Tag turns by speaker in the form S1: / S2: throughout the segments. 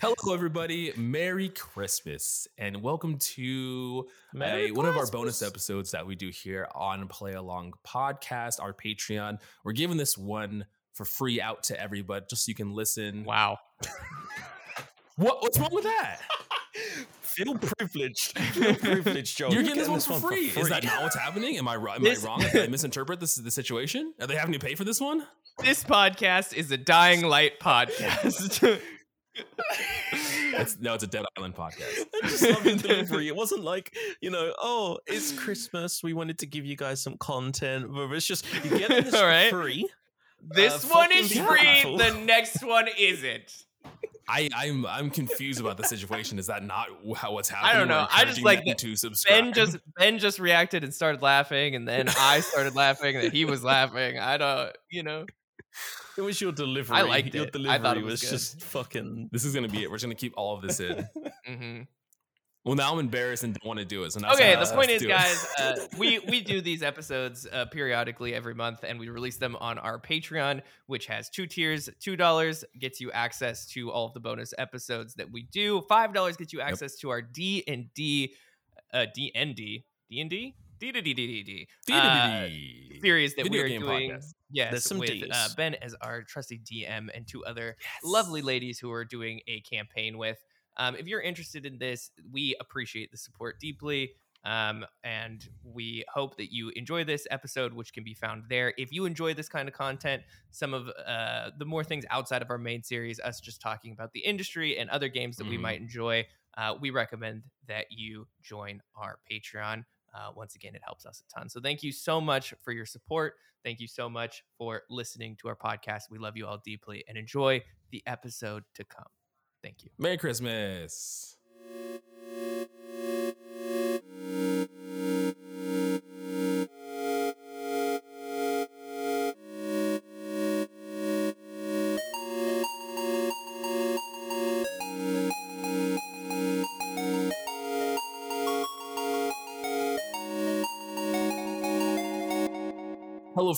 S1: Hello, everybody. Merry Christmas, and welcome to a- one of our bonus episodes that we do here on Play Along Podcast, our Patreon. We're giving this one for free out to everybody, just so you can listen.
S2: Wow.
S1: What? What's wrong with that?
S3: Feel privileged. Feel privileged, Joel.
S1: You're getting this
S3: getting
S1: one for free. Is that not what's happening? Am I wrong? Am
S2: This-
S1: I wrong? Did I misinterpret this the situation? Are they having to pay for this one?
S2: This podcast is a dying light podcast.
S1: It's, no, it's a Dead Island podcast.
S3: I just love the delivery. It wasn't like, you know, oh, it's Christmas. We wanted to give you guys some content. But it's just, you're getting this
S2: All right.
S3: for free.
S2: this
S3: Uh,
S2: one is free.
S3: careful.
S2: The next one isn't.
S1: I, I'm I'm confused about the situation. Is that not how what's happening?
S2: I don't know. I just like
S1: to subscribe.
S2: Ben just Ben just reacted and started laughing, and then I started laughing, and he was laughing. I don't, you know.
S3: It was your delivery.
S2: I liked
S3: Your
S2: it. I thought it
S3: was,
S2: was good.
S3: just fucking.
S1: This is gonna be it. We're just gonna keep all of this in.
S2: hmm
S1: Well, now I'm embarrassed and don't want to do it. So now
S2: Okay, the point is,
S1: to do it.
S2: guys, uh, we we do these episodes uh, periodically every month, and we release them on our Patreon, which has two tiers. Two dollars gets you access to all of the bonus episodes that we do. Five dollars gets you access to our D and D, uh, D and D, D and D uh, series that
S1: Video
S2: we're doing.
S1: podcast.
S2: Yes,
S3: There's some
S2: with uh, Ben as our trusty DM and two other lovely ladies who are doing a campaign with. Um, if you're interested in this, we appreciate the support deeply. Um, and we hope that you enjoy this episode, which can be found there. If you enjoy this kind of content, some of uh, the more things outside of our main series, us just talking about the industry and other games that we
S1: Mhm.
S2: might enjoy, uh, we recommend that you join our Patreon. Uh, once again, it helps us a ton. So thank you so much for your support. Thank you so much for listening to our podcast. We love you all deeply and enjoy the episode to come. Thank you.
S1: Merry Christmas.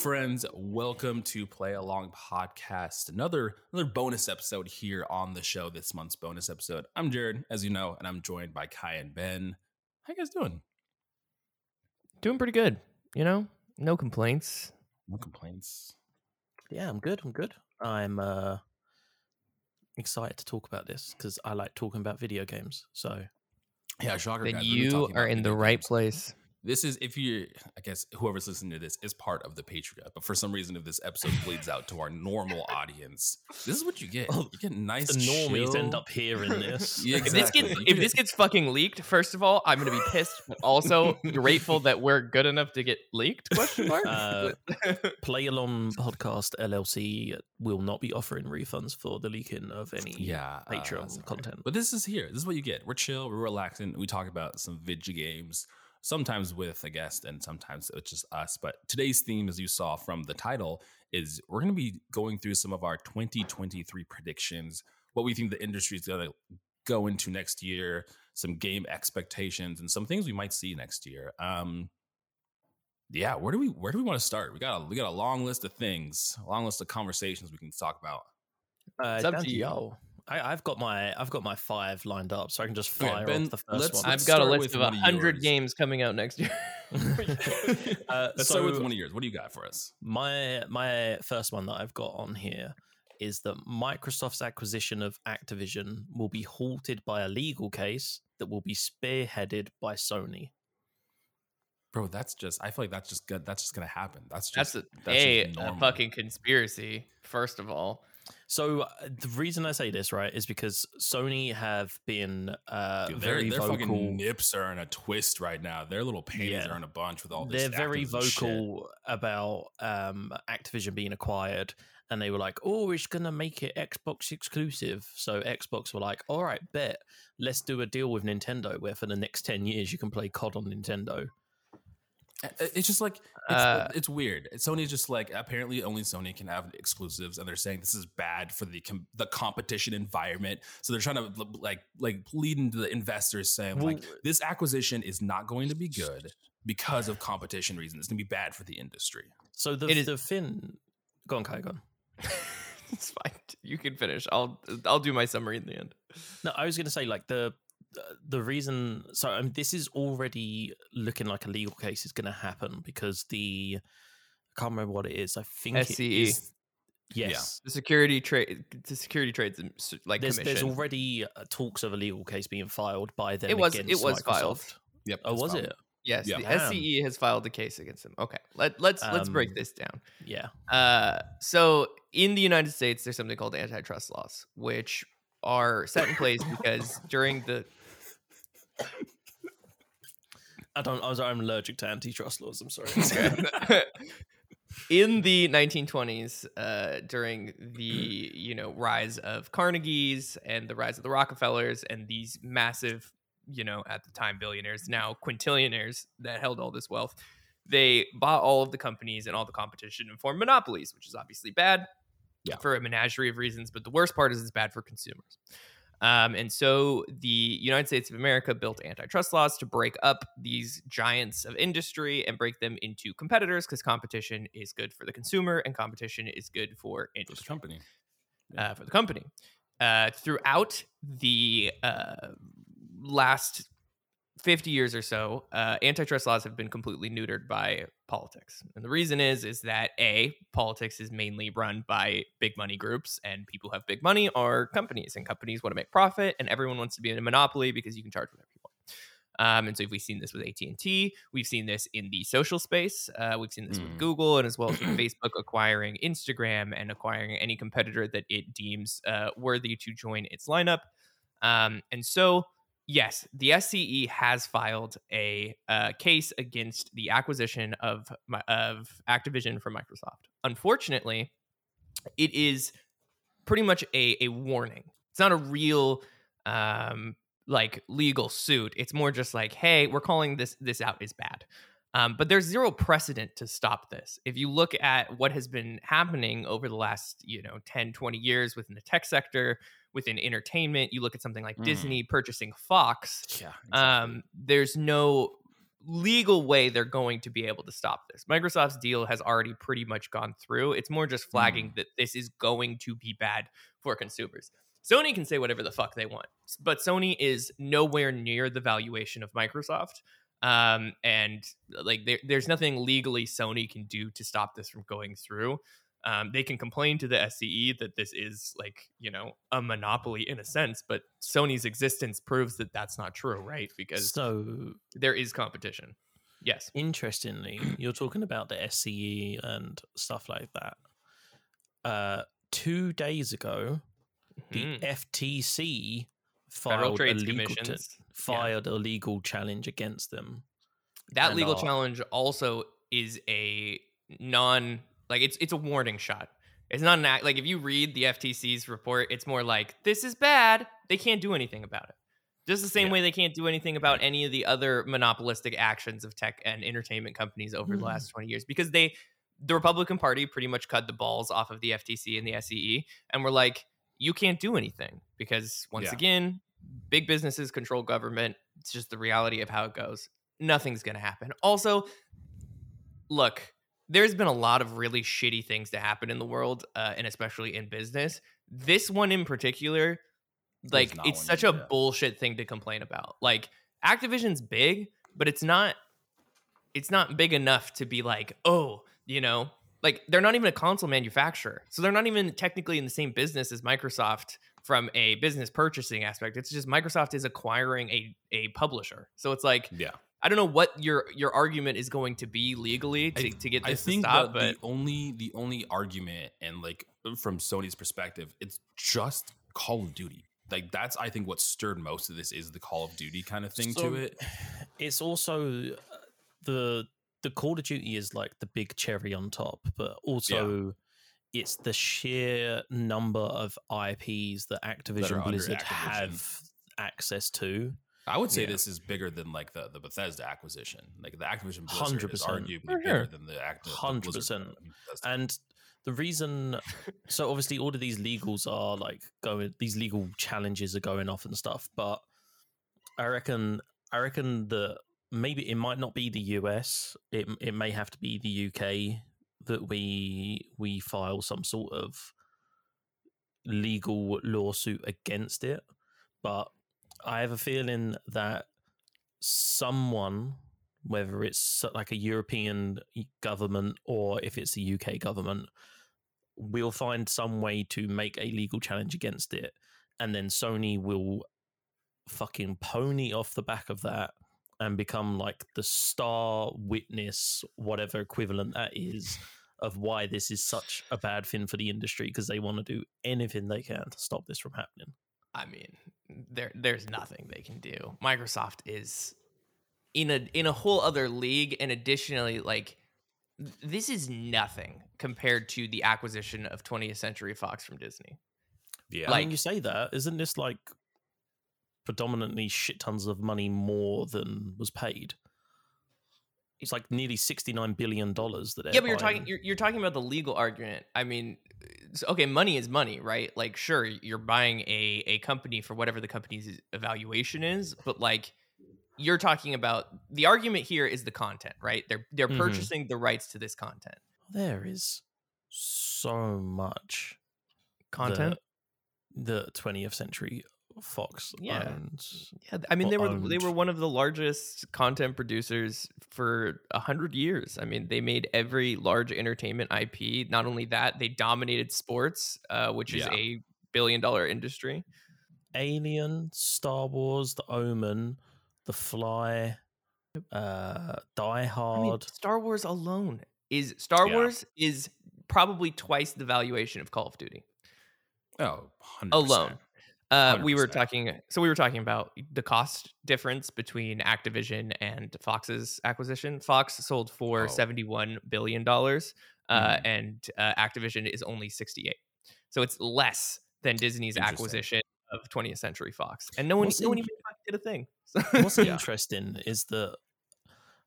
S1: Friends. Welcome to Play Along Podcast. Another another bonus episode here on the show. This month's bonus episode. I'm Jared, as you know, and I'm joined by Kai and Ben. How you guys doing?
S2: Doing pretty good. You know, no complaints.
S1: No complaints.
S3: Yeah, I'm good. I'm good. I'm uh excited to talk about this because I like talking about video games. So
S1: Yeah, shocker.
S2: Then
S1: guys. We're gonna be
S2: you are in the right
S1: games.
S2: place.
S1: This is if you, I guess whoever's listening to this is part of the Patreon, but for some reason, if this episode bleeds out to our normal audience, this is what you get.
S3: Oh,
S1: You get nice.
S3: the normies
S1: chill-
S3: end up hearing this.
S1: Yeah,
S2: If this
S1: Exactly.
S2: gets if this gets fucking leaked, first of all, I'm gonna be pissed, but also grateful that we're good enough to get leaked. Question mark.
S3: Uh, Play Along Podcast LLC will not be offering refunds for the leaking of any
S1: yeah uh,
S3: Patreon
S1: sorry.
S3: content.
S1: But this is here. This is what you get. We're chill. We're relaxing. We talk about some video games, sometimes with a guest, and sometimes it's just us. But today's theme, as you saw from the title, is we're going to be going through some of our 2023 predictions, what we think the industry is going to go into next year, some game expectations, and some things we might see next year. Um, yeah, where do we where do we want to start? We got a we got a long list of things, a long list of conversations we can talk about.
S3: Uh,
S2: It's up to you.
S3: Y'all. I, I've got my I've got my five lined up, so I can just
S1: Okay,
S3: fire
S1: Ben,
S3: off the 1st
S1: let's-
S3: one.
S1: let's
S2: I've got a list
S1: with
S2: of
S1: one
S2: hundred games coming out next year.
S3: uh,
S1: Let's
S3: so
S1: start with one of yours. What do you got for us?
S3: my my first one that I've got on here is that Microsoft's acquisition of Activision will be halted by a legal case that will be spearheaded by Sony.
S1: Bro, that's just I feel like that's just good. That's just gonna happen. That's
S2: That's
S1: just
S2: a,
S1: that's
S2: a,
S1: just
S2: a fucking conspiracy. First of all,
S3: So uh, the reason I say this, right, is because Sony have been uh,
S1: Dude, their,
S3: very
S1: their
S3: vocal.
S1: fucking nips are in a twist right now. Their little panties
S3: Yeah.
S1: are in a bunch with all this.
S3: They're very vocal about um, Activision being acquired, and they were like, "Oh, it's gonna make it Xbox exclusive." So Xbox were like, "All right, bet, let's do a deal with Nintendo where for the next ten years you can play COD on Nintendo."
S1: It's just like it's,
S2: Uh,
S1: it's weird. Sony's just like apparently only Sony can have exclusives, and they're saying this is bad for the com- the competition environment. So they're trying to like like lead into the investors saying like this acquisition is not going to be good because of competition reasons. It's gonna be bad for the industry.
S3: So the
S2: It is-
S3: the Finn, go on, Kai, go on.
S2: it's fine. You can finish. I'll I'll do my summary in the end.
S3: No, I was going to say like the the reason. So I mean, this is already looking like a legal case is going to happen because the I can't remember what it is. I think
S2: SCE.
S3: is- Yes.
S2: The security trade, the security trades like
S3: There's,
S2: commission.
S3: there's already uh, talks of a legal case being filed by them.
S2: It was- it was filed.
S1: Yep.
S3: Oh, was
S1: fine.
S3: it?
S2: yes,
S1: Yeah.
S2: the
S3: Damn.
S2: SCE has filed a case against them. Okay, let let's let's break
S3: Um,
S2: this down.
S3: Yeah.
S2: Uh, so in the United States, there's something called antitrust laws, which are set in place because during the
S3: I don't. I was. I'm allergic to antitrust laws. I'm sorry.
S2: in the 1920s, uh, during the you know rise of Carnegie's and the rise of the Rockefellers and these massive, you know, at the time billionaires, now quintillionaires that held all this wealth, they bought all of the companies and all the competition and formed monopolies, which is obviously bad
S1: Yeah.
S2: for a menagerie of reasons. But the worst part is it's bad for consumers. Um, and so the United States of America built antitrust laws to break up these giants of industry and break them into competitors because competition is good for the consumer and competition is good for
S1: For the
S2: industry
S1: company.
S2: uh, for the company. Uh, throughout the uh, last 50 years or so, uh, antitrust laws have been completely neutered by politics. And the reason is is that A, politics is mainly run by big money groups and people who have big money are companies and companies want to make profit and everyone wants to be in a monopoly because you can charge whatever you want. Um, and so we've seen this with AT&T. We've seen this in the social space. Uh, we've seen this with
S1: Mm.
S2: Google and as well as with Facebook acquiring Instagram and acquiring any competitor that it deems uh, worthy to join its lineup. Um, and so, yes, the SCE has filed a uh, case against the acquisition of of Activision from Microsoft. Unfortunately, it is pretty much a, a warning. It's not a real um, like legal suit. It's more just like, hey, we're calling this this out is bad. Um, but there's zero precedent to stop this. If you look at what has been happening over the last, you know, 10, 20 years within the tech sector, within entertainment, you look at something like
S1: Mm.
S2: Disney purchasing Fox,
S1: Yeah.
S2: um, there's no legal way they're going to be able to stop this. Microsoft's deal has already pretty much gone through. It's more just flagging that this is going to be bad for consumers. Sony can say whatever the fuck they want, but Sony is nowhere near the valuation of Microsoft. Um, and like there, there's nothing legally Sony can do to stop this from going through. Um, they can complain to the SCE that this is like you know a monopoly in a sense, but Sony's existence proves that that's not true, right? Because
S3: so
S2: there is competition. Yes.
S3: interestingly, you're talking about the SCE and stuff like that. Uh, two days ago, the
S2: Mhm.
S3: FTC filed a legal t- filed a legal challenge against them.
S2: That legal challenge also is a non like it's it's a warning shot. It's not an act like if you read the FTC's report, it's more like this is bad. They can't do anything about it. Just the same
S1: Yeah.
S2: way they can't do anything about any of the other monopolistic actions of tech and entertainment companies over the
S3: Mhm.
S2: last 20 years because they the Republican Party pretty much cut the balls off of the FTC and the SCE and we're like you can't do anything because once
S1: Yeah.
S2: again, big businesses control government. It's just the reality of how it goes. Nothing's going to happen. Also, look, there's been a lot of really shitty things to happen in the world, uh, and especially in business. This one in particular, like, it's such a bullshit thing to complain about. Like, Activision's big, but it's not. It's not big enough to be like, oh, you know, like they're not even a console manufacturer, so they're not even technically in the same business as Microsoft from a business purchasing aspect. It's just Microsoft is acquiring a a publisher, so it's like
S1: Yeah.
S2: I don't know what your your argument is going to be legally to,
S1: I-
S2: to get
S1: I
S2: this
S1: think
S2: to stop,
S1: that
S2: but
S1: the only the only argument and like from Sony's perspective, it's just Call of Duty. Like that's I think what stirred most of this is the Call of Duty kind of thing
S3: So,
S1: to it.
S3: It's also uh, the the Call of Duty is like the big cherry on top, but also it's the sheer number of IPs that Activision
S1: under
S3: Blizzard
S1: Activision.
S3: have access to.
S1: I would say
S3: Yeah.
S1: this is bigger than like the, the Bethesda acquisition. Like the Activision Blizzard
S3: 100%.
S1: arguably
S2: For
S1: bigger than the Activision.
S3: 100%. And the reason, so obviously, all of these legals are like going, these legal challenges are going off and stuff. But I reckon, I reckon that maybe it might not be the US. It it may have to be the UK that we we file some sort of legal lawsuit against it, but I have a feeling that someone, whether it's like a European government or if it's the UK government, will find some way to make a legal challenge against it. And then Sony will fucking pony off the back of that and become like the star witness, whatever equivalent that is, of why this is such a bad thing for the industry because they want to do anything they can to stop this from happening.
S2: I mean, there there's nothing they can do. Microsoft is in a in a whole other league, and additionally, like this is nothing compared to the acquisition of 20th Century Fox from Disney.
S3: Yeah, like, mean, you say that, isn't this like predominantly shit tons of money more than was paid? It's like nearly sixty nine billion dollars that.
S2: Yeah, but you're talking you're, you're talking about the legal argument. I mean, okay, money is money, right? Like, sure, you're buying a a company for whatever the company's evaluation is, but like, you're talking about the argument here is the content, right? They're they're mm-hmm. purchasing the rights to this content.
S3: There is so much
S2: content.
S3: The, the 20th century Fox
S2: yeah.
S3: owns.
S2: Yeah, I mean they were owned. they were one of the largest content producers for a hundred years. I mean they made every large entertainment IP. Not only that, they dominated sports, uh, which is yeah. a billion dollar industry.
S3: Alien, Star Wars, The Omen, The Fly, uh, Die Hard. I mean,
S2: Star Wars alone is Star yeah. Wars is probably twice the valuation of Call of Duty.
S1: Oh, 100%.
S2: alone. Uh, we were talking, so we were talking about the cost difference between Activision and Fox's acquisition. Fox sold for oh. seventy-one billion dollars, uh, mm. and uh, Activision is only sixty-eight. So it's less than Disney's acquisition of 20th Century Fox, and no one, what's no one even did a thing.
S3: what's yeah. interesting is that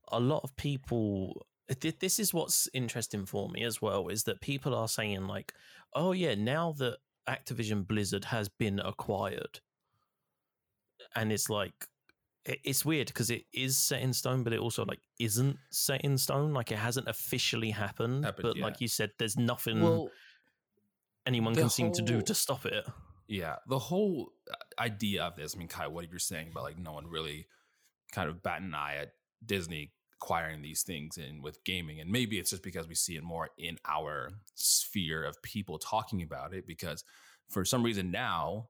S3: a lot of people. This is what's interesting for me as well is that people are saying like, "Oh yeah, now that Activision Blizzard has been acquired. And it's like it's weird because it is set in stone, but it also like isn't set in stone. Like it hasn't officially happened. happened but yeah. like you said, there's nothing well, anyone can whole, seem to do to stop it.
S1: Yeah, the whole uh, idea of this. I mean, Kai, what you're saying about like no one really kind of bat an eye at Disney acquiring these things and with gaming and maybe it's just because we see it more in our sphere of people talking about it because for some reason now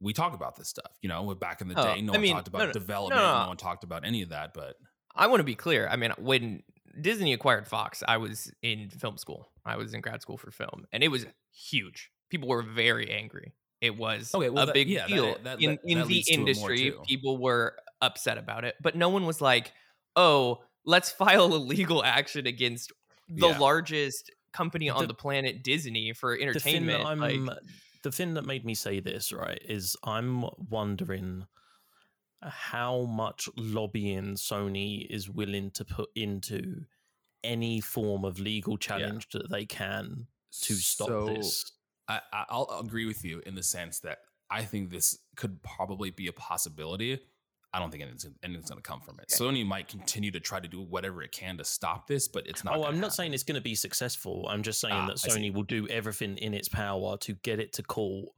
S1: we talk about this stuff you know back in the oh, day no I one mean, talked about no, no, development no, one talked about any of that but
S2: i want to be clear i mean when disney acquired fox i was in film school. I was in grad school for film and it was huge. People were very angry. It was okay, well, a that, big yeah, deal. that, that, in, in the industry people were upset about it but no one was like oh let's file a legal action against the yeah. largest company on the, the, planet, Disney, for entertainment.
S3: The thing, like, the thing that made me say this, right, is I'm wondering how much lobbying Sony is willing to put into any form of legal challenge yeah. that they can to stop so, this.
S1: I, I'll agree with you in the sense that I think this could probably be a possibility. I don't think anything's, anything's going to come from it. Okay. Sony might continue to try to do whatever it can to stop this, but it's not.
S3: Oh, I'm
S1: happen.
S3: not saying it's going to be successful. I'm just saying ah, that Sony will do everything in its power to get it to court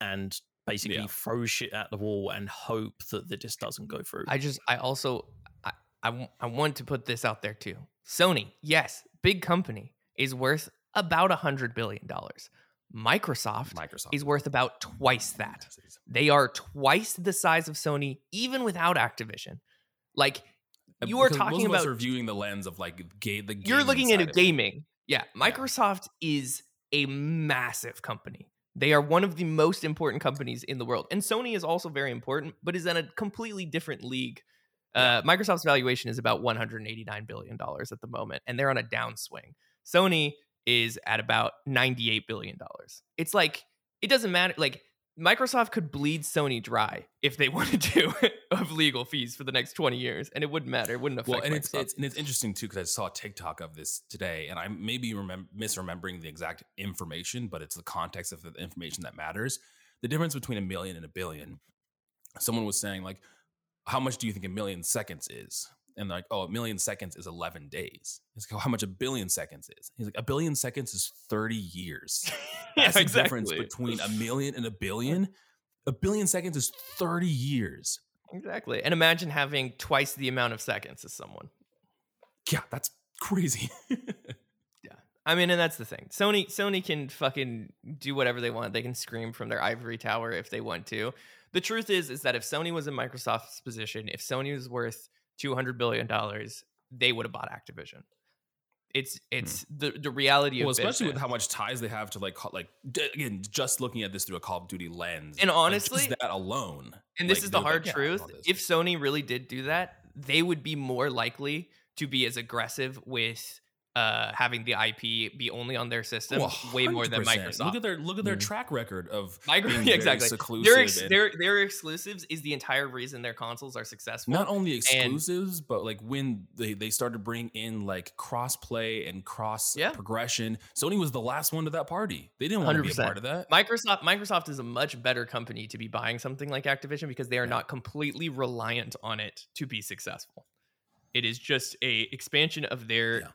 S3: and basically yeah. throw shit at the wall and hope that it just doesn't go through.
S2: I just, I also, I, I, I want to put this out there too. Sony, yes, big company is worth about a hundred billion dollars. Microsoft, Microsoft is worth about twice that. They are twice the size of Sony, even without Activision. Like you are talking about
S1: are viewing the lens of like ga- the
S2: you're looking at a gaming. Yeah, Microsoft yeah. is a massive company. They are one of the most important companies in the world, and Sony is also very important, but is in a completely different league. Uh, Microsoft's valuation is about 189 billion dollars at the moment, and they're on a downswing. Sony is at about 98 billion dollars. It's like it doesn't matter like Microsoft could bleed Sony dry if they wanted to of legal fees for the next 20 years and it wouldn't matter. It wouldn't affect
S1: Well, and it's, it's, and it's interesting too cuz I saw a TikTok of this today and I may be remem- misremembering the exact information, but it's the context of the information that matters. The difference between a million and a billion. Someone was saying like how much do you think a million seconds is? And like, oh, a million seconds is 11 days. It's like, how much a billion seconds is? He's like, a billion seconds is 30 years.
S2: Yeah,
S1: That's the difference between a million and a billion. A billion seconds is 30 years.
S2: Exactly. And imagine having twice the amount of seconds as someone.
S1: Yeah, that's crazy. Yeah.
S2: I mean, and that's the thing. Sony Sony can fucking do whatever they want. They can scream from their ivory tower if they want to. The truth is is that if Sony was in Microsoft's position, if Sony was worth 200 billion dollars, they would have bought Activision. It's hmm. it's the the reality
S1: well,
S2: of
S1: especially with how much ties they have to like like again, just looking at this through a Call of Duty lens.
S2: And
S1: like,
S2: honestly-
S1: just that alone.
S2: And this
S1: like,
S2: is the
S1: they're like,
S2: hard
S1: "Yeah,
S2: truth. If Sony really did do that, they would be more likely to be as aggressive with uh, having the IP be only on their system
S1: Well,
S2: way more than Microsoft.
S1: Look at their look at their
S3: Mm.
S1: track record of
S2: Micro-
S1: being
S2: yeah,
S1: very
S2: exactly.
S1: seclusive
S2: Their, ex-
S1: and-
S2: their their exclusives is the entire reason their consoles are successful.
S1: not only exclusives, but like when they, they started bringing in like cross play and cross
S2: Yeah.
S1: progression, Sony was the last one to that party. They didn't want to be a part of that.
S2: Microsoft Microsoft is a much better company to be buying something like Activision because they are
S1: Yeah.
S2: not completely reliant on it to be successful. It is just a expansion of their
S1: Yeah.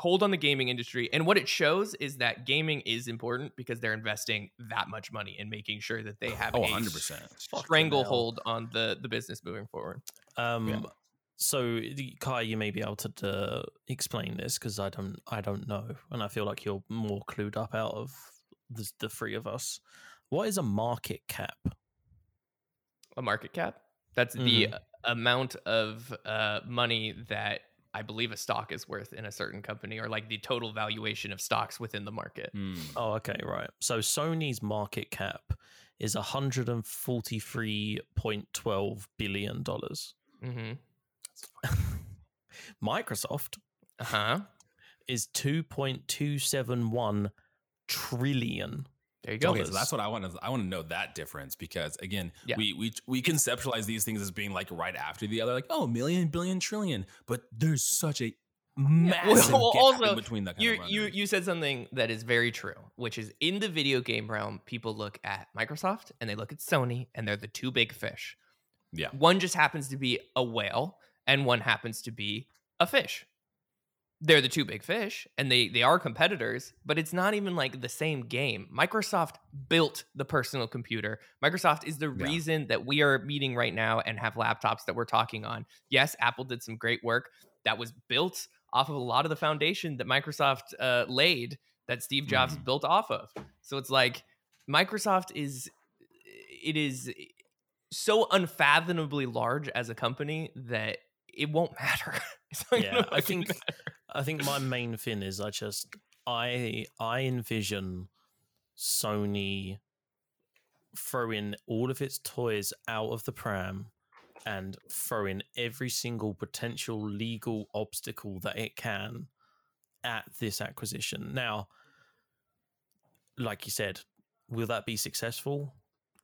S2: Hold on the gaming industry and what it shows is that gaming is important because they're investing that much money in making sure that they have
S1: Oh,
S2: a
S1: 100%.
S2: stranglehold on the the business moving forward.
S3: Um,
S1: Yeah.
S3: So, Kai, you may be able to uh, explain this because I don't, I don't know, and I feel like you're more clued up out of the, the three of us. What is a market cap?
S2: A market cap. That's the amount of uh, money that I believe a stock is worth in a certain company, or like the total valuation of stocks within the market.
S1: Hmm.
S3: Oh, okay, right. So Sony's market cap is 143.12 billion dollars.
S2: Mm-hmm.
S3: Microsoft
S2: Uh huh.
S3: is 2.271 trillion.
S2: There you go.
S1: Okay, so that's what I want to I want to know that difference because again,
S2: Yeah.
S1: we we we conceptualize these things as being like right after the other, like oh, million, billion, trillion, but there's such a massive
S2: Well,
S1: gap
S2: also,
S1: in between that. Kind
S2: you
S1: of
S2: you you said something that is very true, which is in the video game realm, people look at Microsoft and they look at Sony, and they're the two big fish.
S1: Yeah.
S2: One just happens to be a whale, and one happens to be a fish. They're the two big fish, and they they are competitors, but it's not even like the same game. Microsoft built the personal computer. Microsoft is the
S1: Yeah.
S2: reason that we are meeting right now and have laptops that we're talking on. Yes, Apple did some great work that was built off of a lot of the foundation that Microsoft uh, laid that Steve Jobs
S1: Mhm.
S2: built off of. So it's like Microsoft is it is so unfathomably large as a company that it won't matter.
S3: Yeah, I think
S2: matter.
S3: I think my main thing is I just I I envision Sony throwing all of its toys out of the pram and throwing every single potential legal obstacle that it can at this acquisition. Now, like you said, will that be successful?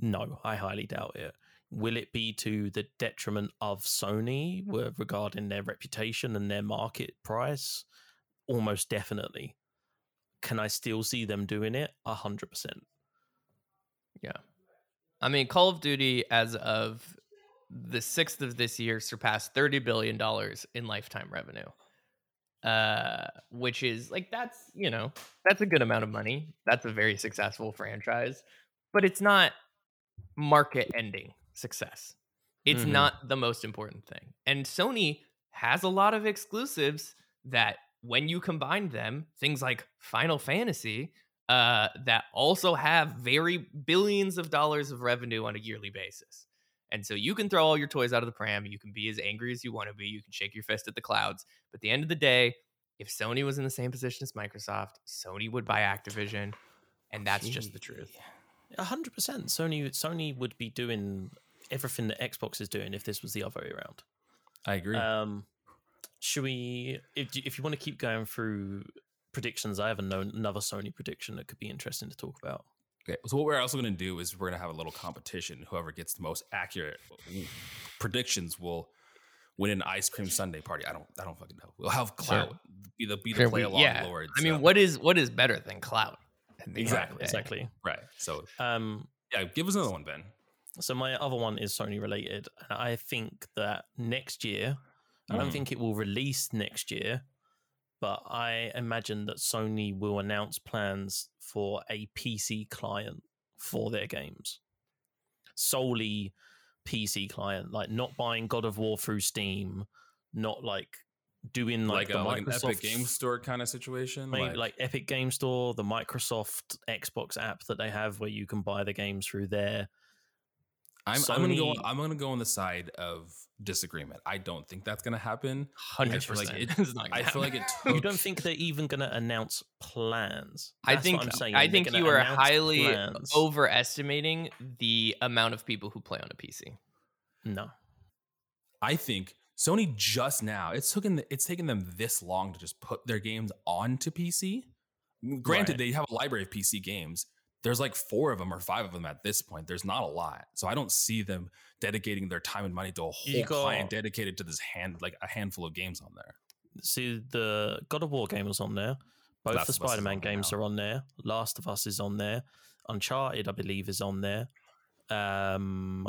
S3: No, I highly doubt it. Will it be to the detriment of Sony with- regarding their reputation and their market price? Almost definitely. Can I still see them doing it? A hundred percent. Yeah.
S2: I mean, Call of Duty as of the sixth of this year surpassed thirty billion dollars in lifetime revenue, uh, which is like that's you know that's a good amount of money. That's a very successful franchise, but it's not market-ending success. It's
S3: Mhm.
S2: not the most important thing. And Sony has a lot of exclusives that when you combine them, things like Final Fantasy, uh, that also have very billions of dollars of revenue on a yearly basis. And so you can throw all your toys out of the pram. You can be as angry as you want to be. You can shake your fist at the clouds. But at the end of the day, if Sony was in the same position as Microsoft, Sony would buy Activision. And that's just the truth.
S3: A hundred percent. Sony Sony would be doing everything that Xbox is doing if this was the other way around.
S1: I agree.
S3: Um, should we? If you- if you want to keep going through predictions, I have a no, another Sony prediction that could be interesting to talk about.
S1: Okay, so what we're also going to do is we're going to have a little competition. Whoever gets the most accurate predictions will win an ice cream sundae party. I don't, I don't fucking know. We'll have clout be the be the
S2: Sure,
S1: play along
S2: yeah.
S1: lord.
S2: I mean,
S1: so-
S2: what is what is better than clout? at the end of the
S1: Exactly.
S3: Exactly.
S1: right? So
S3: Um,
S1: yeah, give us another one, Ben.
S3: So my other one is Sony related, and I think that next year I don't
S1: Mm.
S3: think it will release next year, but I imagine that Sony will announce plans for a PC client for their games. Solely PC client, like not buying God of War through Steam, not like doing like,
S1: like,
S3: the
S1: a, like an
S3: Microsoft
S1: Epic Game Store kind of situation.
S3: maybe like, Epic Game Store, the Microsoft Xbox app that they have where you can buy the games through there.
S1: I'm, I'm gonna go. I'm gonna go on the side of disagreement. I don't think that's gonna happen.
S2: Hundred
S1: feel like
S2: percent.
S1: it-
S2: It's
S1: I feel like
S2: happen.
S1: it
S3: You don't think they're even going to announce plans?
S2: I think
S3: what I'm saying.
S2: I
S3: They're
S2: think you are highly
S3: plans.
S2: overestimating the amount of people who play on a PC.
S3: No,
S1: I think Sony just now. It's taken. It's taken them this long to just put their games onto PC. Granted,
S3: Right.
S1: they have a library of PC games. There's like four of them or five of them at this point. There's not a lot, so I don't see them dedicating their time and money to a whole client dedicated to this hand, like a handful of games on there.
S3: see the God of War game was on there. Both
S1: Last
S3: the
S1: is
S3: Spider-Man games
S1: now.
S3: are on there. Last of Us is on there. Uncharted, I believe, is on there. Um,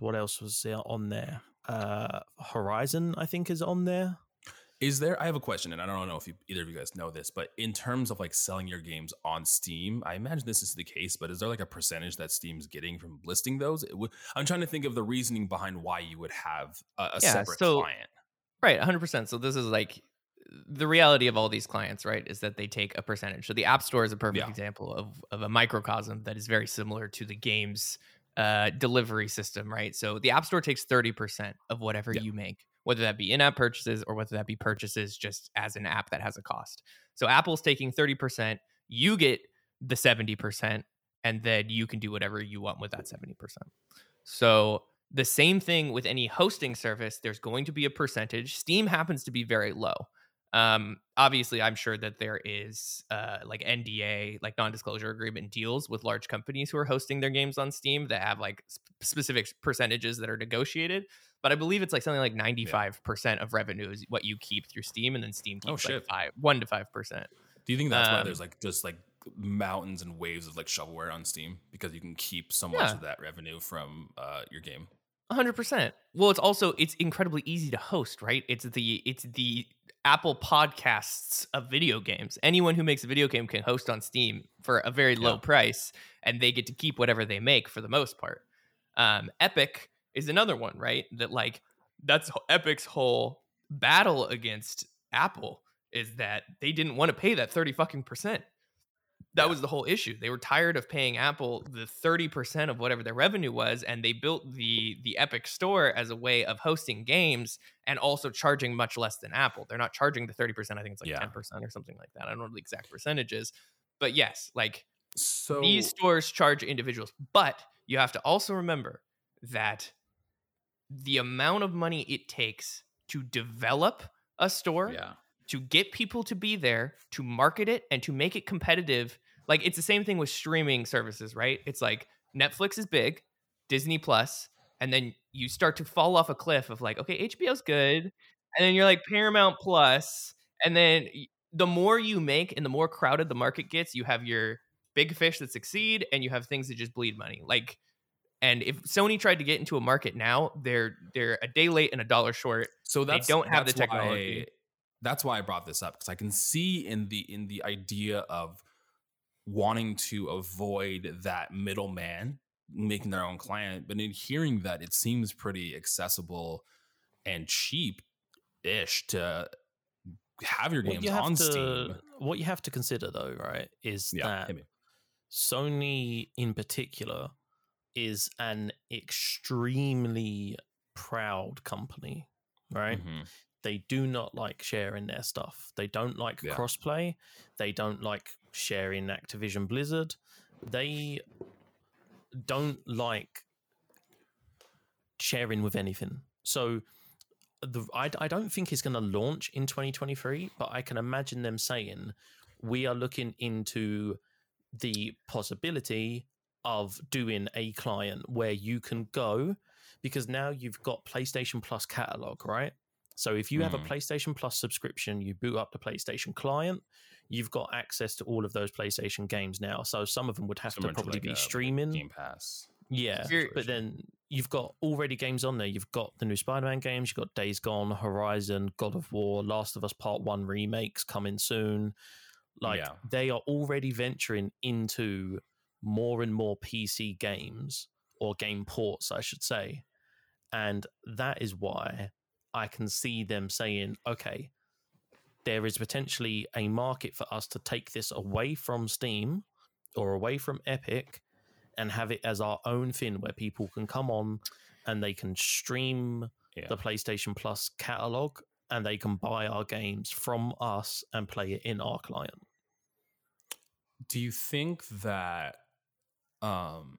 S3: what else was on there? Uh, Horizon, I think, is on there.
S1: Is there? I have a question, and I don't know if you, either of you guys know this, but in terms of like selling your games on Steam, I imagine this is the case. But is there like a percentage that Steam's getting from listing those? Would, I'm trying to think of the reasoning behind why you would have a, a
S2: Yeah,
S1: separate
S2: so-
S1: client.
S2: Right, 100%. So this is like the reality of all these clients, right? Is that they take a percentage. So the App Store is a perfect
S1: Yeah.
S2: example of, of a microcosm that is very similar to the game's uh, delivery system, right? So the App Store takes 30% of whatever you make, whether that be in app purchases or whether that be purchases just as an app that has a cost. So Apple's taking 30%, you get the 70%, and then you can do whatever you want with that 70%. So the same thing with any hosting service, there's going to be a percentage. Steam happens to be very low. Um, obviously, I'm sure that there is uh, like NDA, like non-disclosure agreement deals with large companies who are hosting their games on Steam that have like sp- specific percentages that are negotiated. But I believe it's like something like 95% of revenue is what you keep through Steam, and then Steam
S1: Oh,
S2: keeps like five, one to five percent.
S1: Do you think that's why
S2: Um,
S1: there's like just like mountains and waves of like shovelware on Steam because you can keep so much
S2: Yeah.
S1: of that revenue from uh, your game?
S2: Hundred percent. Well, it's also it's incredibly easy to host, right? It's the it's the Apple Podcasts of video games. Anyone who makes a video game can host on Steam for a very low
S1: Yeah.
S2: price, and they get to keep whatever they make for the most part. Um, Epic is another one, right? That like that's Epic's whole battle against Apple is that they didn't want to pay that thirty fucking percent. That
S1: Yeah.
S2: was the whole issue. They were tired of paying Apple the 30% of whatever their revenue was and they built the the Epic Store as a way of hosting games and also charging much less than Apple. They're not charging the 30%, I think it's like
S1: Yeah.
S2: 10% or something like that. I don't know the exact percentages. But yes, like
S1: So
S2: these stores charge individuals, but you have to also remember that the amount of money it takes to develop a store
S1: yeah,
S2: to get people to be there, to market it, and to make it competitive. Like it's the same thing with streaming services, right? It's like Netflix is big, Disney Plus, and then you start to fall off a cliff of like, okay, HBO's good, and then you're like Paramount Plus, and then the more you make and the more crowded the market gets, you have your big fish that succeed, and you have things that just bleed money. Like, and if Sony tried to get into a market now, they're they're a day late and a dollar short.
S1: so that's they
S2: don't have the technology.
S1: That's why I brought this up because I can see in the in the idea of wanting to avoid that middleman making their own client, but in hearing that, it seems pretty accessible and cheap ish to have your games
S3: you have
S1: on
S3: to,
S1: Steam.
S3: What you have to consider, though, right, is
S1: Yeah,
S3: that. Sony in particular is an extremely proud company, right?
S1: Mhm.
S3: They do not like sharing their stuff. They don't like
S1: Yeah.
S3: crossplay. They don't like sharing Activision Blizzard. They don't like sharing with anything. So the I, I don't think it's going to launch in 2023, but I can imagine them saying we are looking into the possibility of doing a client where you can go because now you've got PlayStation Plus catalog, right? So if you have a
S1: Mhm.
S3: PlayStation Plus subscription, you boot up the PlayStation client, you've got access to all of those PlayStation games now. So some of them would have to probably
S1: like
S3: be
S1: a
S3: streaming.
S1: Game Pass.
S3: Yeah,
S2: You're-
S3: but then you've got already games on there. You've got the new Spider-Man games. You've got Days Gone, Horizon, God of War, Last of Us Part One remakes coming soon. Like
S1: Yeah.
S3: they are already venturing into more and more PC games or game ports, I should say, and that is why I can see them saying, okay. There is potentially a market for us to take this away from Steam or away from Epic and have it as our own thing where people can come on and they can stream
S1: Yeah.
S3: the PlayStation Plus catalog and they can buy our games from us and play it in our client.
S1: Do you think that um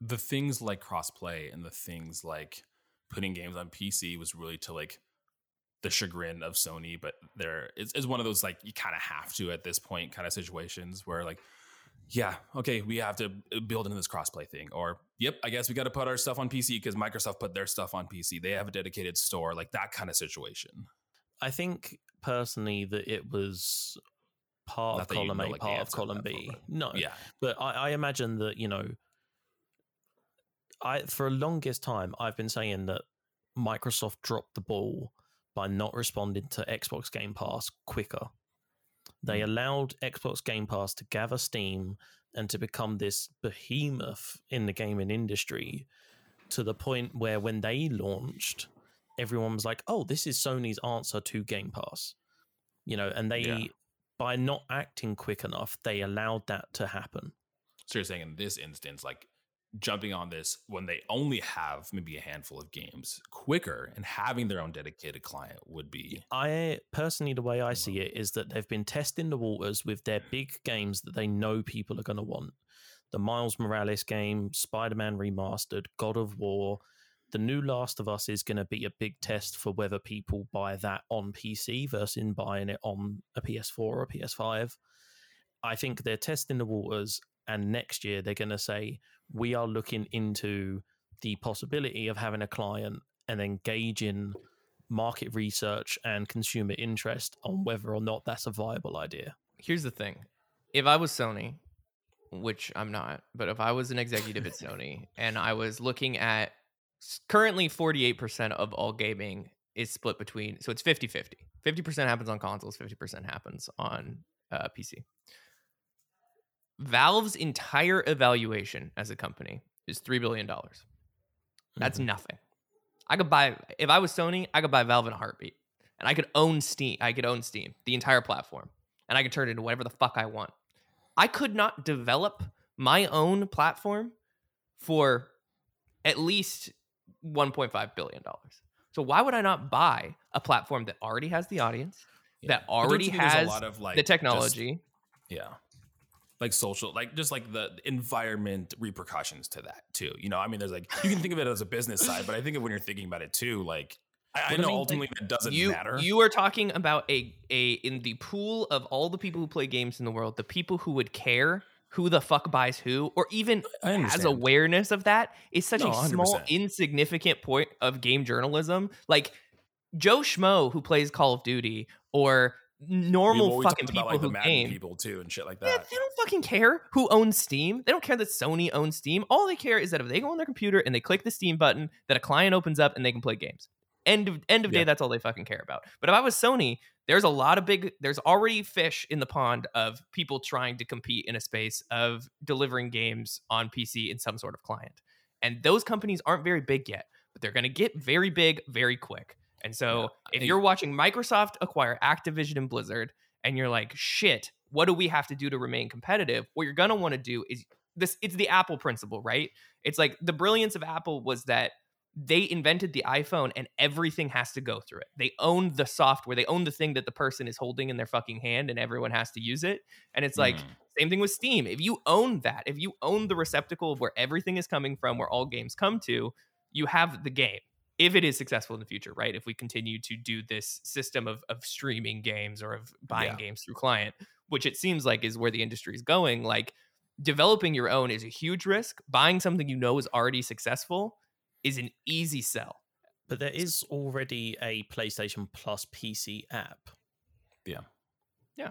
S1: the things like crossplay and the things like putting games on PC was really to like the chagrin of Sony, but there is is one of those like you kind of have to at this point kind of situations where like yeah, okay, we have to uh, build into this crossplay thing. Or, yep, I guess we got to put our stuff on PC because Microsoft put their stuff on PC. They have a dedicated store, like that kind of situation.
S3: I think personally that it was part
S1: Not
S3: of column A,
S1: like,
S3: part of column B. No,
S1: Yeah.
S3: but I, I imagine that you know, I for a longest time I've been saying that Microsoft dropped the ball by not responding to Xbox Game Pass quicker. They hmm. allowed Xbox Game Pass to gather steam and to become this behemoth in the gaming industry to the point where when they launched, everyone was like, "Oh, this is Sony's answer to Game Pass," you know, and they.
S1: Yeah.
S3: By not acting quick enough, they allowed that to happen.
S1: So you're saying in this instance, like jumping on this when they only have maybe a handful of games quicker and having their own dedicated client would be
S3: I personally, the way I see it is that they've been testing the waters with their big games that they know people are going to want. The Miles Morales game, Spider Man Remastered, God of War, the new Last of Us is going to be a big test for whether people buy that on PC versus in buying it on a PS4 or a PS5. I think they're testing the waters, and next year they're going to say, We are looking into the possibility of having a client and then gauging market research and consumer interest on whether or not that's a viable idea.
S2: Here's the thing: if I was Sony, which I'm not, but if I was an executive at Sony and I was looking at currently 48% of all gaming is split between, so it's 50 50. 50% happens on consoles, 50% happens on uh, PC. Valve's entire evaluation as a company is $3 billion. That's
S3: Mhm.
S2: nothing. I could buy if I was Sony, I could buy Valve in a heartbeat. And I could own Steam. I could own Steam, the entire platform. And I could turn it into whatever the fuck I want. I could not develop my own platform for at least 1.5 billion dollars. So why would I not buy a platform that already has the audience, that already
S1: you think there's
S2: has
S1: a lot of like
S2: the
S1: just-
S2: technology?
S1: yeah. Like social, like just like the environment repercussions to that too. You know, I mean, there's like you can think of it as a business side, but I think of when you're thinking about it too, like I, I
S3: Well, I
S1: know
S3: mean, like,
S1: ultimately that doesn't
S2: you
S1: matter.
S2: you are talking about a a in the pool of all the people who play games in the world, the people who would care who the fuck buys who, or even has awareness of that, is such
S1: No,
S2: a small,
S1: 100%.
S2: insignificant point of game journalism. Like Joe Schmo who plays Call of Duty, or normal fucking people
S1: about, like, the
S2: who game.
S1: people too and shit like that.
S2: Yeah, they don't fucking care who owns Steam. They don't care that Sony owns Steam. All they care is that if they go on their computer and they click the Steam button, that a client opens up and they can play games. End of end of day,
S1: Yeah.
S2: that's all they fucking care about. But if I was Sony, there's a lot of big. There's already fish in the pond of people trying to compete in a space of delivering games on PC in some sort of client, and those companies aren't very big yet, but they're going to get very big very quick. And so,
S1: Yeah,
S2: if you're watching Microsoft acquire Activision and Blizzard, and you're like, shit, what do we have to do to remain competitive? What you're gonna want to do is this it's the Apple principle, right? It's like the brilliance of Apple was that they invented the iPhone and everything has to go through it. They own the software, they own the thing that the person is holding in their fucking hand and everyone has to use it. And it's like
S1: Mhm.
S2: same thing with Steam. If you own that, if you own the receptacle of where everything is coming from, where all games come to, you have the game. If it is successful in the future, right? If we continue to do this system of, of streaming games or of buying
S1: Yeah.
S2: games through client, which it seems like is where the industry is going, like developing your own is a huge risk. Buying something you know is already successful is an easy sell.
S3: But there is already a PlayStation Plus PC app.
S1: Yeah.
S2: Yeah.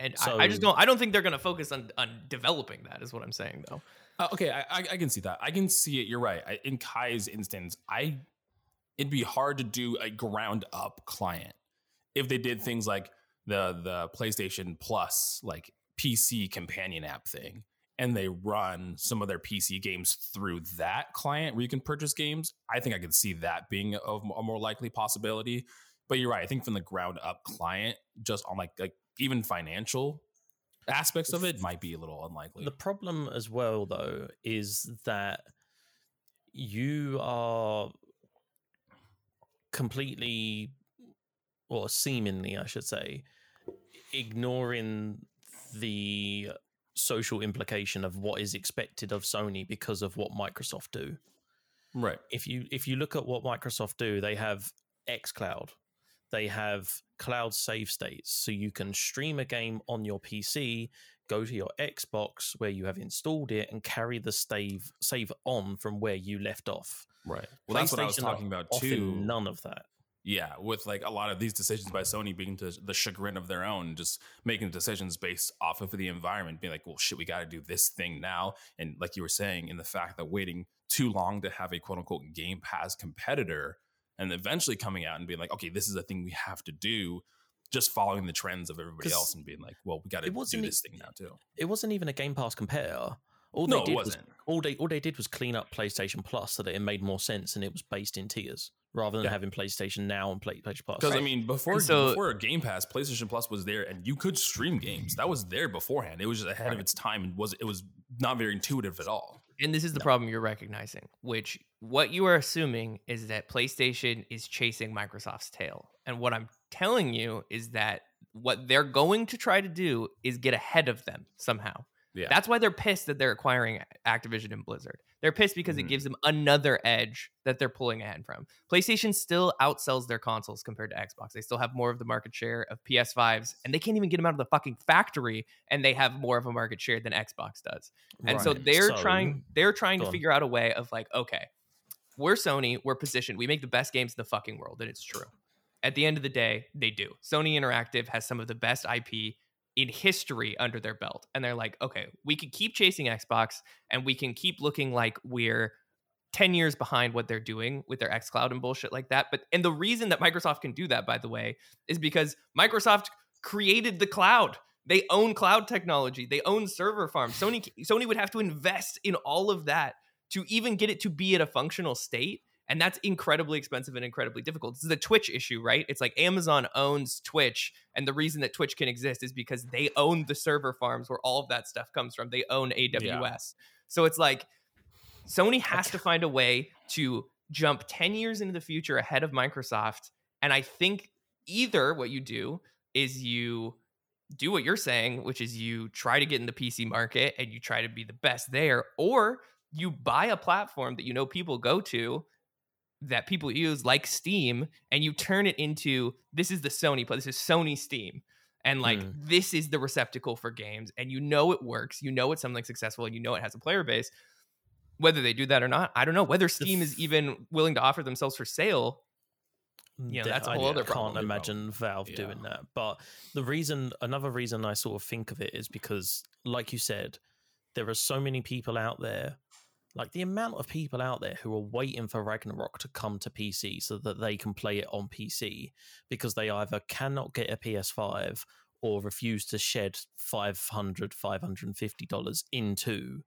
S2: And
S3: So-
S2: I, I just don't. I don't think they're going to focus on on developing that. Is what I'm saying, though.
S1: Uh, okay, I, I can see that. I can see it. You're right. I, in Kai's instance, I it'd be hard to do a ground up client if they did things like the the PlayStation Plus like PC companion app thing, and they run some of their PC games through that client where you can purchase games. I think I could see that being a, a more likely possibility. But you're right. I think from the ground up client, just on like like even financial aspects of it, might be a little unlikely.
S3: The problem as well, though, is that you are completely, or seemingly, I should say, ignoring the social implication of what is expected of Sony because of what Microsoft do.
S1: right.
S3: If you if you look at what Microsoft do, they have xCloud. They have cloud save states, so you can stream a game on your PC, go to your Xbox where you have installed it, and carry the save save on from where you left off.
S1: Right. Well, that's what I was talking about too.
S3: none of that.
S1: Yeah, with like a lot of these decisions by Sony being to the chagrin of their own, just making decisions based off of the environment, being like, well, shit, we got to do this thing now. And like you were saying, in the fact that waiting too long to have a quote unquote Game Pass competitor and eventually coming out and being like, okay, this is a thing we have to do, just following the trends of everybody else and being like, well, we got to
S3: it
S1: do
S3: wasn't e-
S1: this thing now too.
S3: It wasn't even a Game Pass compare. All they
S1: it
S3: did was
S1: wasn't.
S3: all they all they did was clean up PlayStation Plus so that it made more sense and it was based in tiers rather than
S1: Yeah.
S3: having PlayStation Now and PlayStation Plus.
S1: Because I mean, before
S2: so-
S1: before Game Pass, PlayStation Plus was there, and you could stream games. That was there beforehand. It was just ahead of its time, and was it was not very intuitive at all.
S2: And this is the problem you're recognizing, which what you are assuming is that PlayStation is chasing Microsoft's tail. And what I'm telling you is that what they're going to try to do is get ahead of them somehow.
S1: Yeah,
S2: That's why they're pissed that they're acquiring Activision and Blizzard. They're pissed because
S1: Mhm.
S2: it gives them another edge that they're pulling ahead from. PlayStation still outsells their consoles compared to Xbox. They still have more of the market share of PS5s, and they can't even get them out of the fucking factory, and they have more of a market share than Xbox does. And so they're
S3: So-
S2: trying they're trying to figure out a way of like, okay, we're Sony, we're positioned, we make the best games in the fucking world, and it's true. At the end of the day, they do. Sony Interactive has some of the best IP in history under their belt. And they're like, okay, we can keep chasing Xbox and we can keep looking like we're 10 years behind what they're doing with their xCloud and bullshit like that. But and the reason that Microsoft can do that, by the way, is because Microsoft created the cloud. They own cloud technology. They own server farms. Sony Sony would have to invest in all of that to even get it to be at a functional state. And that's incredibly expensive and incredibly difficult. This is a Twitch issue, right? It's like Amazon owns Twitch. And the reason that Twitch can exist is because they own the server farms where all of that stuff comes from. They own AWS. So it's like Sony has to find a way to jump 10 years into the future ahead of Microsoft. And I think either what you do is you do what you're saying, which is you try to get in the PC market and you try to be the best there, or you buy a platform that you know people go to that people use like Steam and you turn it into this is the Sony play, this is Sony Steam. And like
S3: Hmm.
S2: this is the receptacle for games, and you know it works, you know it's something successful, and you know it has a player base. Whether they do that or not, I don't know. Whether Steam is even willing to offer themselves for sale, Yeah,
S3: Th-
S2: that's a
S3: I
S2: whole other
S3: can't
S2: problem.
S3: imagine Valve
S1: Yeah.
S3: doing that. But the reason, another reason I sort of think of it is because, like you said, there are so many people out there. Like the amount of people out there who are waiting for Ragnarok to come to PC so that they can play it on PC because they either cannot get a PS5 or refuse to shed 500 $550 into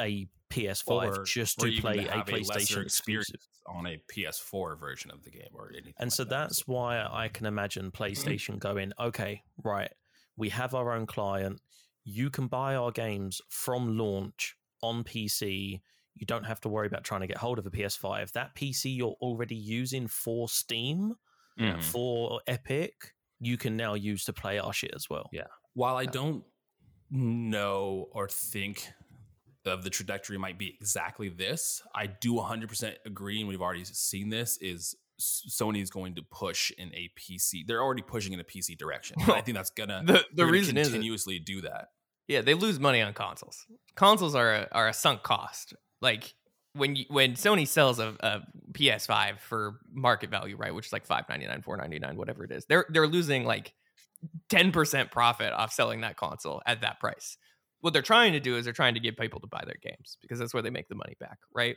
S3: a PS5
S1: Or-
S3: just
S1: or
S3: to play a PlayStation
S1: experience
S3: exclusive.
S1: on a PS4 version of the game or anything.
S3: And
S1: like
S3: so
S1: that.
S3: that's why I can imagine PlayStation going, okay, right, we have our own client. You can buy our games from launch on PC. You don't have to worry about trying to get hold of a PS5. That PC you're already using for Steam,
S1: Mhm.
S3: for Epic, you can now use to play our shit as well.
S1: Yeah. While I don't know or think of the trajectory might be exactly this, I do 100% agree, and we've already seen this, is Sony is going to push in a PC. They're already pushing in a PC direction. I think that's gonna
S2: the, the reason is
S1: continuously do that.
S2: Yeah, they lose money on consoles. Consoles are a, are a sunk cost. Like when you, when Sony sells a, a PS5 for market value, right, which is like five ninety nine, four ninety nine, whatever it is, they're they're losing like 10% profit off selling that console at that price. What they're trying to do is they're trying to get people to buy their games because that's where they make the money back, right?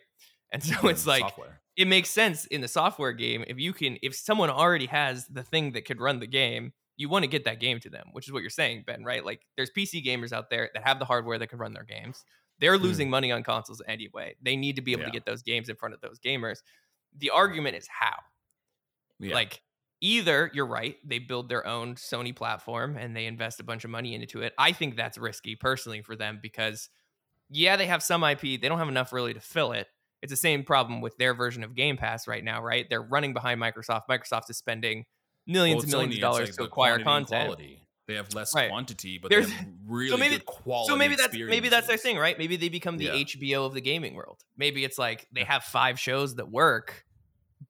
S2: And so
S1: Yeah,
S2: it's like
S1: software.
S2: it makes sense in the software game if you can if someone already has the thing that could run the game you want to get that game to them which is what you're saying ben right? Like there's pc gamers out there that have the hardware that can run their games. They're
S3: Hmm.
S2: losing money on consoles anyway. They need to be able
S1: Yeah.
S2: to get those games in front of those gamers. The argument is how.
S1: Yeah.
S2: like either you're right they build their own sony platform and they invest a bunch of money into it. I think that's risky personally for them because yeah they have some ip they don't have enough really to fill it. It's the same problem with their version of game pass right now right? They're running behind microsoft. Microsoft is spending millions
S1: Well,
S2: and millions
S1: Sony,
S2: of dollars
S1: like
S2: to acquire content.
S1: They have less
S2: Right.
S1: quantity, but
S2: There's-
S1: they have really
S2: so maybe
S1: good quality.
S2: so maybe that's maybe that's their thing right maybe they become the
S1: Yeah.
S2: hbo of the gaming world maybe it's like they have five shows that work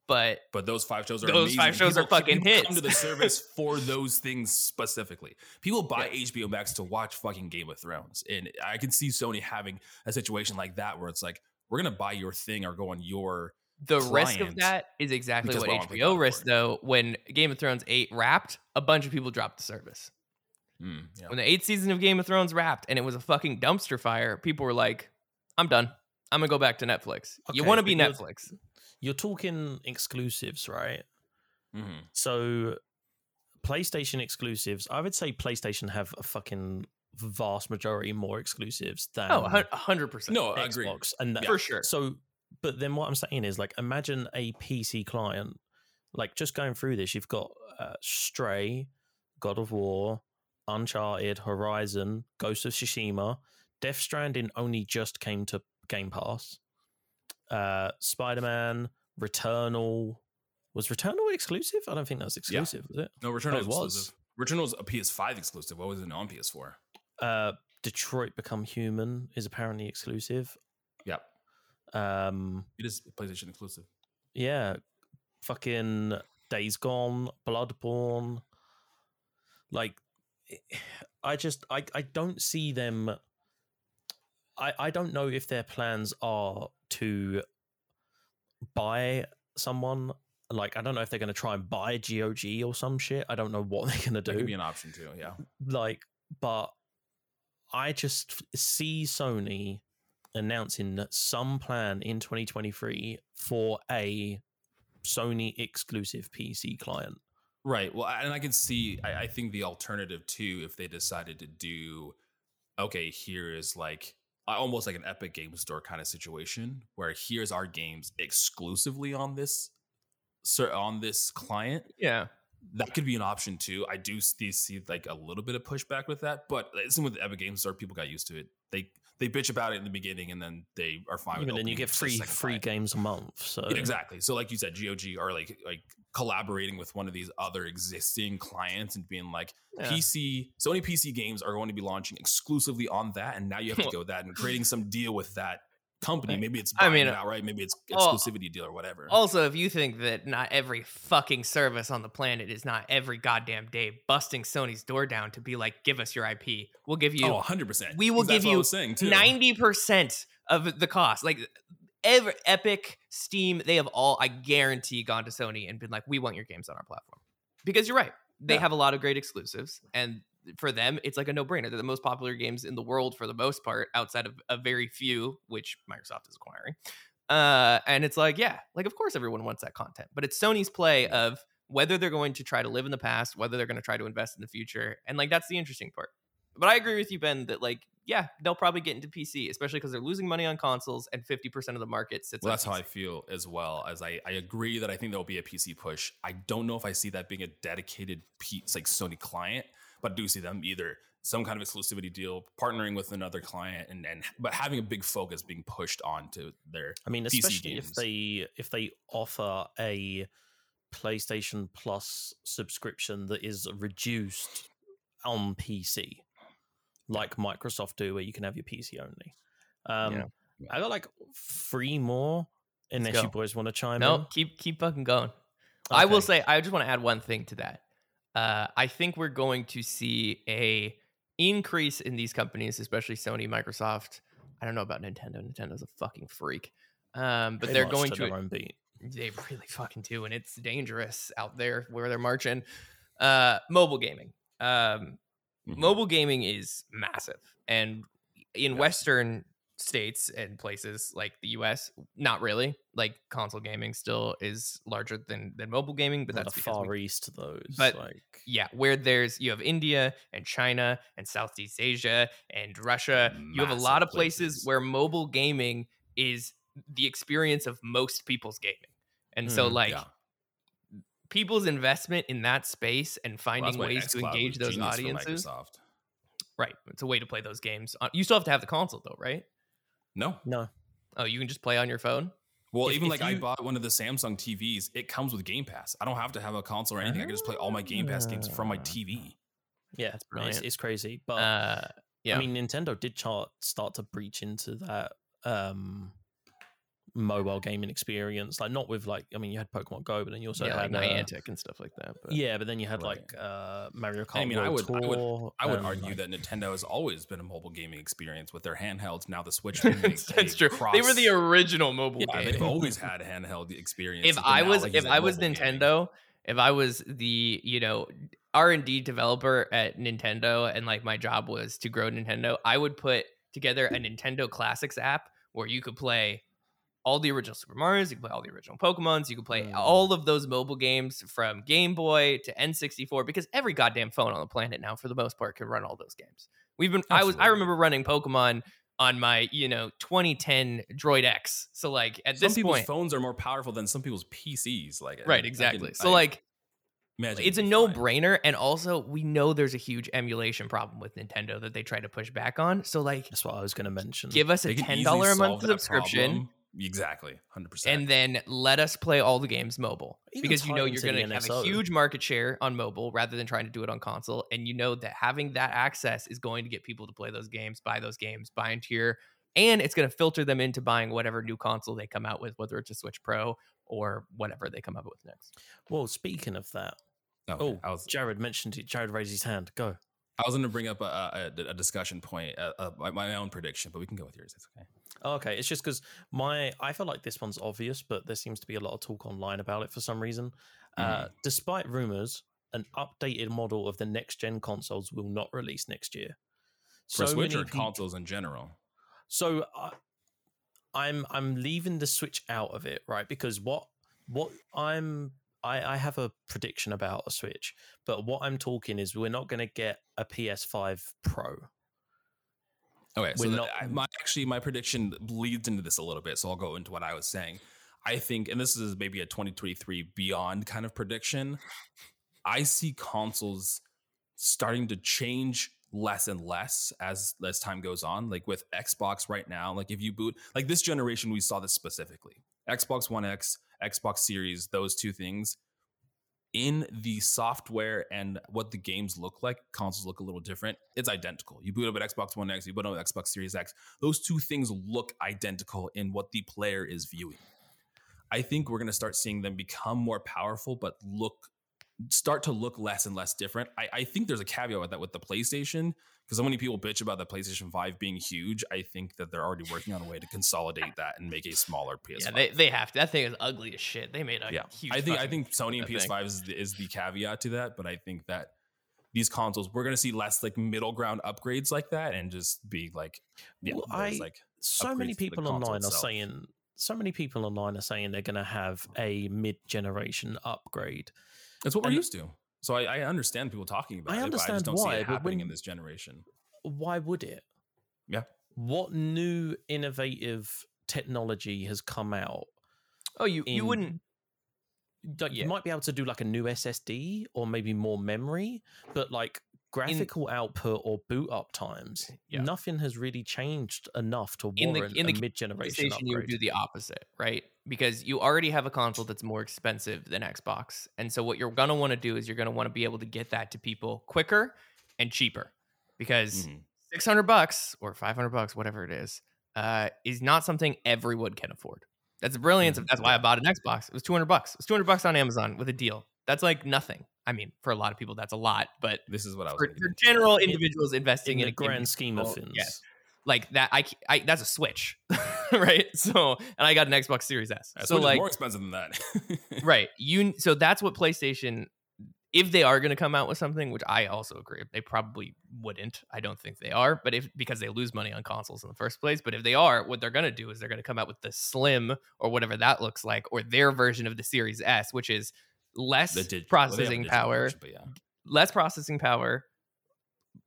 S2: but
S1: But those five shows are
S2: Those
S1: amazing.
S2: five shows are fucking
S1: people Come to the service for those things specifically. People buy HBO Max to watch fucking Game of Thrones, and I can see Sony having a situation like that where it's like, we're gonna buy your thing or go on your.
S2: The risk of that is exactly
S1: because
S2: what
S1: we all wanna pay
S2: HBO risked, though. When Game of Thrones 8 wrapped, a bunch of people dropped the service.
S1: Mm, yeah.
S2: When the eighth season of Game of Thrones wrapped and it was a fucking dumpster fire, people were like, I'm done. I'm going to go back to Netflix. you want to be
S3: but you're-
S2: Netflix.
S3: You're talking exclusives, right?
S1: Mhm.
S3: So PlayStation exclusives, I would say PlayStation have a fucking vast majority more exclusives than
S2: Oh, a 100%.
S1: No, I agree.
S3: Xbox. And that,
S2: for sure.
S3: so but then what I'm saying is like imagine a PC client like just going through this you've got uh, Stray, God of War, Uncharted, Horizon, Ghost of Tsushima, Death Stranding only just came to Game Pass. Uh Spider-Man, Returnal was Returnal exclusive? I don't think that was exclusive, was it?
S1: No, Return
S3: Oh,
S1: was
S3: it was.
S1: exclusive. Return was a PS5 exclusive. What was it on PS4?
S3: Uh Detroit Become Human is apparently exclusive.
S1: Yep,
S3: Um
S1: it is PlayStation exclusive.
S3: yeah, fucking Days Gone, Bloodborne. Like, I just I I don't see them. I I don't know if their plans are to buy someone. Like, I don't know if they're going to try and buy GOG or some shit. I don't know what they're going to
S1: That
S3: do
S1: could be an option too. Yeah.
S3: like but i just see sony announcing that some plan in 2023 for a sony exclusive pc client
S1: Right. Well, and I can see. I, I think the alternative too, if they decided to do, okay, here is like almost like an Epic Game Store kind of situation, where here's our games exclusively on this, sir, on this client.
S2: Yeah.
S1: That could be an option too. I do see, see like a little bit of pushback with that, but listen with the Epic Game Store, people got used to it. They they bitch about it in the beginning, and then they are fine.
S3: even then you get free free
S1: client.
S3: games a month so
S1: Yeah, exactly. So, like you said, GOG are like like collaborating with one of these other existing clients and being like,
S2: Yeah.
S1: PC, Sony PC games are going to be launching exclusively on that, and now you have to go that and creating some deal with that company.
S3: Right.
S1: Maybe it's
S2: I mean,
S1: it outright, maybe it's exclusivity deal or whatever.
S2: Also, if you think that not every fucking service on the planet is not every goddamn day busting Sony's door down to be like, give us your IP, we'll give you
S1: oh, 100 percent.
S2: we will give you ninety percent of the cost. Like every Epic, Steam, they have all, I guarantee, gone to Sony and been like, "We want your games on our platform," because you're right. They
S1: Yeah.
S2: have a lot of great exclusives, and for them, it's like a no-brainer. They're the most popular games in the world for the most part, outside of a very few, which Microsoft is acquiring. Uh, and it's like, yeah, like of course everyone wants that content, but it's Sony's play of whether they're going to try to live in the past, whether they're going to try to invest in the future, and like that's the interesting part. But I agree with you, Ben, that like, yeah, they'll probably get into PC, especially because they're losing money on consoles and 50% of the market sits
S1: Well, that's how I feel as well. As I, I agree that I think there'll be a PC push. I don't know if I see that being a dedicated piece like Sony client, but do see them either some kind of exclusivity deal, partnering with another client, and and but having a big focus being pushed onto their.
S3: i mean
S1: PC
S3: especially if
S1: games.
S3: they if they offer a playstation plus subscription that is reduced on pc like microsoft do where you can have your pc only um
S2: Yeah.
S3: I got like three more, unless you boys want to chime
S2: No,
S3: in.
S2: keep keep fucking going. I will say, I just want to add one thing to that. Uh, I think we're going to see a increase in these companies, especially Sony, Microsoft. I don't know about Nintendo. Nintendo's a fucking freak. Um, but
S3: They
S2: they're going
S3: to
S2: to
S3: their own beat.
S2: They really fucking do, and it's dangerous out there where they're marching. Uh, mobile gaming. um,
S1: Mhm.
S2: mobile gaming is massive, and in
S1: Yeah.
S2: Western states and places like the U.S., not really. Like console gaming still is larger than than mobile gaming, but that's
S3: the
S2: because we
S3: far east, those.
S2: but-
S3: like,
S2: yeah, where there's you have India and China and Southeast Asia and Russia. You have a lot of places
S1: places.
S2: where mobile gaming is the experience of most people's gaming. And so
S3: Mm,
S2: like
S1: yeah.
S2: people's investment in that space and finding
S1: why
S2: ways to engage those audiences. Right. It's a way to play those games. Uh, You still have to have the console though, right?
S1: No.
S3: no.
S2: Oh, you can just play on your phone?
S1: Well,
S3: If-
S1: even
S3: if
S1: like I bought one of the Samsung TVs. It comes with Game Pass. I don't have to have a console or anything. I can just play all my Game Pass games from my
S3: Ah.
S1: TV.
S3: Yeah,
S2: That's
S3: it's,
S2: brilliant.
S3: it's crazy. But
S2: Uh yeah.
S3: I mean, Nintendo did chart, start to breach into that um, mobile gaming experience. Like, not with like, I mean, you had Pokemon Go, but then you also
S2: yeah, like
S3: had uh,
S2: Niantic and stuff like that. But
S3: Yeah, but then you had
S1: Right.
S3: like uh, Mario Kart.
S1: I mean, I
S3: World
S1: would- I would-
S3: Tour,
S1: I would
S3: and,
S1: argue
S3: like-
S1: that Nintendo has always been a mobile gaming experience with their handhelds. Now the Switch. can
S2: that's
S1: a
S2: true. They were the original mobile
S1: Yeah,
S2: game.
S1: they've always had a handheld experience.
S2: if I was if I was
S1: mobile gaming.
S2: Nintendo, if I was the you know R and D developer at Nintendo, and like my job was to grow Nintendo, I would put together a Nintendo Classics app where you could play all the original Super Mario's, you can play all the original Pokemon's, you can play
S3: Mm.
S2: all of those mobile games from Game Boy to N64 because every goddamn phone on the planet now, for the most part, can run all those games. We've been I was I remember running Pokemon on my you know 2010 Droid X. So like at
S1: some
S2: this
S1: people's
S2: point,
S1: phones are more powerful than some people's PCs. Like I- I
S2: right?
S1: can-
S2: Exactly. so
S1: I
S2: like
S1: imagine
S2: it's a no brainer and also we know there's a huge emulation problem with nintendo that they try to push back on so like
S3: That's what I was going to mention.
S2: give us a
S1: They can
S2: $10 a month subscription
S1: problem. Exactly, hundred percent.
S2: and then let us play all the games mobile
S3: Even
S2: because you know you're going to have a huge market share on mobile rather than trying to do it on console and you know that having that access is going to get people to play those games buy those games buy into your and it's going to filter them into buying whatever new console they come out with whether it's a switch pro or whatever they come up with next
S3: Well, speaking of that,
S1: Okay,
S3: oh,
S1: I was
S3: Jared mentioned it. Jared raised his hand. Go.
S1: I was going to bring up a, a, a discussion point, uh, uh, my, my own prediction, but we can go with yours. It's okay.
S3: Oh, okay, it's just because my I feel like this one's obvious, but there seems to be a lot of talk online about it for some reason. Uh, despite rumors, an updated model of the next gen consoles will not release next year.
S1: For Switch
S3: many
S1: or consoles in general.
S3: So I, I'm I'm leaving the Switch out of it, right? Because what what I'm I, I have a prediction about a Switch, but what I'm talking is we're not going to get a PS5 Pro.
S1: Okay, so
S3: not-
S1: I- my actually my prediction leads into this a little bit, so I'll go into what I was saying. I think, and this is maybe a 2023 beyond kind of prediction. I see consoles starting to change less and less as as time goes on. Like with Xbox right now, like if you boot like this generation, we saw this specifically. Xbox One X, Xbox Series, those two things. In the software and what the games look like, consoles look a little different. It's identical. You boot up an Xbox One X, you boot up an Xbox Series X. Those two things look identical in what the player is viewing. I think we're going to start seeing them become more powerful, but look start to look less and less different. I, I think there's a caveat with that with the PlayStation because so many people bitch about the PlayStation 5 being huge. I think that they're already working on a way to consolidate that and make a smaller PS5.
S2: yeah they, they have to that thing is ugly as shit they made a
S1: yeah,
S2: huge
S1: I think I think Sony and. PS5 is the, is the caveat to that, but I think that these consoles we're going to see less like middle ground upgrades like that and just be like yeah,
S3: Well, I-
S1: like
S3: so many
S1: upgrades to the
S3: people
S1: console
S3: online are saying so many people online are saying they're going to have a mid-generation upgrade
S1: That's what we're used to. So I, I understand people talking about
S3: I
S1: it. but I
S3: understand
S1: just don't
S3: why,
S1: see it
S3: but
S1: happening
S3: when-
S1: in this generation.
S3: why would it
S1: Yeah.
S3: what new innovative technology has come out
S2: oh you you wouldn't
S3: like
S2: Yeah.
S3: you might be able to do like a new ssd or maybe more memory but like graphical output or boot up times
S2: Yeah.
S3: nothing has really changed enough to
S2: In the-
S3: warrant
S2: in the
S3: a mid-generation
S2: PlayStation, you would do the opposite, right? Because you already have a console that's more expensive than Xbox. And so what you're going to want to do is you're going to want to be able to get that to people quicker and cheaper. Because
S1: Mhm.
S2: 600 bucks or 500 bucks, whatever it is, uh, is not something everyone can afford. That's the brilliance of
S1: Mhm.
S2: that's why I bought an Xbox. It was 200 bucks. It was 200 bucks on Amazon with a deal. That's like nothing. I mean, for a lot of people, that's a lot, but
S1: This is what I was
S2: for, general
S3: In-
S2: individuals investing
S3: in
S2: in,
S3: the grand scheme of things
S2: yeah, like that I that's a switch right so and i got an xbox series s so like
S1: more expensive than that.
S2: right you so that's what playstation if they are going to come out with something, which I also agree, they probably wouldn't. I don't think they are, but if because they lose money on consoles in the first place. But if they are, what they're going to do is they're going to come out with the Slim or whatever that looks like, or their version of the Series S, which is less
S1: The dig- well, they have a
S2: processing
S1: digital
S2: power,
S1: yeah.
S2: less processing power,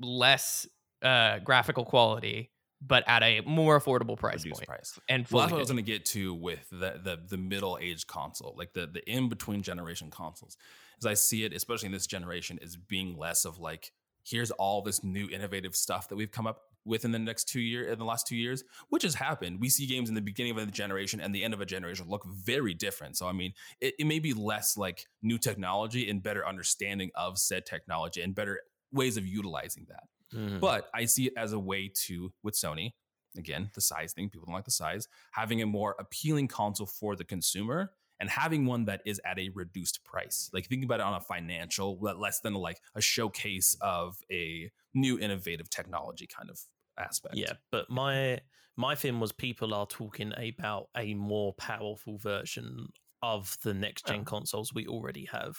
S2: less uh, graphical quality, but at a more affordable price point
S1: price.
S2: and
S1: Well, that's what I was going to get to with the the, the middle aged console, like the the in between generation consoles. As I see it, especially in this generation, is being less of like here's all this new innovative stuff that we've come up with in the next two year in the last two years, which has happened. We see games in the beginning of a generation and the end of a generation look very different. So I mean, it, it may be less like new technology and better understanding of said technology and better ways of utilizing that.
S3: Mhm.
S1: But I see it as a way to, with Sony, again, the size thing, people don't like the size, having a more appealing console for the consumer and having one that is at a reduced price. Like thinking about it on a financial, less than like a showcase of a new innovative technology kind of aspect.
S3: Yeah, but my my thing was people are talking about a more powerful version of the next gen
S2: Oh.
S3: consoles we already have.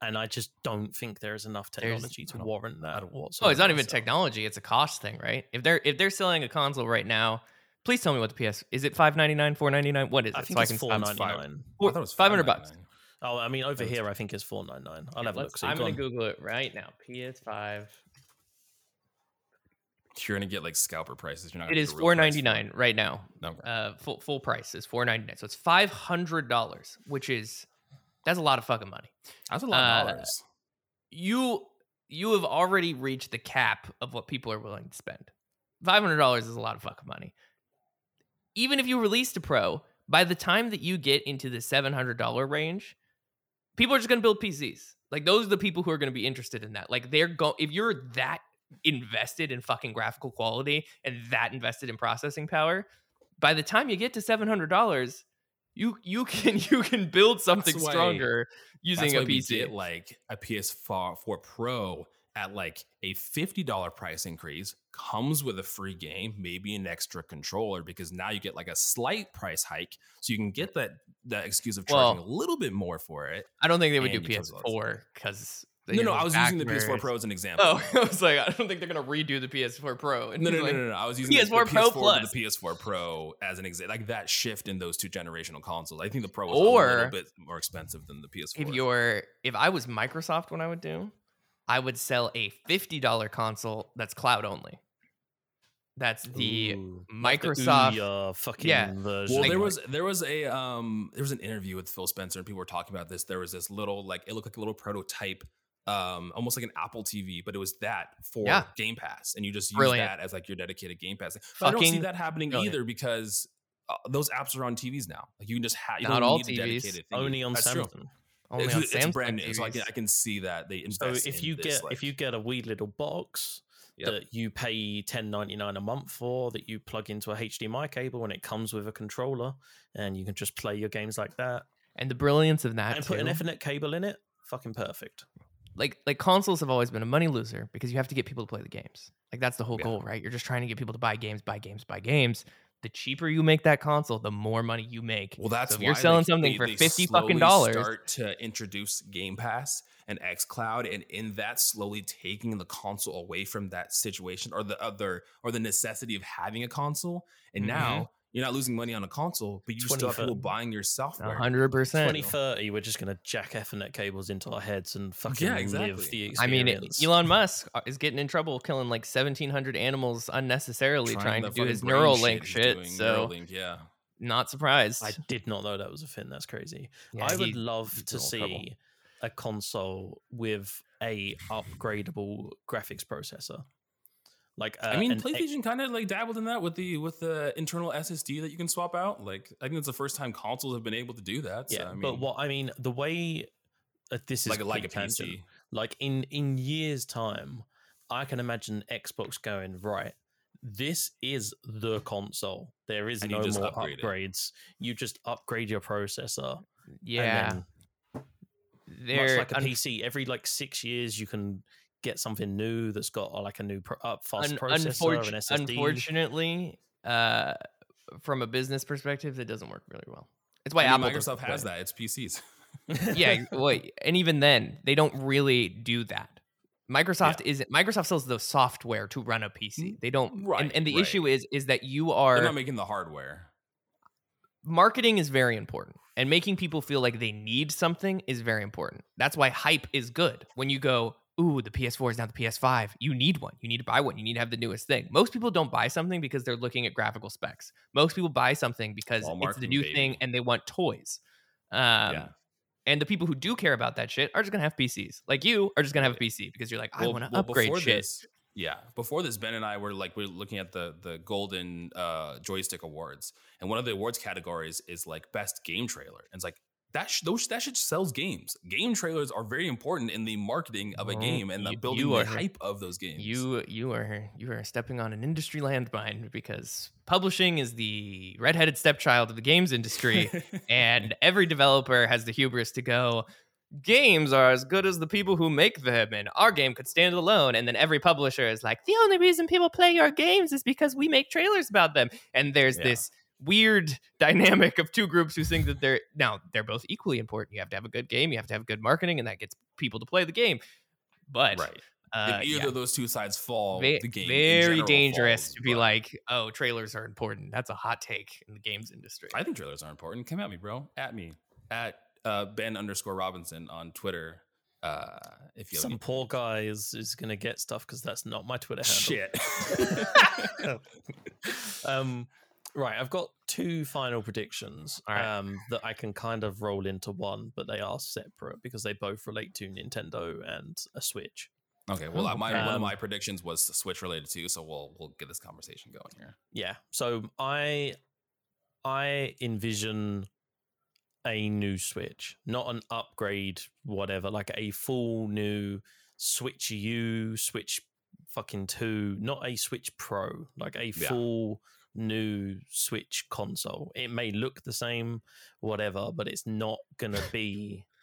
S3: And I just don't think there is enough
S2: There's-
S3: technology to warrant that whatsoever.
S2: Oh, it's not even
S3: so-
S2: technology; it's a cost thing, right? If they're if they're selling a console right now, please tell me what the PS is. It five ninety nine, four ninety nine. What is it?
S3: I think
S2: so
S3: it's
S2: I can
S3: four
S2: I'm
S3: ninety
S2: five-
S3: nine.
S1: I thought it was
S2: 500 bucks.
S3: Oh, I mean over here I think it's four ninety nine. I'll
S2: Yeah,
S3: have a look. So
S2: I'm gonna. Google it right now. PS5.
S1: You're gonna get like scalper prices. You're not.
S2: It
S1: gonna
S2: is
S1: get a real
S2: four ninety nine right now.
S1: Okay.
S2: Uh, full full price is four ninety nine. So it's five hundred dollars, which is that's a lot of fucking money.
S1: That's a lot of
S2: uh,
S1: dollars.
S2: You you have already reached the cap of what people are willing to spend. Five hundred dollars is a lot of fucking money. Even if you released a pro, by the time that you get into the seven hundred dollar range, people are just going to build PCs. Like those are the people who are going to be interested in that. Like they're go if you're that invested in fucking graphical quality and that invested in processing power, by the time you get to seven hundred dollars, you you can you can build something
S1: why-
S2: stronger using a PC.
S1: like a PS4 4 Pro at like a $50 price increase comes with a free game, maybe an extra controller because now you get like a slight price hike so you can get that that excuse of charging
S2: Well,
S1: a little bit more for it.
S2: I don't think they would do
S1: you comes with all
S2: PS4 because
S1: No, no, I was using the PS4 Pro as an example.
S2: Oh, I was like, I don't think they're gonna redo the PS4 Pro. And
S1: No, no,
S2: he's
S1: no,
S2: like,
S1: no, no, I was using the-
S2: PS4
S1: the,
S2: Pro
S1: PS4
S2: Plus.
S1: the PS4 Pro as an example, like that shift in those two generational consoles. I think the Pro was a little bit more expensive than the PS4.
S2: If you're, if I was Microsoft, what I would do, I would sell a fifty dollar console that's cloud only. That's the
S3: Ooh,
S2: Microsoft.
S3: Ouya fucking
S2: Yeah.
S3: version.
S1: Well, there was there was a um there was an interview with Phil Spencer and people were talking about this. There was this little like it looked like a little prototype, um, almost like an Apple TV, but it was that for
S2: Yeah.
S1: Game Pass, and you just use
S2: Brilliant.
S1: that as like your dedicated Game Pass. But I don't see that happening
S2: brilliant.
S1: either because uh, those apps are on TVs now. Like you can just have you
S2: Not
S1: don't
S2: all
S1: need a
S2: TVs.
S3: only on
S1: That's true.
S3: Samsung.
S2: only
S1: it's,
S2: on
S1: it's
S2: Samsung
S1: brand new, so I can I can see that they
S3: So if you
S1: this,
S3: get
S1: like-
S3: if you get a wee little box
S1: Yep.
S3: that you pay ten ninety nine a month for, that you plug into a HDMI cable and it comes with a controller, and you can just play your games like that,
S2: and the brilliance of that
S3: and put an Ethernet cable in it, fucking perfect.
S2: Like like consoles have always been a money loser because you have to get people to play the games. Like that's the whole
S1: Yeah.
S2: goal, right? You're just trying to get people to buy games, buy games, buy games. The cheaper you make that console, the more money you make.
S1: Well, that's
S2: so if you're selling
S1: like,
S2: something
S1: they-
S2: for
S1: they
S2: fifty fucking dollars.
S1: Start to introduce Game Pass and XCloud, and in that, slowly taking the console away from that situation or the other or the necessity of having a console. And
S2: Mhm.
S1: now you're not losing money on a console, but you still have people buying your software.
S2: hundred percent.
S3: Twenty thirty, we're just gonna jack Ethernet cables into our heads and fucking live
S1: exactly.
S3: the
S2: I mean. Elon Musk uh, is getting in trouble killing like 1,700 animals unnecessarily trying,
S1: the
S2: to do his
S1: brain
S2: Neuralink
S1: he's
S2: shit. So
S1: Neuralink, yeah.
S2: not surprised.
S3: I did not know that was a thing. That's crazy.
S2: Yeah,
S3: I would love to
S2: in all trouble.
S3: see a console with a upgradable graphics processor. Like uh,
S1: I mean,
S3: an X-
S1: PlayStation kind of like dabbled in that with the with the internal SSD that you can swap out. Like, I think it's the first time consoles have been able to do that. so,
S3: yeah,
S1: I mean,
S3: but what I mean, the way uh, this is
S1: like a like a. PC.
S3: like in in years time i can imagine xbox going right this is the console there is
S1: And
S3: no more
S1: upgrade it.
S3: upgrades you just upgrade your processor
S2: yeah,
S3: and then, much like a
S2: un-
S3: pc every like six years you can get something new that's got uh, like a new pro- up fast
S2: un-
S3: processor
S2: unfortu-
S3: an ssd
S2: unfortunately, uh, from a business perspective, it doesn't work really well. It's why
S1: I mean,
S2: Apple
S1: Microsoft has that. It's PCs.
S2: yeah, wait, and even then, they don't really do that. Microsoft isn't. Microsoft sells the software to run a PC. They don't.
S1: Right,
S2: and, and the
S1: right.
S2: issue is, is that you
S1: They're
S2: are
S1: not making the hardware.
S2: marketing is very important, and making people feel like they need something is very important. That's why hype is good. When you go, ooh, the PS4 is now the PS5. You need one. You need to buy one. You need to have the newest thing. Most people don't buy something because they're looking at graphical specs. Most people buy something because
S1: All
S2: it's the new
S1: baby.
S2: thing and they want toys. Um,
S1: Yeah.
S2: And the people who do care about that shit are just gonna have PCs. Like you are just gonna have a PC because you're like, I
S1: Well-
S2: want to
S1: well,
S2: upgrade shit.
S1: This, yeah, before this, Ben and I were like we are looking at the the golden uh, joystick awards, and one of the awards categories is like best game trailer, and it's like that sh- those that shit sells games. Game trailers are very important in the marketing of a
S2: Oh,
S1: game and the
S2: you-
S1: building
S2: you
S1: the hype of those games.
S2: You you are you are stepping on an industry landmine because publishing is the redheaded stepchild of the games industry, and every developer has the hubris to go. Games are as good as the people who make them, and our game could stand alone. And then every publisher is like, the only reason people play your games is because we make trailers about them. And there's
S1: Yeah.
S2: this weird dynamic of two groups who think that they're now they're both equally important. You have to have a good game, you have to have good marketing, and that gets people to play the game. But
S1: right.
S2: uh,
S1: if either
S2: yeah
S1: of those two sides fall,
S2: ve-
S1: the game
S2: very dangerous
S1: falls,
S2: to be
S1: but
S2: like, oh, trailers are important. That's a hot take in the games industry.
S1: I think trailers are important. Come at me, bro. At me at uh, Ben underscore Robinson on Twitter. Uh, if you
S3: Some
S1: any-
S3: poor guy is, is going to get stuff because that's not my Twitter handle.
S1: shit.
S3: um, right, I've got two final predictions
S2: right.
S3: um, that I can kind of roll into one, but they are separate because they both relate to Nintendo and a Switch.
S1: Okay, well,
S2: Oh,
S1: my one of
S3: um,
S1: my predictions was Switch related too, so we'll we'll get this conversation going here.
S3: Yeah, so I I envision a new Switch, not an upgrade, whatever, like a full new Switch U, Switch fucking two, not a Switch Pro, like a
S1: Yeah.
S3: full new Switch console. It may look the same, whatever, but it's not gonna be.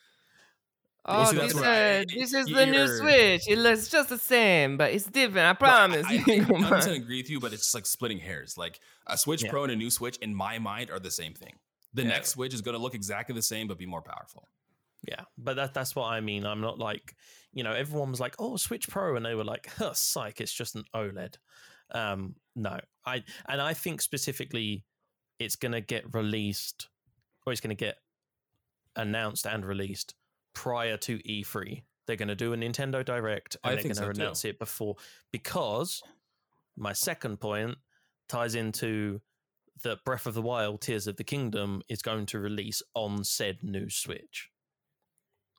S2: Oh, this,
S1: what I-
S2: uh, this is the new Switch. It looks just the same, but it's different. I promise.
S1: I, I, I agree with you, but it's just like splitting hairs. Like a Switch
S3: Yeah.
S1: Pro and a new Switch, in my mind, are the same thing. The
S3: Yeah.
S1: next Switch is going to look exactly the same, but be more powerful.
S3: Yeah, but that that's what I mean. I'm not like, you know, everyone was like, "Oh, Switch Pro," and they were like, "Huh, psych, it's just an OLED." Um, no, I and I think specifically, it's going to get released, or it's going to get announced and released prior to E3. They're going to do a Nintendo Direct,
S1: I
S3: and they're going to
S1: so, too.
S3: announce it before. Because my second point ties into that Breath of the Wild: Tears of the Kingdom is going to release on said new Switch.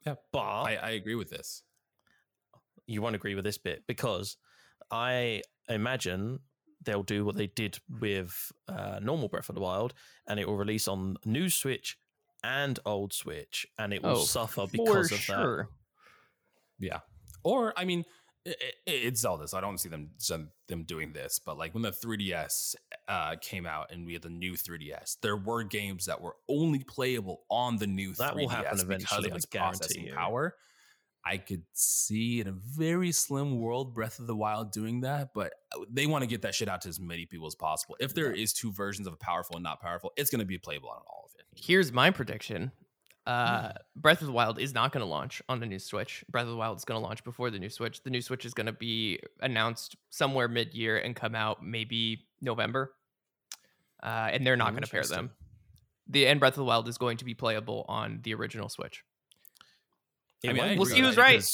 S1: Yeah.
S3: but
S1: I, I agree with this.
S3: you won't agree with this bit because I imagine they'll do what they did with uh, normal Breath of the Wild, and it will release on new Switch and old Switch, and it will
S2: Oh,
S3: suffer
S2: For
S3: because of that.
S1: Yeah. Or I mean, it, it, it's Zelda, so I don't see them them doing this. But like when the 3DS uh, came out and we had the new 3DS, there were games that were only playable on the new
S3: That
S1: 3DS
S3: will happen
S1: because
S3: eventually,
S1: of
S3: I
S1: its
S3: guarantee
S1: processing
S3: you.
S1: power. I could see in a very slim world Breath of the Wild doing that, but uh, they want to get that shit out to as many people as possible. If there is two versions of a powerful and not powerful, it's going to be playable on all of it.
S2: Here's my prediction. Uh, Breath of the Wild is not going to launch on the new Switch. Breath of the Wild is going to launch before the new Switch. The new Switch is going to be announced somewhere mid-year and come out maybe November. Uh, and they're not going to pair them. The and Breath of the Wild is going to be playable on the original Switch.
S3: It
S1: I mean, We'll see
S2: who's right.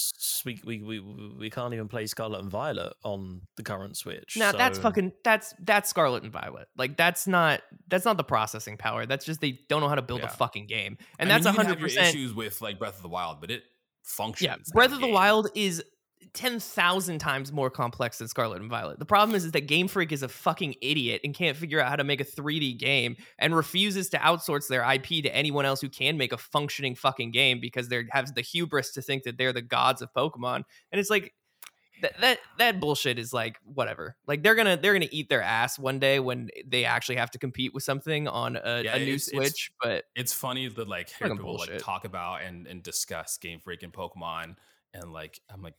S3: We, we, we, we can't even play Scarlet and Violet on the current Switch.
S2: Now that's fucking that's that's Scarlet and Violet. Like that's not that's not the processing power. That's just they don't know how to build
S1: Yeah.
S2: a fucking game. And
S1: I
S2: that's
S1: mean, you can
S2: hundred percent.
S1: issues with like Breath of the Wild, but it functions.
S2: Yeah, Breath of the. Wild is ten thousand times more complex than Scarlet and Violet. The problem is, is that Game Freak is a fucking idiot and can't figure out how to make a 3D game and refuses to outsource their IP to anyone else who can make a functioning fucking game because they have the hubris to think that they're the gods of Pokemon. And it's like that that that bullshit is like whatever. Like they're gonna they're gonna eat their ass one day when they actually have to compete with something on a,
S1: Yeah,
S2: a new
S1: it's- it's-
S2: Switch. but
S1: it's funny that like hear people
S2: bullshit.
S1: like talk about and and discuss Game Freak and Pokemon, and like I'm like,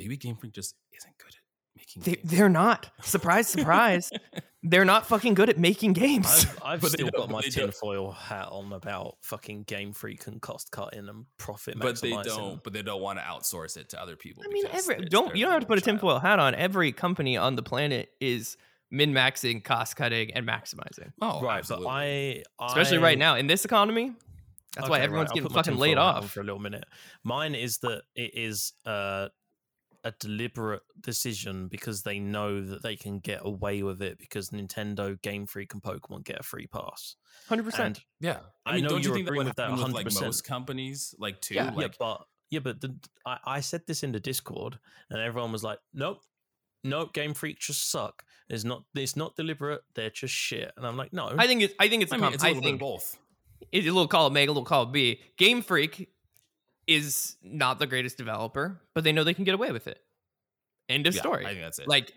S1: maybe Game Freak just isn't good at making
S2: They,
S1: games.
S2: they're not. Surprise, surprise. they're not fucking good at making games.
S3: I've, I've still got my
S1: they don't.
S3: tinfoil hat on about fucking Game Freak and cost cutting and profit
S1: but they don't. But they don't want to outsource it to other people.
S2: I mean, every don't you don't have to put a
S1: child.
S2: tinfoil hat on. Every company on the planet is min maxing, cost cutting, and maximizing.
S1: Oh,
S3: right,
S1: absolutely.
S3: but I
S2: Especially right now in this economy. That's why everyone's
S3: right,
S2: getting fucking laid off.
S3: for a little minute. Mine is that it is uh, a deliberate decision because they know that they can get away with it because Nintendo, Game Freak, and Pokemon get a free pass.
S2: Hundred percent.
S1: Yeah, I
S3: I
S1: mean,
S3: know
S1: don't you
S3: you're
S1: think that
S3: agreeing
S1: would
S3: with that
S1: happen with like most companies, like too?
S2: Yeah.
S3: yeah,
S1: like,
S3: but yeah, but the, I, I said this in the Discord, and everyone was like, "Nope, nope, Game Freak just suck. It's not. It's not deliberate. They're just shit." And I'm like, "No,
S2: I think it's. I think it's. a
S1: I mean,
S2: com-
S1: it's a
S2: I
S1: little bit of
S2: think
S1: both.
S2: it's a little column A, a little column B. Game Freak is not the greatest developer, but they know they can get away with it. End of
S1: Yeah,
S2: story.
S1: I think that's it.
S2: like,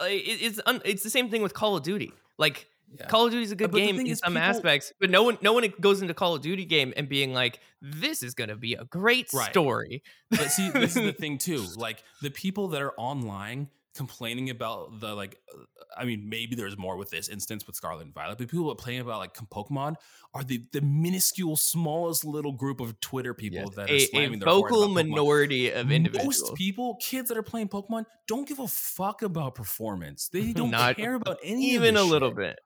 S2: uh, it's un, it's the same thing with Call of Duty. Like
S1: Yeah.
S2: Call of Duty is a good
S1: But
S2: game in some
S1: people-
S2: aspects, but no one no one goes into Call of Duty game and being like, "This is going to be a great
S1: Right.
S2: story."
S1: But see, this is the thing too. Like the people that are online complaining about the like, uh, I mean, maybe there's more with this instance with Scarlet and Violet, but people that are playing about like Pokemon are the the minuscule, smallest little group of Twitter people
S2: Yes.
S1: that are
S2: a, a
S1: slamming their
S2: vocal minority of individuals.
S1: Most people, kids that are playing Pokemon, don't give a fuck about performance. They don't
S2: Not
S1: care about any
S2: even a little
S1: shit.
S2: bit.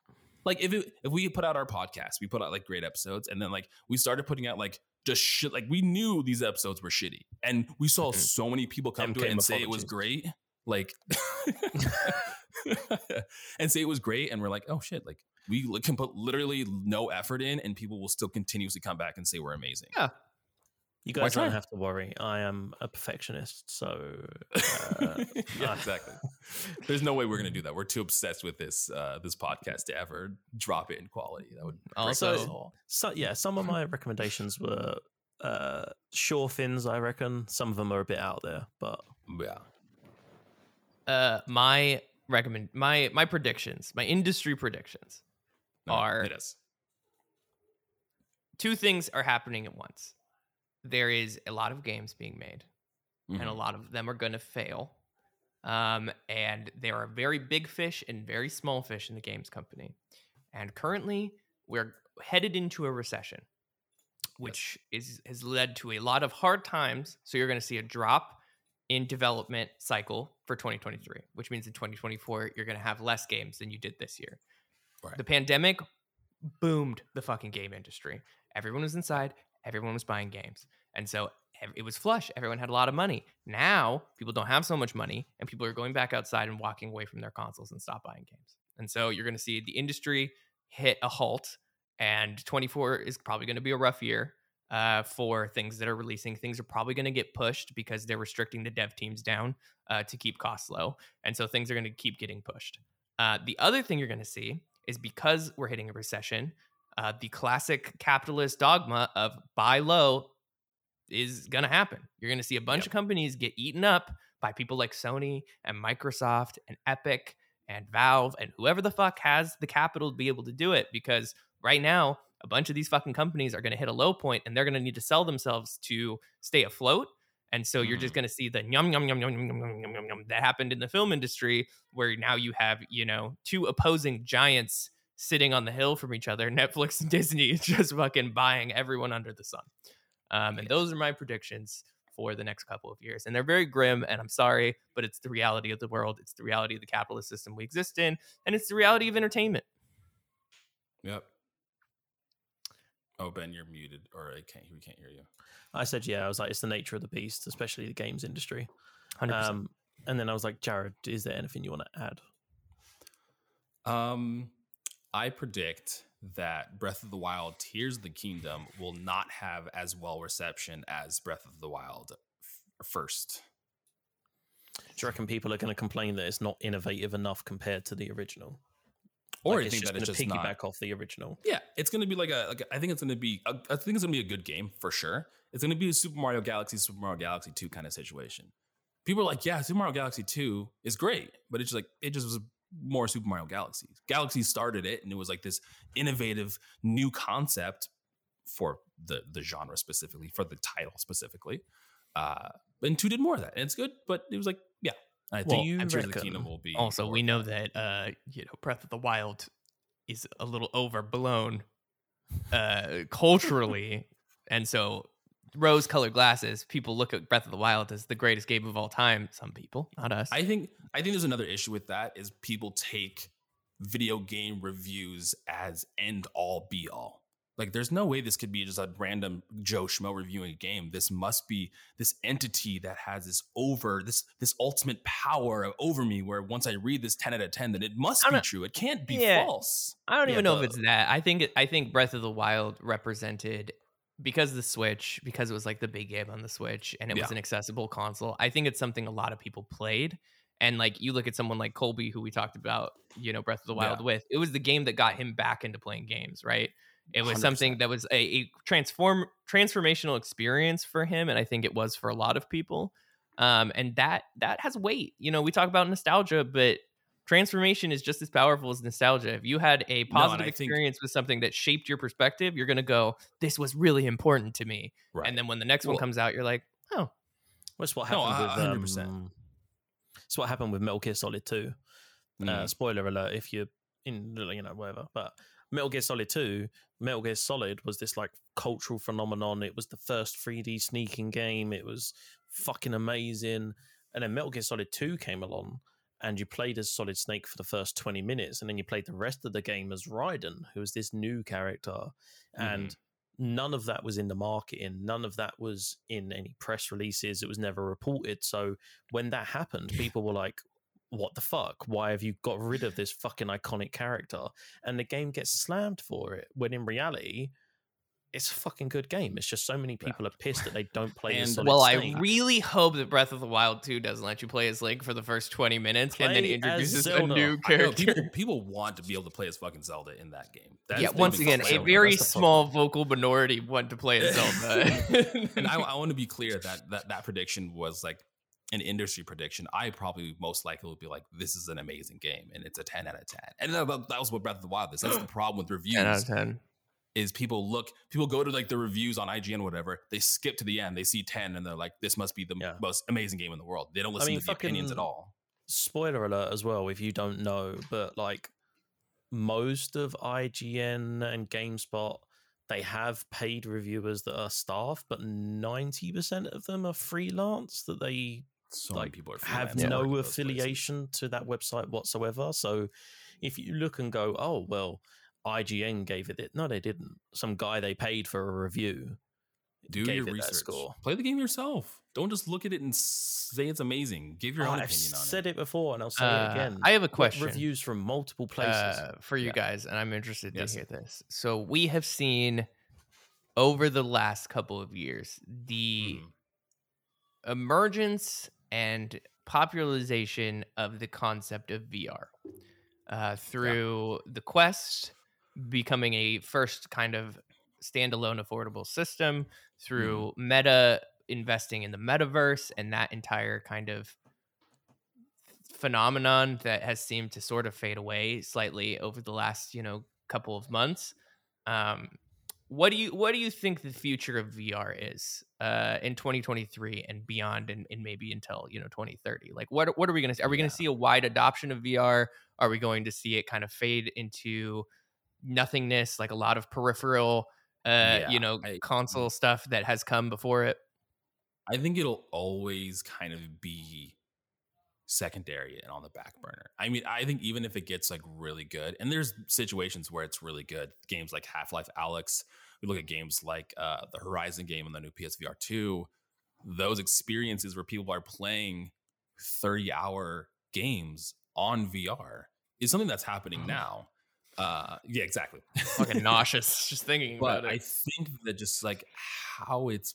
S1: like if it, if we put out our podcast, we put out like great episodes, and then like we started putting out like just shit. Like we knew these episodes were shitty, and we saw
S2: Mhm.
S1: so many people come to it and say it was great. Like, and say it was great, and we're like, oh shit, like we can put literally no effort in, and people will still continuously come back and say we're amazing.
S2: Yeah.
S3: you guys don't have to worry. I am a perfectionist, so uh,
S1: yeah, exactly. There's no way we're gonna do that. We're too obsessed with this uh, this podcast to ever drop it in quality. That would
S2: Also-
S3: so yeah, some of my recommendations were uh, sure fins. I reckon some of them are a bit out there, but
S1: yeah.
S2: Uh, my recommend my my predictions, my industry predictions are
S1: it is.
S2: two things are happening at once. There is a lot of games being made, and a
S1: Mhm.
S2: lot of them are going to fail. Um, and there are very big fish and very small fish in the games company. And currently, we're headed into a recession, which is has led to a lot of hard times. So you're going to see a drop in development cycle for 2023, which means in 2024 you're going to have less games than you did this year.
S1: Right.
S2: The pandemic boomed the fucking game industry. Everyone was inside, everyone was buying games. And so it was flush. Everyone had a lot of money. Now people don't have so much money, and people are going back outside and walking away from their consoles and stop buying games. And so you're going to see the industry hit a halt, and 24 is probably going to be a rough year uh, for things that are releasing. Things are probably going to get pushed because they're restricting the dev teams down uh, to keep costs low, and so things are going to keep getting pushed. Uh, the other thing you're going to see is because we're hitting a recession, uh, the classic capitalist dogma of buy low is going to happen. You're going to see a bunch
S3: Yep.
S2: of companies get eaten up by people like Sony and Microsoft and Epic and Valve and whoever the fuck has the capital to be able to do it because right now a bunch of these fucking companies are going to hit a low point and they're going to need to sell themselves to stay afloat. And so you're just going to see the yum yum yum yum yum yum yum yum yum that happened in the film industry where now you have, you know, two opposing giants sitting on the hill from each other, Netflix and Disney just fucking buying everyone under the sun. Um, and those are my predictions for the next couple of years. And they're very grim, and I'm sorry, but it's the reality of the world. It's the reality of the capitalist system we exist in, and it's the reality of entertainment.
S1: Yep. Oh, Ben, you're muted, or I can't. We can't hear you.
S3: I said yeah. I was like, it's the nature of the beast, especially the games industry.
S2: 100%.
S3: Um, and then I was like, Jared, is there anything you want to add?
S1: Um, I predict that Breath of the Wild: Tears of the Kingdom will not have as well reception as Breath of the Wild f- first.
S3: Do you reckon people are going to complain that it's not innovative enough compared to the original?
S1: Or
S3: Like,
S1: I think
S3: just
S1: that it's just
S3: piggyback
S1: not.
S3: off the original.
S1: Yeah, it's gonna be like a. Like, I think it's gonna be. A, I think it's gonna be a good game for sure. It's gonna be a Super Mario Galaxy, Super Mario Galaxy Two kind of situation. People are like, yeah, Super Mario Galaxy Two is great, but it's just like it just was more Super Mario Galaxy. Galaxy started it, and it was like this innovative new concept for the the genre specifically, for the title specifically. Uh, and two did more of that, and it's good. But it was like, I
S3: Well,
S1: think
S3: you
S1: I'm sure the Kingdom will be.
S2: Also, we know that uh, you know Breath of the Wild is a little overblown uh, culturally, and so rose-colored glasses. People look at Breath of the Wild as the greatest game of all time. Some people, not us.
S1: I think I think there's another issue with that is people take video game reviews as end all be all. Like there's no way this could be just a random Joe Schmo reviewing a game. This must be this entity that has this over this this ultimate power over me where once I read this 10 out of 10 then it must be true. It can't be
S2: Yeah.
S1: false.
S2: I don't
S3: Yeah,
S2: even know if it's that. I think it, I think Breath of the Wild represented because the Switch, because it was like the big game on the Switch and it was
S1: Yeah.
S2: an accessible console. I think it's something a lot of people played. And like you look at someone like Colby, who we talked about, you know, Breath of the Wild
S1: Yeah.
S2: with, it was the game that got him back into playing games, right? It was
S1: 100%.
S2: something that was a, a transform transformational experience for him, and I think it was for a lot of people. Um, and that that has weight. You know, we talk about nostalgia, but transformation is just as powerful as nostalgia. If you had a positive
S1: think-
S2: experience with something that shaped your perspective, you're gonna go, "This was really important to me."
S1: Right.
S2: And then when the next one comes out, you're like, "Oh,
S3: That's what
S1: No,
S3: happened
S1: a-
S3: with.
S1: 100%.
S3: Um, what happened with Metal Gear Solid 2. Uh,
S1: Mm.
S3: spoiler alert if you're in, you know, whatever. But Metal Gear Solid 2, Metal Gear Solid was this like cultural phenomenon. It was the first 3D sneaking game. It was fucking amazing. And then Metal Gear Solid 2 came along and you played as Solid Snake for the first 20 minutes. And then you played the rest of the game as Raiden, who was this new character. And mm-hmm. none of that was in the marketing. None of that was in any press releases. It was never reported. So when that happened, people were like, what the fuck? Why have you got rid of this fucking iconic character? And the game gets slammed for it. When in reality, it's a fucking good game. It's just so many
S1: Yeah.
S3: people are pissed that they don't play as
S1: And-
S2: well,
S3: Snake.
S2: I really hope that Breath of the Wild 2 doesn't let you play as Link for the first 20 minutes and then
S3: Play
S2: introduces a new
S1: I know,
S2: character.
S1: people, people want to be able to play as fucking Zelda in that game. That's
S2: yeah,
S1: the
S2: once
S1: big
S2: again, a very
S3: That's the
S2: small vocal minority want to play as Zelda.
S1: and I, I want to be clear that, that that prediction was like an industry prediction. I probably most likely would be like, this is an amazing game, and it's a ten out of ten. And that, that was what Breath of the Wild is. That's the problem with reviews.
S2: 10 out of 10.
S1: Is people look, people go to like the reviews on IGN, or whatever. They skip to the end. They see ten, and they're like, this must be the
S3: Yeah.
S1: most amazing game in the world. They don't listen
S3: mean,
S1: to the opinions at all.
S3: spoiler alert as well if you don't know but like most of ign and gamespot they have paid reviewers that are staff but 90% of them are freelance that they
S1: So
S3: like,
S1: people are
S3: have
S1: freelance
S3: no
S1: work places.
S3: affiliation to that website whatsoever so if you look and go oh well ign gave it it no they didn't some guy they paid for a review
S1: Do
S3: gave
S1: your
S3: it that
S1: research.
S3: score.
S1: Play the game yourself. Don't just look at it and say it's amazing. Give your
S3: Oh,
S1: own
S3: i've
S1: opinion on
S3: said
S1: it.
S3: it before and i'll say
S2: Uh,
S3: it again
S2: I have a
S3: Got
S2: question.
S3: reviews from multiple places
S2: uh, for you
S3: Yeah.
S2: guys, and I'm interested to hear this. So we have seen over the last couple of years the
S1: Mhm.
S2: emergence and popularization of the concept of VR uh, through the Quest becoming a first kind of standalone affordable system, through Meta investing in the metaverse and that entire kind of phenomenon that has seemed to sort of fade away slightly over the last you know couple of months. Um, what do you what do you think the future of VR is uh, in 2023 and beyond, and, and maybe until you know 2030? Like, what what are we going to see? Are we going
S1: Yeah.
S2: to see a wide adoption of VR? Are we going to see it kind of fade into nothingness, like a lot of peripheral, uh,
S1: Yeah,
S2: you know,
S1: I-
S2: console stuff that has come before it?
S1: I think it'll always kind of be secondary and on the back burner. I mean, I think even if it gets like really good, and there's situations where it's really good, games like Half Life Alyx, we look at games like uh, the Horizon game and the new PSVR 2, those experiences where people are playing 30 hour games on VR is something that's happening
S2: Mhm.
S1: now. Uh, yeah, exactly.
S2: Fucking nauseous just thinking
S1: but
S2: about
S1: I think that just like how it's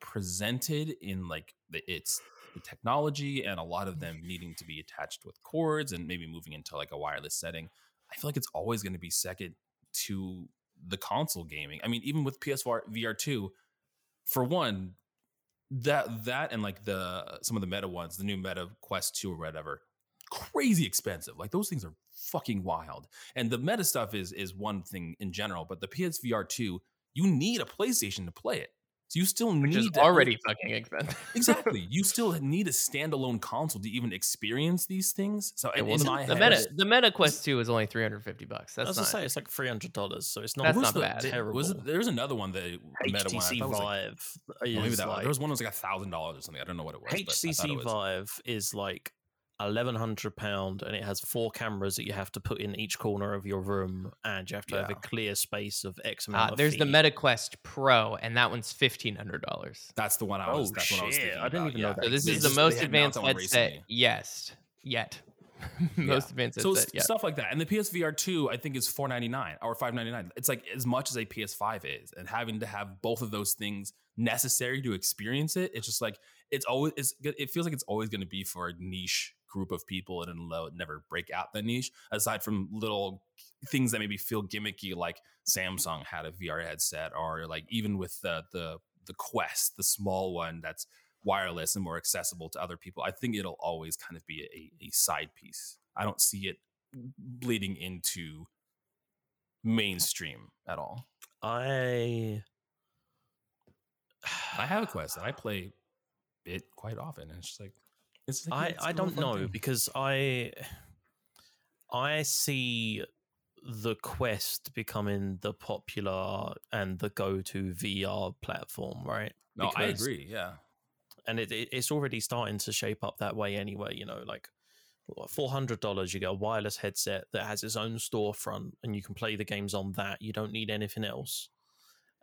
S1: presented in like the, it's technology and a lot of mm. them needing to be attached with cords and maybe moving into like a wireless setting. I feel like it's always going to be second to the console gaming. I mean, even with PS4 VR two, for one, that that and like the some of the meta ones, the new Meta Quest two or whatever, crazy expensive. Like those things are fucking wild. And the meta stuff is is one thing in general, but the PSVR two, you need a PlayStation to play it. So you still
S2: which
S1: need
S2: is
S1: to-
S2: already fucking expensive.
S1: exactly. You still need a standalone console to even experience these things. So
S3: It
S1: in
S3: wasn't-
S1: my
S2: the
S1: head,
S2: meta the Meta Quest 2 is only 350 bucks.
S3: I
S2: That's
S3: was
S2: not
S3: gonna say it's like three hundred dollars, so it's not.
S2: That's not
S1: the-
S2: bad.
S1: did-
S3: Terrible.
S1: Was it, there's another one that Meta one. I
S3: HTC
S1: thought was like-
S3: Vive.
S1: oh, maybe
S3: is
S1: that one. There was one that was like a thousand dollars or something. I don't know what it was. but I it
S3: HTC
S1: was-
S3: Vive is like eleven hundred pound, and it has four cameras that you have to put in each corner of your room, and you have to have a clear space of X amount.
S2: Uh,
S3: of
S2: there's the
S3: feet.
S2: Meta Quest Pro, and that one's fifteen hundred dollars.
S1: That's the one I
S3: Oh,
S1: was. that's what I was
S3: shit.
S1: thinking
S3: I didn't
S1: about,
S3: even know that
S2: So this is the most advanced
S1: announced
S2: headset yes yet. most advanced
S1: So
S2: headset yet.
S1: stuff like that, and the PSVR two, I think is four ninety nine or five ninety nine. It's like as much as a PS5 is, and having to have both of those things necessary to experience it, it's just like it's always it's, it feels like it's always going to be for a niche group of people, and it'll never break out that niche. Aside from little things that maybe feel gimmicky, like Samsung had a VR headset, or like even with the the the Quest, the small one that's wireless and more accessible to other people. I think it'll always kind of be a, a side piece. I don't see it bleeding into mainstream at all.
S3: I
S1: I have a Quest and I play it quite often, and it's just like it's. Like,
S3: I,
S1: it's
S3: I
S1: a
S3: don't know
S1: thing.
S3: because I I see the Quest becoming the popular and the go-to VR platform, right?
S1: No, I agree. Yeah,
S3: and it, it, it's already starting to shape up that way anyway. You know, like four hundred dollars, you get a wireless headset that has its own storefront, and you can play the games on that. You don't need anything else.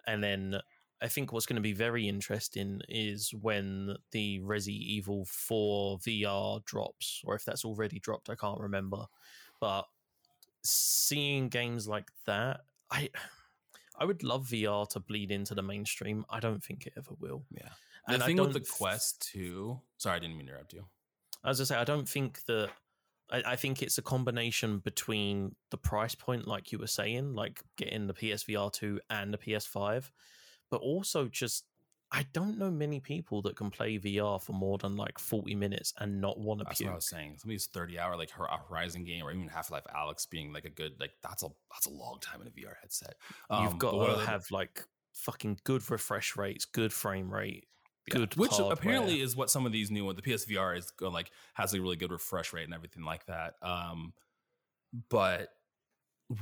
S3: And then I think what's going to be very interesting is when the Resi Evil Four VR drops, or if that's already dropped, I can't remember. But seeing games like that, I. I would love VR to bleed into the mainstream. I don't think it ever will.
S1: yeah. The
S3: And I
S1: thing with the Quest too. Sorry, I didn't mean to interrupt you.
S3: as I say, I don't think that. I, think it's a combination between the price point, like you were saying, like getting the PSVR two and the PS5, but also just I don't know many people that can play VR for more than like forty minutes and not want to
S1: That's what I was saying. Some of these thirty hour like Hor- Horizon game or even Half Life Alyx being like a good like that's a that's a long time in a VR headset.
S3: You've
S1: Um,
S3: got to have like fucking good refresh rates, good frame rate,
S1: Yeah,
S3: good
S1: which
S3: hardware.
S1: apparently is what some of these new ones the psvr is like has a really good refresh rate and everything like that um but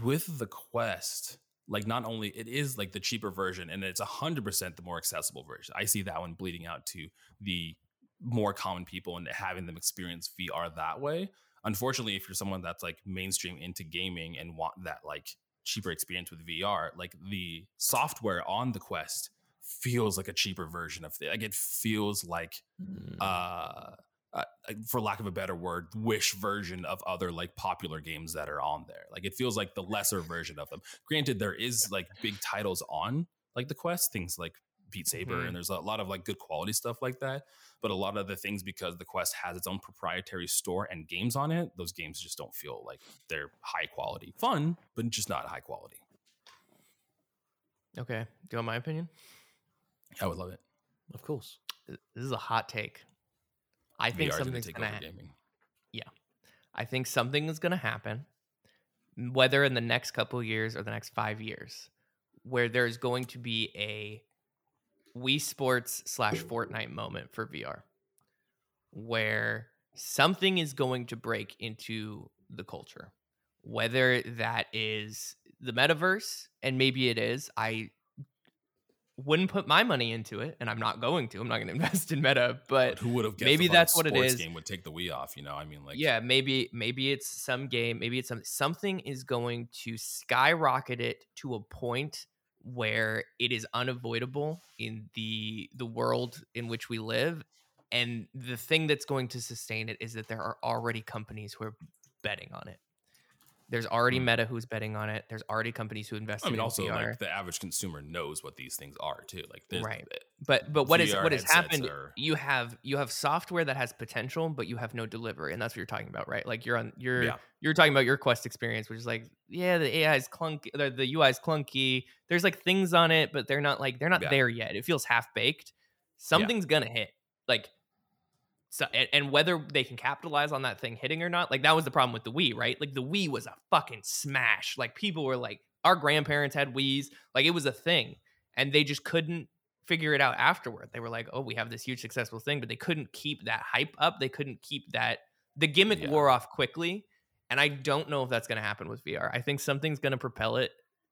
S1: with the quest like not only it is like the cheaper version and it's 100% the more accessible version i see that one bleeding out to the more common people and having them experience vr that way unfortunately if you're someone that's like mainstream into gaming and want that like cheaper experience with vr like the software on the quest feels like a cheaper version of it. Like it feels like,
S3: Mm.
S1: uh, uh, for lack of a better word, wish version of other like popular games that are on there. Like it feels like the lesser version of them. Granted, there is like big titles on like the Quest, things like Beat Saber,
S2: Mhm.
S1: and there's a lot of like good quality stuff like that. But a lot of the things because the Quest has its own proprietary store and games on it, those games just don't feel like they're high quality. Fun, but just not high quality.
S2: Okay. Do you want my opinion?
S1: I would love it.
S3: of course.
S2: This is a hot take. I think
S1: VR
S2: something's gonna.
S1: over
S2: ha-
S1: gaming.
S2: I think something is gonna happen, whether in the next couple of years or the next five years, where there's going to be a Wii Sports slash Fortnite moment for VR, where something is going to break into the culture, whether that is the metaverse, and maybe it is. I wouldn't put my money into it, and I'm not going to. I'm not going to invest in Meta, but
S1: But who would have guessed
S2: maybe that's what it is.
S1: Game would take the Wii off. You know, I mean, like
S2: yeah, maybe maybe it's some game, maybe it's some something is going to skyrocket it to a point where it is unavoidable in the the world in which we live and the thing that's going to sustain it is that there are already companies who are betting on it. There's already
S1: Hmm.
S2: Meta who's betting on it. There's already companies who invest in it.
S1: I mean,
S2: in
S1: also
S2: VR.
S1: like the average consumer knows what these things are too. Like,
S2: Right. but but what is
S1: VR
S2: what has happened
S1: are-
S2: you have you have software that has potential but you have no delivery and that's what you're talking about right like you're on you're
S1: Yeah.
S2: you're talking about your quest experience which is like yeah the ai is clunky the, the ui is clunky there's like things on it but they're not like they're not
S1: Yeah.
S2: there yet it feels half baked something's gonna hit like so and, and whether they can capitalize on that thing hitting or not like that was the problem with the wii right like the wii was a fucking smash like people were like our grandparents had wii's like it was a thing and they just couldn't figure it out afterward. They were like, "Oh, we have this huge successful thing," but they couldn't keep that hype up. They couldn't keep that the gimmick
S1: Yeah.
S2: wore off quickly, and I don't know if that's going to happen with VR. I think something's going to propel it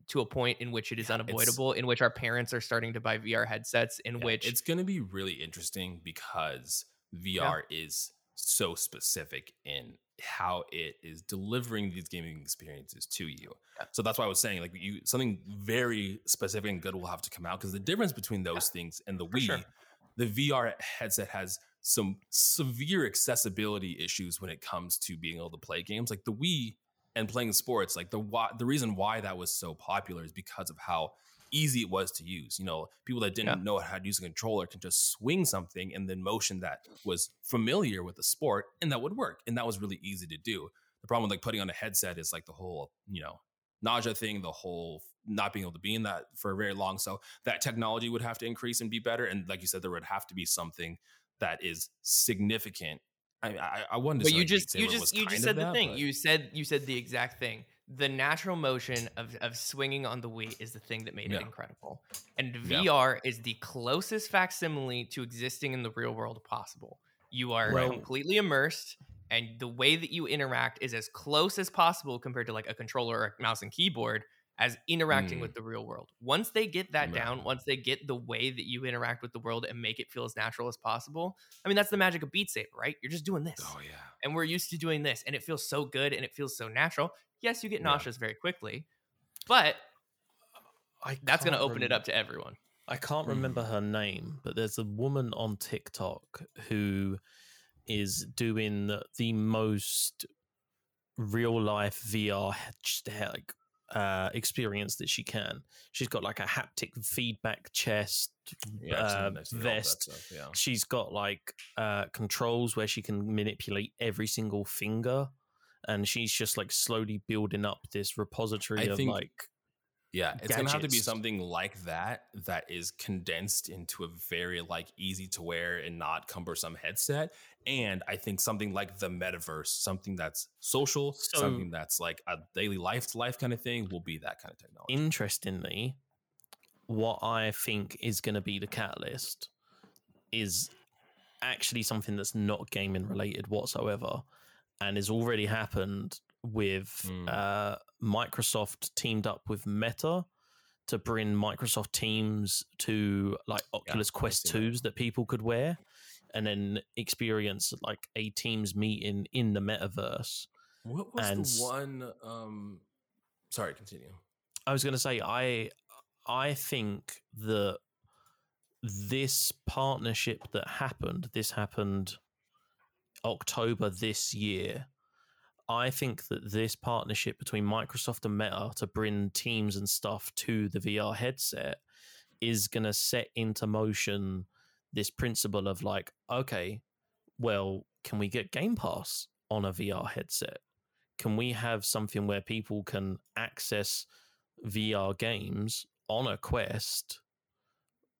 S2: to a point in which it is
S1: Yeah,
S2: unavoidable, in which our parents are starting to buy VR headsets, in
S1: Yeah,
S2: which
S1: it's going to be really interesting because VR is so specific in how it is delivering these gaming experiences to you.
S2: Yeah.
S1: So that's why I was saying like you something very specific and good will have to come out because the difference between those things and the
S2: For
S1: Wii,
S2: sure.
S1: the VR headset has some severe accessibility issues when it comes to being able to play games like the Wii and playing sports like the why, the reason why that was so popular is because of how easy it was to use. You know, people that didn't
S2: Yeah.
S1: know how to use a controller can just swing something and then motion that was familiar with the sport and that would work. And that was really easy to do. The problem with like putting on a headset is like the whole, you know, nausea thing, the whole not being able to be in that for very long. So that technology would have to increase and be better. And like you said, there would have to be something that is significant. I I, I wanted to
S2: but
S1: say
S2: you
S1: like
S2: just you just you just said the
S1: that,
S2: thing
S1: but-
S2: you said you said the exact thing the natural motion of, of swinging on the wii is the thing that made
S1: Yeah.
S2: it incredible and
S1: Yeah.
S2: vr is the closest facsimile to existing in the real world possible you are
S3: Well-
S2: completely immersed and the way that you interact is as close as possible compared to like a controller or a mouse and keyboard as interacting
S1: Mm.
S2: with the real world once they get that
S1: Yeah.
S2: down once they get the way that you interact with the world and make it feel as natural as possible i mean that's the magic of beat saber right you're just doing this
S1: Oh yeah.
S2: and we're used to doing this and it feels so good and it feels so natural yes you get
S1: Yeah.
S2: nauseous very quickly but
S3: I
S2: that's going to open it up to everyone
S3: I can't
S1: Mm.
S3: remember her name, but there's a woman on TikTok who is doing the- most real life VR like uh, experience that she can. She's got like a haptic feedback chest
S1: Yeah,
S3: uh,
S1: I've seen all that
S3: vest.
S1: yeah.
S3: She's got like uh, controls where she can manipulate every single finger, and she's just like slowly building up this repository
S1: I
S3: of
S1: think-
S3: like
S1: Yeah, it's gonna have to be something like that that is condensed into a very like easy to wear and not cumbersome headset. And I think something like the metaverse, something that's social,
S3: So-
S1: something that's like a daily life to life kind of thing, will be that kind of technology.
S3: interestingly, what I think is going to be the catalyst is actually something that's not gaming related whatsoever and has already happened with
S1: Mm.
S3: uh, Microsoft teamed up with Meta to bring Microsoft Teams to like Oculus
S1: I've
S3: Quest
S1: seen that.
S3: 2s that people could wear and then experience like a Teams meeting in the metaverse.
S1: what was
S3: and
S1: the one? Um, sorry, continue.
S3: I was going to say I I think that this partnership that happened, this happened October this year. I think that this partnership between Microsoft and Meta to bring Teams and stuff to the VR headset is going to set into motion this principle of like, okay, well, can we get Game Pass on a VR headset? Can we have something where people can access VR games on a Quest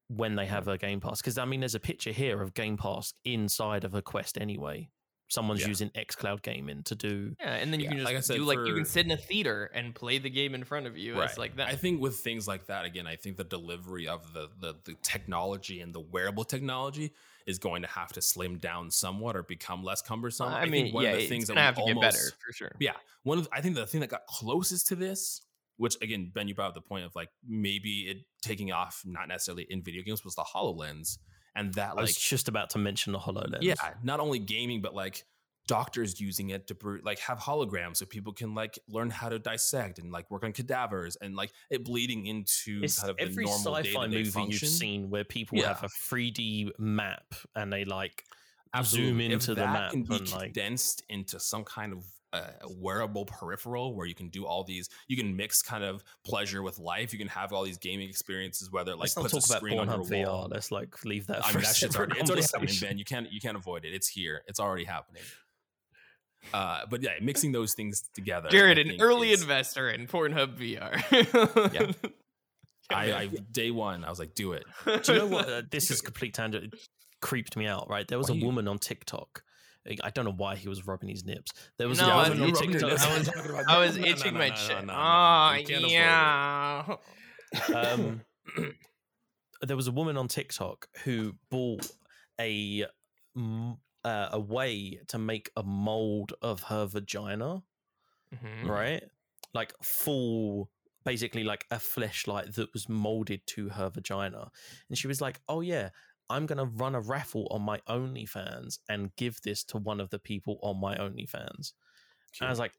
S3: when they have a Game Pass? Because I mean, there's a picture here of Game Pass inside of a Quest anyway. Someone's
S1: Yeah.
S3: using XCloud gaming to do.
S2: yeah and then you
S1: Yeah,
S2: can just
S1: like said,
S2: do like you can sit in a theater and play the game in front of you it's like that
S1: I think with things like that, again, I think the delivery of the, the the technology and the wearable technology is going to have to slim down somewhat or become less cumbersome.
S2: i,
S1: think
S2: mean
S1: one
S2: yeah
S1: of the things that
S2: have
S1: we
S2: to get better for sure
S1: Yeah, one of the, I think the thing that got closest to this, which again, Ben, you brought up the point of like maybe it taking off, not necessarily in video games, was the Hololens, and that like
S3: was just about to mention the Hololens.
S1: yeah, not only gaming, but like doctors using it to br- like have holograms so people can like learn how to dissect and like work on cadavers and like it bleeding into
S3: It's
S1: kind of the
S3: every
S1: normal
S3: sci-fi movie
S1: function.
S3: you've seen where people have a 3D map and they like
S1: Absolutely.
S3: zoom
S1: If
S3: into the
S1: that
S3: map
S1: can be
S3: and like
S1: condensed into some kind of uh, wearable peripheral where you can do all these you can mix kind of pleasure with life you can have all these gaming experiences whether it like
S3: let's not
S1: puts a
S3: about
S1: screen on your
S3: Pornhub
S1: wall
S3: VR. Let's like leave that.
S1: I mean,
S3: a
S1: that shit's already, it's already happening,
S3: conversation.
S1: Ben. You can't you can't avoid it. It's here. It's already happening. Uh, but yeah, mixing those things together.
S2: jared an early
S1: is-
S2: investor in pornhub vr
S1: Yeah. I, I day one, I was like, do it.
S3: Do you know what? Uh, this is complete tangent. It creeped me out. Right, there was
S1: Why
S3: a
S1: you-
S3: woman on TikTok. I don't know why he was rubbing his nips. There was
S2: No,
S3: a
S2: I
S3: woman
S2: was
S3: on
S2: itching-
S3: TikTok.
S2: I was- I was itching my chin. Oh, yeah.
S3: um, there was a woman on TikTok who bought a uh, a way to make a mold of her vagina,
S2: Mhm.
S3: right? Like full, basically like a fleshlight that was molded to her vagina, and she was like, "Oh yeah." I'm gonna run a raffle on my OnlyFans and give this to one of the people on my OnlyFans. And I was like,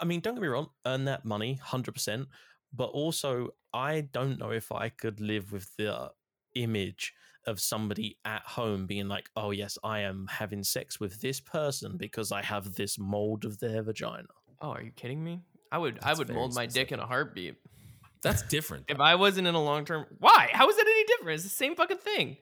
S3: I mean, don't get me wrong, earn that money, 100%. But also, I don't know if I could live with the image of somebody at home being like, oh, yes, I am having sex with this person because I have this mold of their vagina.
S2: Oh, are you kidding me? I would I would mold my dick in a heartbeat.
S1: That's different.
S2: If I wasn't in a long term, why? How is that any different? It's the same fucking thing.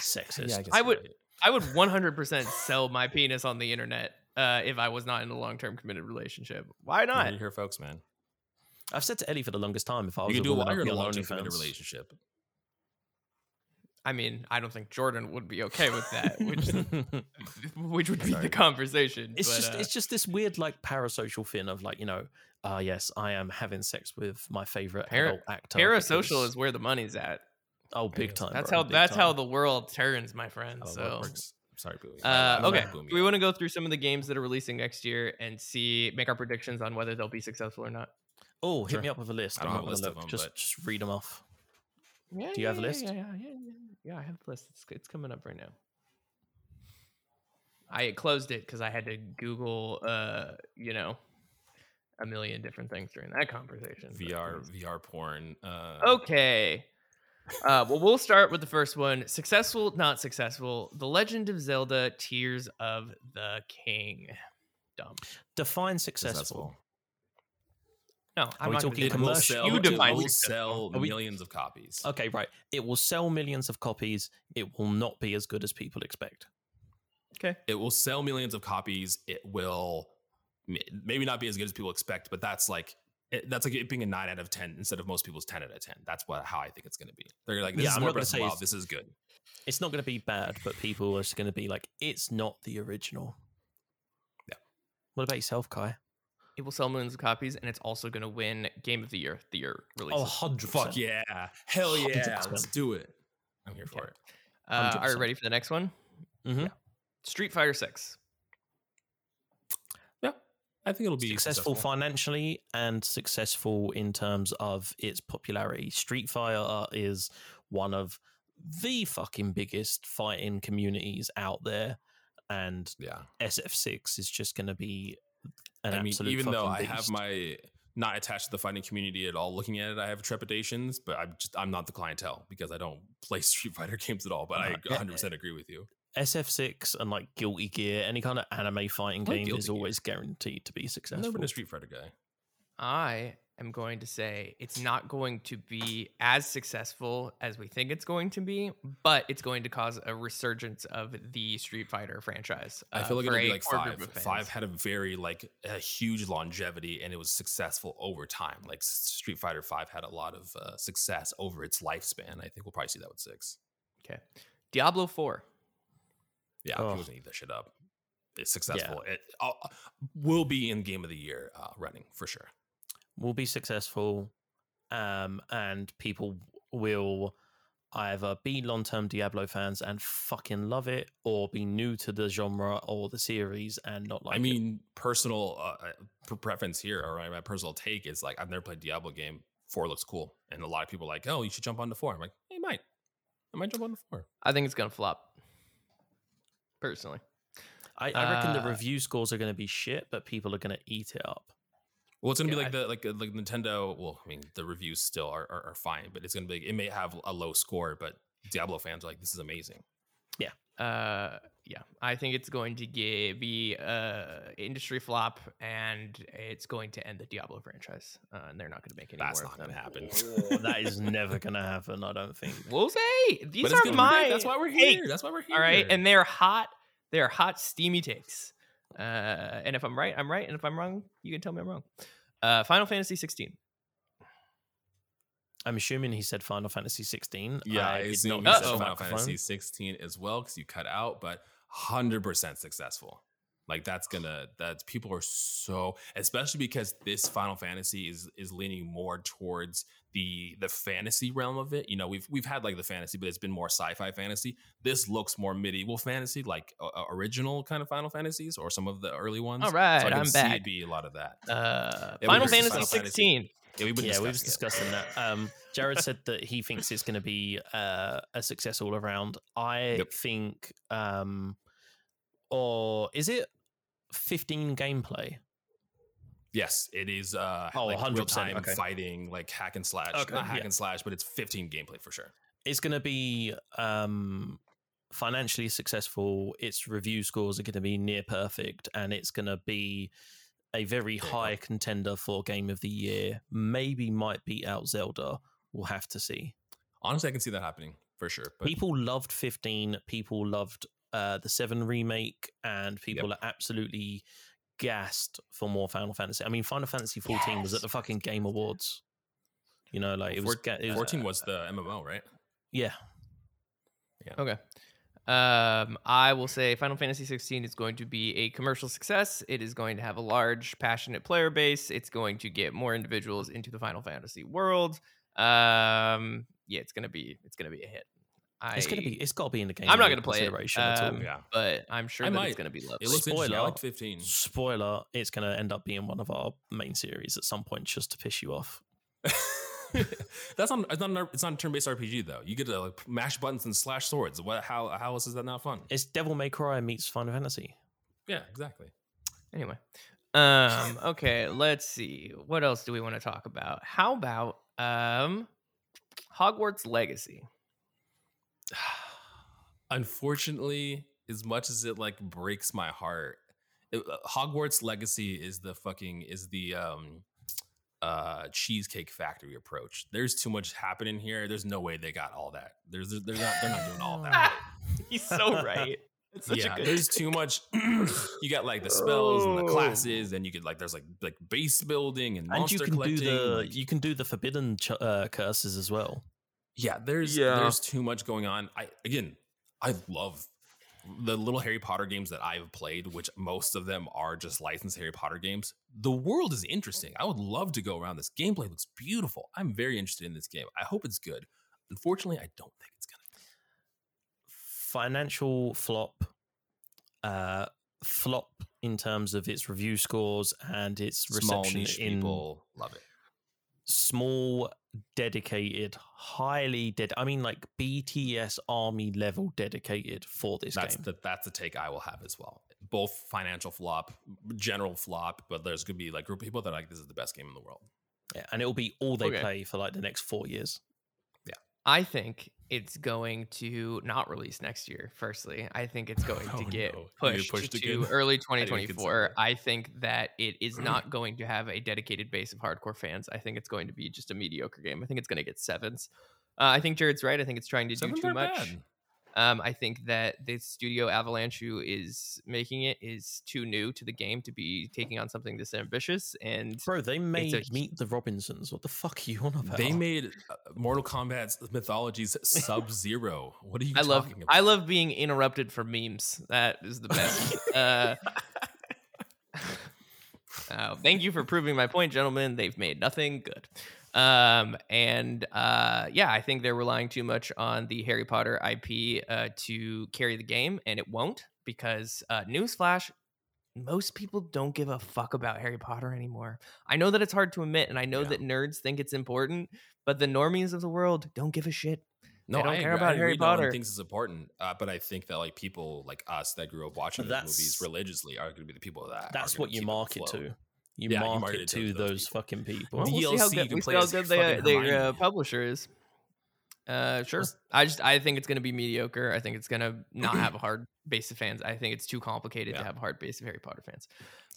S3: Sexist.
S1: Yeah, guess
S2: I would-
S1: right.
S2: I would 100% sell my penis on the internet uh, if I was not in a long term committed relationship. Why not?
S1: heard hear, folks, man.
S3: I've said to Eddie for the longest time if I was
S1: You can
S3: a
S1: do
S3: woman,
S1: while
S3: I'd
S1: you're in a long-term committed relationship.
S2: I mean, I don't think Jordan would be okay with that, which which would be
S1: Sorry.
S2: the conversation.
S3: it's
S2: but,
S3: just
S2: uh,
S3: it's just this weird like parasocial thing of like you know ah yes i am having sex with my favorite
S2: Para-
S3: adult actor
S2: parasocial
S3: because-
S2: is where the money's at.
S3: oh big time
S2: That's
S3: bro,
S2: how
S3: big
S2: that's how the world turns, my friend.
S1: Oh,
S2: so.
S1: Sorry, Bowie.
S2: Uh, okay,
S1: not booming
S2: we want to go through some of the games that are releasing next year and see make our predictions on whether they'll be successful or not.
S3: oh hit
S1: Sure.
S3: me up with a list
S1: I don't
S3: I'm
S1: have a
S3: not
S1: list
S3: gonna
S1: of
S3: look.
S1: them,
S3: just
S1: but-
S3: just read them off
S2: Yeah,
S3: Do you have a list?
S2: Yeah, yeah, yeah, yeah. Yeah, I have a list. It's, it's coming up right now. I closed it because I had to Google, uh, you know, a million different things during that conversation.
S1: VR VR porn. Uh,
S2: Okay. Uh, well, we'll start with the first one. Successful, not successful. The Legend of Zelda: Tears of the King. Dumb.
S3: define successful,
S1: successful.
S2: No,
S3: Are
S2: I'm
S3: we
S2: not
S3: talking
S2: do
S1: It will
S2: that.
S3: commercial?
S1: sell,
S2: You
S1: it
S2: define
S1: will sell
S3: Are we-
S1: millions of copies.
S3: okay right it will sell millions of copies it will not be as good as people expect
S2: Okay.
S1: It will sell millions of copies. It will m- maybe not be as good as people expect, but that's like it, that's like it being a nine out of ten instead of most people's ten out of ten. That's what how I think it's going to be. They're like, this
S3: Yeah,
S1: is
S3: I'm
S1: more
S3: not gonna
S1: Breath of the
S3: say
S1: Wild. This is good.
S3: it's not going to be bad but people are just going to be like it's not the original
S1: Yeah.
S3: what about yourself kai
S2: It will sell millions of copies, and it's also going to win Game of the Year, the year release.
S3: oh 100
S1: Fuck yeah, hell yeah,
S3: 100%.
S1: let's do it. I'm here for
S2: Yeah.
S1: it.
S2: uh, are you ready for the next one?
S3: Mhm.
S2: Yeah. Street Fighter Six.
S1: I think it'll be
S3: successful, financially and successful in terms of its popularity. Street Fighter is one of the fucking biggest fighting communities out there, and
S1: Yeah,
S3: SF6 is just going to be an
S1: I mean,
S3: absolute.
S1: even though I have my not attached to the fighting community at all, looking at it, I have trepidations, but I'm just I'm not the clientele because I don't play Street Fighter games at all. But I
S3: Uh, yeah.
S1: 100 percent agree with you.
S3: SF6 and like Guilty Gear, any kind of anime fighting
S1: like
S3: game
S1: Guilty
S3: is
S1: Gear.
S3: always guaranteed to be successful.
S1: never been a Street Fighter guy.
S2: I am going to say it's not going to be as successful as we think it's going to be, but it's going to cause a resurgence of the Street Fighter franchise.
S1: I
S2: uh,
S1: feel like it'll be like five.
S2: group of fans.
S1: Five had a very like a huge longevity, and it was successful over time. Like Street Fighter Five had a lot of uh, success over its lifespan. I think we'll probably see that with six.
S2: Okay. Diablo 4.
S1: Yeah,
S3: Oh.
S1: people can eat that shit up. It's successful. It uh, will be in Game of the Year uh, running for sure.
S3: will be successful um and people will either be long-term diablo fans and fucking love it or be new to the genre or the series and not like
S1: I
S3: it.
S1: mean, personal uh, preference here, or my personal take is like I've never played Diablo game. Four looks cool, and a lot of people are like, oh, you should jump on to four. I'm like, hey, might, I might jump on to four.
S2: I think it's going to flop. Personally.
S3: I, I reckon the
S2: uh,
S3: review scores are going to be shit but people are going to eat it up
S1: Well, it's gonna be
S2: Yeah,
S1: like the like like Nintendo. Well, I mean, the reviews still are, are, are fine, but it's gonna be. It may have a low score, but Diablo fans are like, this is amazing.
S2: Uh, yeah, I think it's going to ge- be uh industry flop, and it's going to end the Diablo franchise, uh, and they're not going to make any
S1: That's
S2: more
S1: not gonna happen.
S3: Oh, that is never going to happen i don't think
S2: We'll say these are
S1: gonna
S2: my.
S1: That's why we're
S2: Hey,
S1: here. That's why we're here.
S2: All right, and they're hot. They're hot, steamy takes. Uh, and if I'm right, I'm right, and if I'm wrong, you can tell me I'm wrong. Uh, Final Fantasy 16.
S3: I'm assuming he said final fantasy 16
S1: yeah, I,
S3: did
S1: assume
S3: not
S1: you said Final. Fantasy 16 as well because you cut out, but hundred percent successful. Like that's gonna that people are so especially because this Final Fantasy is is leaning more towards the the fantasy realm of it. You know, we've we've had like the fantasy, but it's been more sci-fi fantasy. This looks more medieval fantasy, like uh, original kind of Final Fantasies or some of the early ones.
S2: All right,
S1: so I see
S2: back.
S1: Be a lot of that.
S2: Uh, Final Fantasy
S1: Final Fantasy.
S2: 16.
S1: Yeah, we've been
S3: yeah, we
S1: discussing
S3: discussing that. Um, Jared said that he thinks it's going to be uh, a success all around. I
S1: Yep.
S3: think, um, or is it 15 gameplay?
S1: Yes, it is. Uh,
S3: Oh,
S1: like
S3: 100%,
S1: real time
S3: okay.
S1: fighting, like hack and slash.
S3: Okay,
S1: Not hack
S3: yeah.
S1: and slash, but it's 15 gameplay for sure.
S3: It's going to be um, financially successful. Its review scores are going to be near perfect, and it's going to be a very
S1: There
S3: high contender for Game of the Year. Maybe might beat out Zelda. We'll have to see.
S1: Honestly, I can see that happening for sure. But
S3: people loved 15 people loved uh the 7 remake and people are absolutely gassed for more final fantasy i mean final fantasy 14 was at the fucking game awards you know like it was,
S1: Four-
S3: ga- it was
S1: 14 was the MMO, right?
S3: Yeah.
S2: Yeah Okay. Um, I will say Final Fantasy 16 is going to be a commercial success. It is going to have a large, passionate player base. It's going to get more individuals into the Final Fantasy world. Um, yeah, it's gonna be it's gonna be a hit. I,
S3: it's gonna be it's got to be in the game
S2: I'm not gonna play it,
S3: consideration at all.
S2: um,
S1: Yeah.
S2: but I'm sure
S1: I
S2: that
S1: might.
S2: it's gonna be lovely.
S1: It looks interesting. I
S3: Spoiler.
S1: like 15.
S3: spoiler it's going to end up being one of our main series at some point just to piss you off
S1: That's not. It's not. a- It's not a turn-based RPG though. You get to like mash buttons and slash swords. What? How? How else is that not fun?
S3: it's devil may cry meets final fantasy
S1: Yeah, exactly.
S2: Anyway. Um, okay, let's see. What else do we want to talk about? How about um Hogwarts Legacy?
S1: Unfortunately, as much as it like breaks my heart, it- uh, Hogwarts Legacy is the fucking is the um uh cheesecake factory approach. There's too much happening here. There's no way they got all that. There's they're not they're not doing all that.
S2: He's so right. It's such
S1: yeah,
S2: a good
S1: there's too much. you got like the spells and the
S2: Oh.
S1: classes, and you could like there's like like base building and
S3: and
S1: monster
S3: you can
S1: collecting.
S3: do the
S1: like-
S3: you can do the forbidden ch- uh, curses as well
S1: yeah, there's
S2: Yeah.
S1: there's too much going on. I again, I love the little Harry Potter games that I've played, which most of them are just licensed Harry Potter games. The world is interesting. I would love to go around. This gameplay looks beautiful. I'm very interested in this game. I hope it's good. Unfortunately, I don't think it's gonna.
S3: financial flop uh flop in terms of its review scores and its reception.
S1: Small niche
S3: in
S1: people love it.
S3: small dedicated highly dead i mean like bts army level dedicated for this
S1: That's
S3: game
S1: the that's the take I will have as well. Both financial flop, general flop, but there's gonna be like group of people that are like this is the best game in the world.
S3: yeah, and it'll be all they
S2: Okay.
S3: play for like the next four years Yeah.
S2: I think it's going to not release next year. Firstly, I think it's going
S1: Oh,
S2: to get
S1: no.
S2: Pushed,
S1: pushed
S2: to early 2024.
S1: that.
S2: I think that it is not going to have a dedicated base of hardcore fans. I think it's going to be just a mediocre game. I think it's going to get sevens. Uh, I think Jared's right. I think it's trying to
S1: Sevens
S2: do too much.
S1: bad.
S2: Um, I think that the studio Avalanche who is making it is too new to the game to be taking on something this ambitious. And
S3: bro they made
S2: a-
S3: meet the robinsons what the fuck are you on about
S1: They made uh, Mortal Kombat's mythologies Sub Zero. What are you
S2: I love
S1: talking about?
S2: I love being interrupted for memes. That is the best. uh, uh, thank you for proving my point, gentlemen. They've made nothing good. Um, and uh, yeah, I think they're relying too much on the Harry Potter IP uh, to carry the game, and it won't because uh, newsflash. Most people don't give a fuck about Harry Potter anymore. I know that it's hard to admit, and I know
S1: Yeah.
S2: that nerds think it's important, but the normies of the world don't give a shit.
S1: No,
S2: They don't
S1: I
S2: care
S1: agree.
S2: about
S1: I
S2: Harry
S1: agree no
S2: Potter.
S1: thinks it's important, uh, but I think that like people like us that grew up watching those movies religiously are going to be the people that.
S3: that's
S1: are
S3: what you
S1: keep it
S3: market to you
S1: Yeah, you
S3: market
S1: market
S3: it
S1: it
S3: to
S1: to those
S3: those
S1: people.
S3: fucking people
S2: Well, we'll see how good,
S1: can
S2: we'll see how good their, their uh, publisher is. Uh, sure. I just I think it's going to be mediocre. I think it's going to not have a hard base of fans. I think it's too complicated to have a hard base of Harry Potter fans.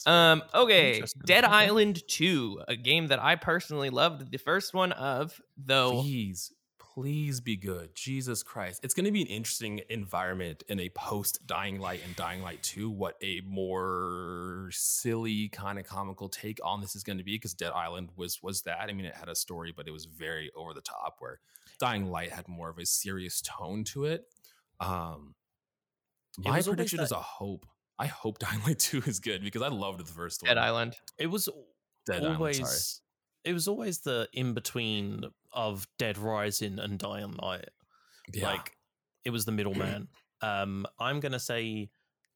S2: Um. Okay. Dead Island Two, a game that I personally loved the first one of, though.
S1: please, please be good. Jesus Christ. It's going to be an interesting environment in a post Dying Light and Dying Light 2. What a more silly kind of comical take on this is going to be because Dead Island was was that. I mean, it had a story, but it was very over the top where Dying Light had more of a serious tone to it. Um
S3: It
S1: my
S3: always
S1: prediction is a hope. I hope Dying Light 2 is good because I loved the first one.
S2: Dead Island.
S3: It was
S1: Dead Island,
S3: always
S1: sorry.
S3: it was always the in between of Dead Rising and Dying Light.
S1: Yeah.
S3: Like it was the middleman. um, I'm gonna say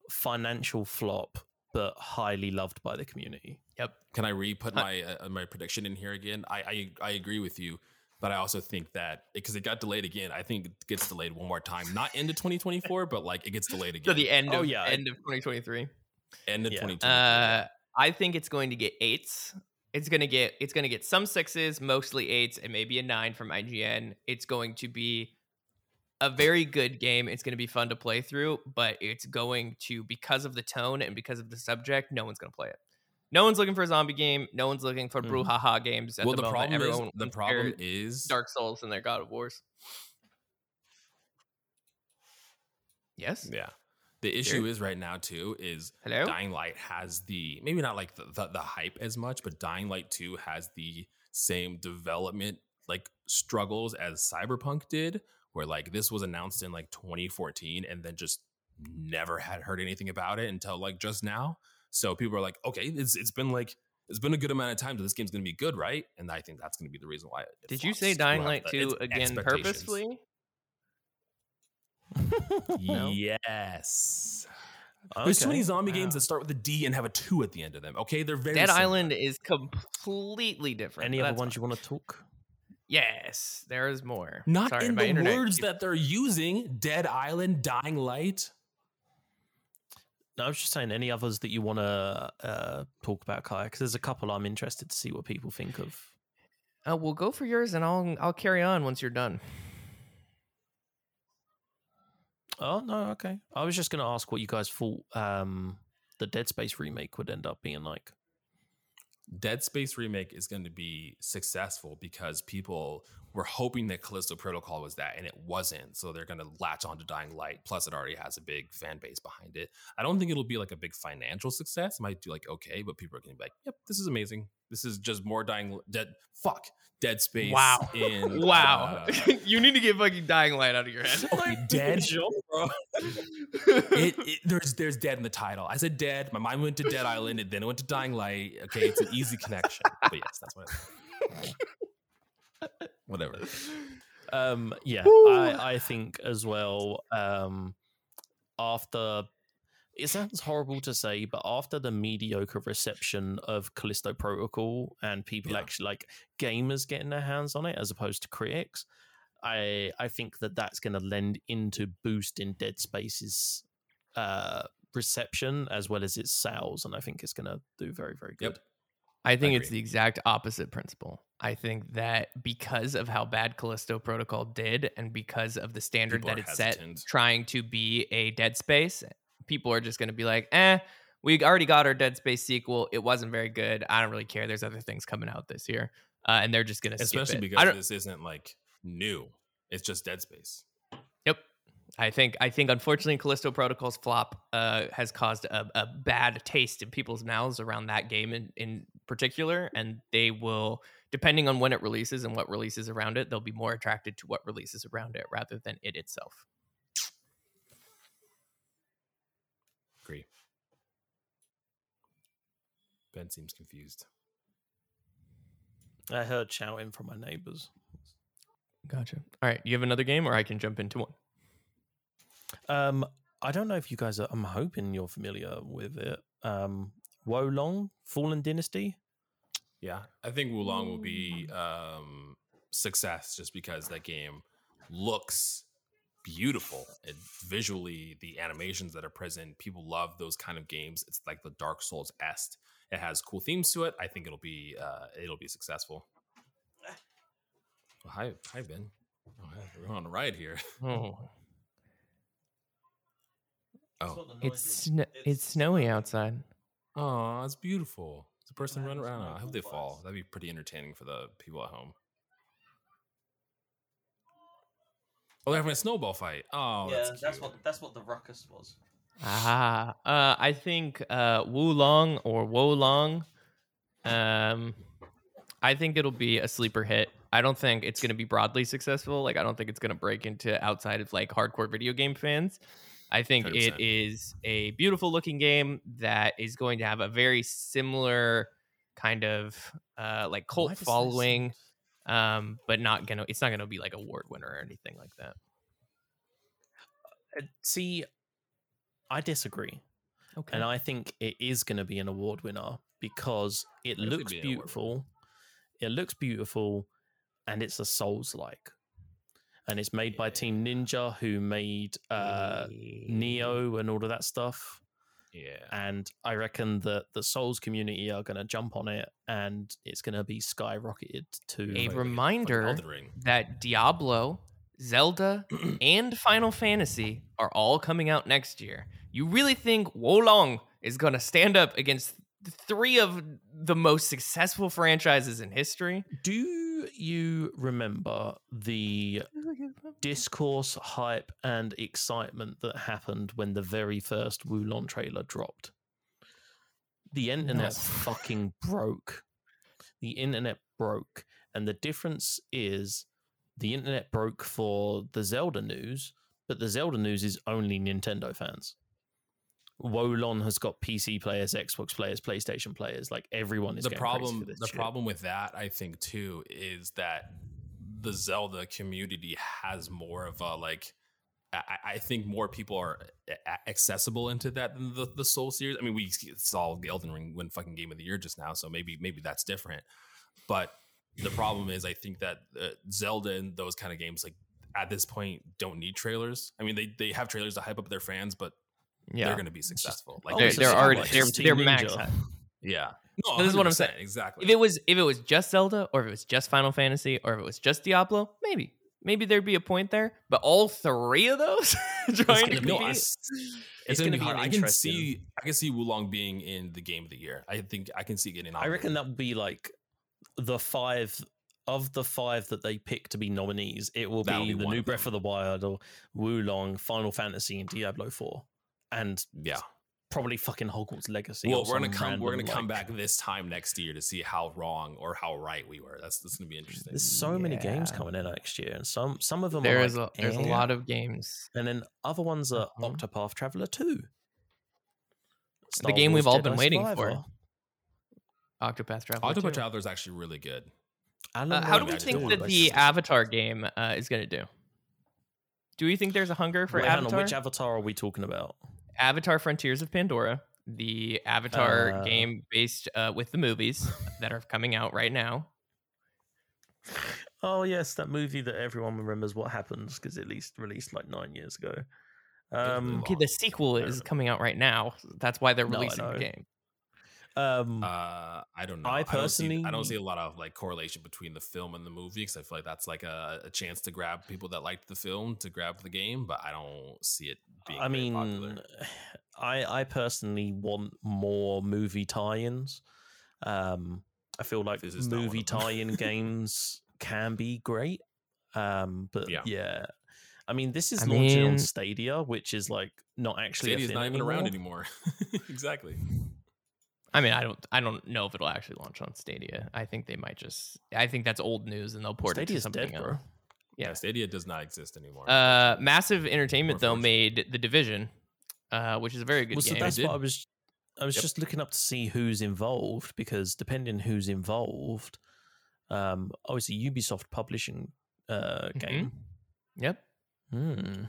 S3: financial flop, but highly loved by the community. Yep.
S1: Can I re-put
S2: Huh.
S1: my uh, my prediction in here again? I, I I agree with you, but I also think that because it got delayed again, I think it gets delayed one more time, not into 2024, but like it gets delayed
S2: To
S1: again.
S2: the end
S3: Oh,
S2: of
S3: yeah,
S2: end of 2023.
S1: end of
S3: Yeah.
S1: 2024.
S2: Uh, I think it's going to get eights. It's gonna get it's gonna get some sixes, mostly eights, and maybe a nine from IGN. It's going to be a very good game. It's going to be fun to play through, but it's going to because of the tone and because of the subject, no one's going to play it. No one's looking for a zombie game. No one's looking for
S3: Mhm.
S2: brouhaha games. At
S1: well,
S2: the,
S1: the,
S2: moment.
S1: problem
S2: Everyone
S1: is the problem is
S2: Dark Souls and their God of Wars. Yes.
S1: Yeah. The issue is right now too is
S2: Hello.
S1: Dying Light has the maybe not like the, the the hype as much, but Dying Light 2 has the same development like struggles as Cyberpunk did, where like this was announced in like 2014 and then just never had heard anything about it until like just now. So people are like, okay, it's it's been like it's been a good amount of time, so this game's gonna be good, right? And I think that's gonna be the reason why.
S2: Did you say Dying Light 2 again purposefully?
S3: No?
S1: Yes. There's too many
S3: Okay.
S1: zombie games that start with a D and have a two at the end of them. Okay, they're very
S2: Dead
S1: similar.
S2: Island is completely different.
S3: Any other ones
S2: fine.
S3: you want to talk?
S2: Yes, there is more.
S1: Not
S2: Sorry,
S1: in the
S2: internet
S1: words that they're using. Dead Island, Dying Light.
S3: No, I was just saying any others that you want to uh, talk about, Kai, because there's a couple I'm interested to see what people think of.
S2: Oh, well, go for yours, and I'll I'll carry on once you're done.
S3: Oh no, okay. I was just going to ask what you guys thought um, the Dead Space remake would end up being like.
S1: Dead Space remake is going to be successful because people were hoping that Callisto Protocol was that, and it wasn't. So they're going to latch on to Dying Light. Plus, it already has a big fan base behind it. I don't think it'll be like a big financial success. It might do like okay, but people are going to be like, "Yep, this is amazing. This is just more Dying Dead. Fuck, Dead Space.
S2: Wow.
S1: in
S2: Wow,
S1: uh,
S2: you need to get fucking Dying Light out of your head.
S1: okay, dead.
S3: bro.
S1: it, it, there's there's dead in the title. I said dead. My mind went to Dead Island, and then it went to Dying Light. Okay, it's an easy connection. But yes, that's what. I Whatever.
S3: Um, yeah, I, I think as well. Um, after it sounds horrible to say, but after the mediocre reception of Callisto Protocol and people
S1: Yeah.
S3: actually like gamers getting their hands on it as opposed to critics, I I think that that's going to lend into boosting Dead Space's uh, reception as well as its sales, and I think it's going to do very very good.
S1: Yep.
S2: I think it's the exact opposite principle. I think that because of how bad Callisto Protocol did, and because of the standard
S1: People
S2: that it set, trying to be a Dead Space, people are just going to be like, "Eh, we already got our Dead Space sequel. It wasn't very good. I don't really care. There's other things coming out this year," uh, and they're just going to
S1: Especially because this isn't like new. It's just Dead Space.
S2: Yep. I think I think unfortunately Callisto Protocol's flop uh, has caused a, a bad taste in people's mouths around that game in, in particular, and they will, depending on when it releases and what releases around it, they'll be more attracted to what releases around it rather than it itself.
S1: Agree. Ben seems confused.
S3: I heard shouting from my neighbors.
S2: Gotcha. All right, you have another game, or I can jump into one.
S3: Um, I don't know if you guys are. I'm hoping you're familiar with it. Um, Wolong Fallen Dynasty.
S1: Yeah, I think Wulong will be um, success just because that game looks beautiful and visually the animations that are present. People love those kind of games. It's like the Dark Souls est. It has cool themes to it. I think it'll be uh, it'll be successful. Oh, hi, hi Ben. Oh, we're on a ride here.
S2: Oh,
S1: Oh,
S2: it's sn- it's snowy outside.
S1: oh, it's beautiful. It's a person running around. I hope they fall. That'd be pretty entertaining for the people at home. Oh, they're having a snowball fight. Oh,
S4: yeah,
S1: that's,
S4: that's, what that's what the ruckus was.
S2: Ah, uh, I think uh, Wulong or Wolong. Um, I think it'll be a sleeper hit. I don't think it's going to be broadly successful. Like, I don't think it's going to break into outside of like hardcore video game fans. I think
S1: 100%.
S2: it is a beautiful looking game that is going to have a very similar kind of uh, like cult following, um, but not gonna. It's not gonna be like award winner or anything like that.
S3: Uh, See, I disagree.
S2: Okay.
S3: And I think it is going to be an award winner because it
S1: Definitely
S3: looks
S1: be an award winner.
S3: beautiful. It looks beautiful and it's a Souls like. And it's made by Team Ninja, who made uh, Nioh and all of that stuff.
S1: Yeah.
S3: And I reckon that the Souls community are going to jump on it and it's going to be skyrocketed to.
S2: A
S1: Fucking
S2: reminder
S1: Elden Ring.
S2: that Diablo, Zelda, and Final Fantasy are all coming out next year. You really think Wolong is going to stand up against three of the most successful franchises in history?
S3: Do you remember the discourse, hype, and excitement that happened when the very first Wulon trailer dropped. The internet fucking broke. The internet broke. And the difference is the internet broke for the Zelda news, but the Zelda news is only Nintendo fans. Wo Long has got PC players, Xbox players, PlayStation players. Like everyone is
S1: the problem the
S3: shit.
S1: problem with that i think too is that the zelda community has more of a like I, I think more people are accessible into that than the, the Soul series. I mean, we saw Elden Ring win fucking Game of the Year just now, so maybe maybe that's different. But the problem is, I think that uh, Zelda and those kind of games, like at this point, don't need trailers. I mean, they they have trailers to hype up their fans, but
S2: Yeah.
S1: they're going to be successful. Like
S2: they're, they're already
S3: like
S2: they're,
S3: Team
S2: they're max. hype.
S1: yeah, no,
S2: This is what I'm saying.
S1: Exactly.
S2: If it was if it was just Zelda or if it was just Final Fantasy or if it was just Diablo, maybe maybe there'd be a point there. But all three of those trying to
S3: gonna be-
S1: no,
S2: compete.
S3: It's
S1: it's
S3: gonna
S1: gonna be
S3: be
S1: hard.
S3: an
S1: I can
S3: interesting-
S1: see I can see Wo Long being in the game of the year. I think I can see getting.
S3: I reckon that would be like the five of the five that they pick to be nominees. It will be,
S1: be
S3: the new Breath of the Wild or Wo Long, Final Fantasy, and Diablo Four, and
S1: yeah.
S3: probably fucking Hogwarts Legacy.
S1: Well, we're gonna come. We're gonna
S3: random,
S1: come back this time next year to see how wrong or how right we were. That's that's gonna be interesting.
S3: There's so many games coming in next year, and some some of them
S2: There
S3: are
S2: is
S3: like,
S2: a there's a
S3: eh,
S2: lot of games.
S3: and then other ones are
S2: Uh-huh.
S3: Octopath Traveler Two.
S2: The game we've all been
S3: Jedi
S2: waiting
S3: Survivor,
S2: for. Octopath Traveler.
S1: Octopath
S2: 2.
S1: Traveler is actually really good.
S3: Alan
S2: Uh, how do
S3: Wake
S2: we think that the
S1: this.
S2: Avatar game uh, is going to do? Do we think there's a hunger for
S3: Wait, hang on,
S2: Avatar?
S3: which Avatar are we talking about?
S2: Avatar: Frontiers of Pandora, the Avatar
S3: Uh.
S2: game based uh, with the movies that are coming out right now.
S3: Oh yes, that movie that everyone remembers what happens because at least released like nine years ago. Um,
S2: Okay, the sequel is coming out right now. That's why they're
S3: No,
S2: releasing the game.
S3: Um,
S1: Uh, I don't know.
S3: I
S1: don't see, I don't see a lot of like correlation between the film and the movie because I feel like that's like a, a chance to grab people that liked the film to grab the game, but I don't see it being.
S3: I
S1: very
S3: mean,
S1: popular.
S3: I I personally want more movie tie-ins. Um, I feel like
S1: This is
S3: movie tie-in games can be great. Um, but
S1: Yeah.
S3: yeah. I mean, this is
S2: I
S3: launching on Stadia, which is like not actually a
S1: Stadia's not even
S3: anymore.
S1: around anymore. exactly.
S2: I mean, I don't, I don't know if it'll actually launch on Stadia. I think they might just. I think that's old news, and they'll port it to
S3: Stadia's
S2: something
S3: dead,
S2: else.
S3: bro.
S2: Yeah.
S1: Yeah, Stadia does not exist anymore.
S2: Uh. Massive Entertainment though made the Division, uh, which is a very good
S3: Well, so that's what I was. I was
S1: Yep.
S3: just looking up to see who's involved because depending who's involved, um, obviously Ubisoft publishing uh
S2: Mhm.
S3: game.
S2: Yep.
S3: Hmm.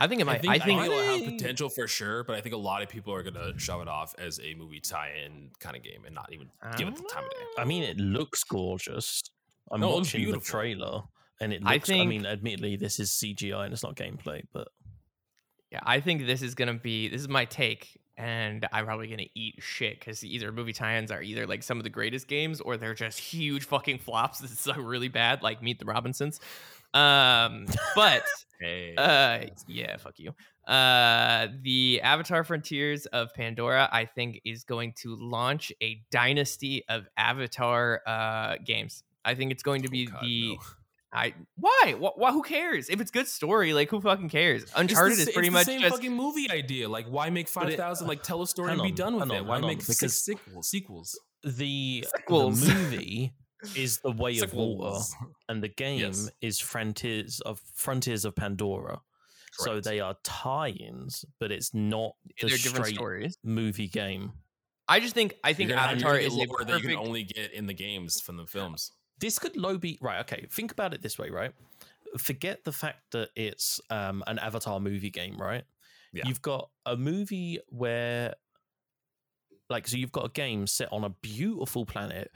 S2: I think it might. I think,
S1: it'll have potential for sure, but I think a lot of people are gonna shove it off as a movie tie-in kind of game and not even give it the time of day.
S3: I mean, it looks gorgeous. I'm
S1: No,
S3: watching the trailer, and it
S2: I
S3: looks. I,
S2: think-
S3: mean, admittedly, this is CGI and it's not gameplay, but
S2: Yeah, I think this is gonna be. This is my take, and I'm probably gonna eat shit because either movie tie-ins are either like some of the greatest games, or they're just huge fucking flops that suck really bad, like Meet the Robinsons. Um, but
S1: Hey,
S2: uh, yeah, fuck you. Uh, the Avatar Frontiers of Pandora, I think, is going to launch a dynasty of Avatar uh games. I think it's going to
S1: Oh,
S2: be
S1: God,
S2: the.
S1: no.
S2: I why? Wh- why? Who cares? If it's good story, like who fucking cares? Uncharted
S1: the,
S2: is pretty much
S1: same
S2: just
S1: fucking movie idea. Like, why make five thousand? Like, tell a story and be done with
S3: hang
S1: it. Why
S3: on,
S1: make six sequels? Sequels.
S3: the
S2: Sequels.
S3: the movie is the way of water,
S1: Sequels.
S3: and the game
S1: Yes.
S3: is Frontiers of Frontiers of Pandora. So they are tie-ins, but it's not the
S2: They're different
S3: straight
S2: stories.
S3: movie game.
S2: I just think I think
S1: You're gonna have- you're
S2: Avatar is
S1: get
S2: a
S1: lore that you can only get in the games from the films.
S3: This could low be right. Okay, think about it this way, right? Forget the fact that it's um, an Avatar movie game, right?
S1: Yeah.
S3: You've got a movie where, like, so you've got a game set on a beautiful planet.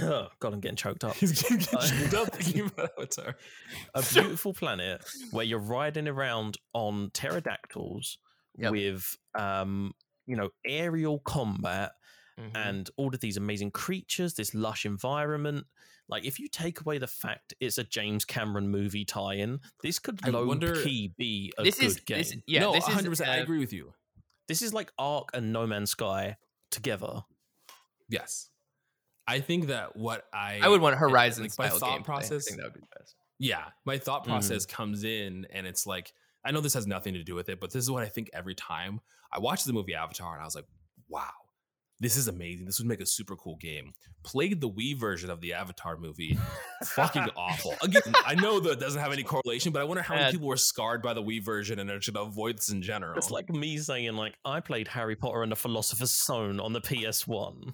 S3: Oh, God, I'm getting choked up.
S1: He's getting choked up thinking about Avatar.
S3: a beautiful planet where you're riding around on pterodactyls
S2: Yep.
S3: with um you know aerial combat
S2: Mhm.
S3: and all of these amazing creatures this lush environment like if you take away the fact it's a james cameron movie tie-in this could
S1: I
S3: low
S1: wonder-
S3: key be a
S2: this
S3: good
S2: is
S3: game
S2: this, yeah.
S1: no,
S2: this
S1: 100%.
S2: is
S1: I
S2: uh,
S1: agree with you.
S3: this is like ark and no man's sky together
S1: Yes. I think that what I
S2: I would want
S1: it-
S2: Horizon
S1: like, my thought
S2: gameplay.
S1: process.
S2: I think that would be the best.
S1: Yeah, my thought
S3: Mhm.
S1: process comes in and it's like I know this has nothing to do with it, but this is what I think every time I watch the movie Avatar and I was like, wow, this is amazing. This would make a super cool game. Played the Wii version of the Avatar movie. Fucking awful. Again, I know that it doesn't have any correlation, but I wonder how many people were scarred by the Wii version and should avoid this in general.
S3: it's like me saying like i played harry potter and the philosopher's stone on the ps1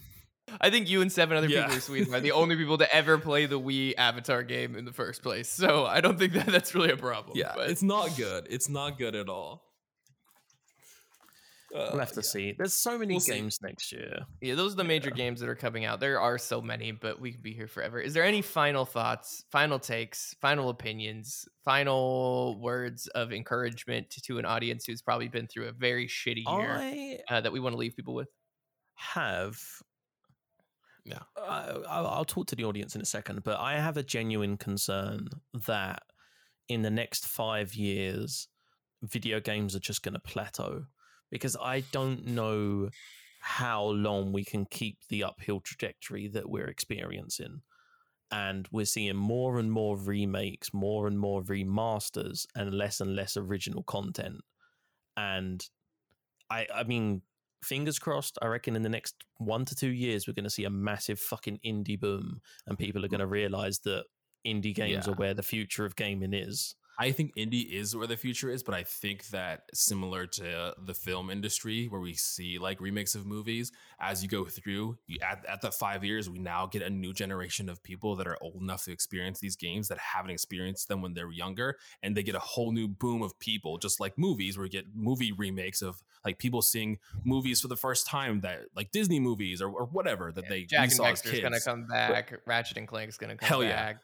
S2: I think you and seven other
S1: Yeah.
S2: people in Sweden are the only people to ever play the Wii Avatar game in the first place. So I don't think that that's really a problem.
S1: yeah,
S2: but
S1: it's not good. It's not good at all.
S3: we'll
S1: Uh,
S3: have to
S1: yeah.
S3: see there's so many
S1: We'll see.
S3: games next year
S2: yeah, those are the major games that are coming out. There are so many, but we could be here forever. Is there any final thoughts, final takes, final opinions, final words of encouragement to, to an audience who's probably been through a very shitty year
S3: i
S2: uh, that we want to leave people with?
S3: have
S1: Yeah.
S3: Uh, I'll I'll talk to the audience in a second, but I have a genuine concern that in the next five years, video games are just going to plateau because I don't know how long we can keep the uphill trajectory that we're experiencing. And we're seeing more and more remakes, more and more remasters, and less and less original content. And I, I mean, fingers crossed, I reckon in the next one to two years, we're going to see a massive fucking indie boom, and people are going to realize that indie games are where the future of gaming is.
S1: I think indie is where the future is, but I think that similar to the film industry, where we see like remakes of movies, as you go through, you at, at the five years, we now get a new generation of people that are old enough to experience these games that haven't experienced them when they're younger, and they get a whole new boom of people, just like movies, where you get movie remakes of like people seeing movies for the first time that like Disney movies or, or whatever that they we
S2: Jack and
S1: saw
S2: Dexter's gonna come back. Ratchet and Clank's gonna come back.
S1: Hell yeah.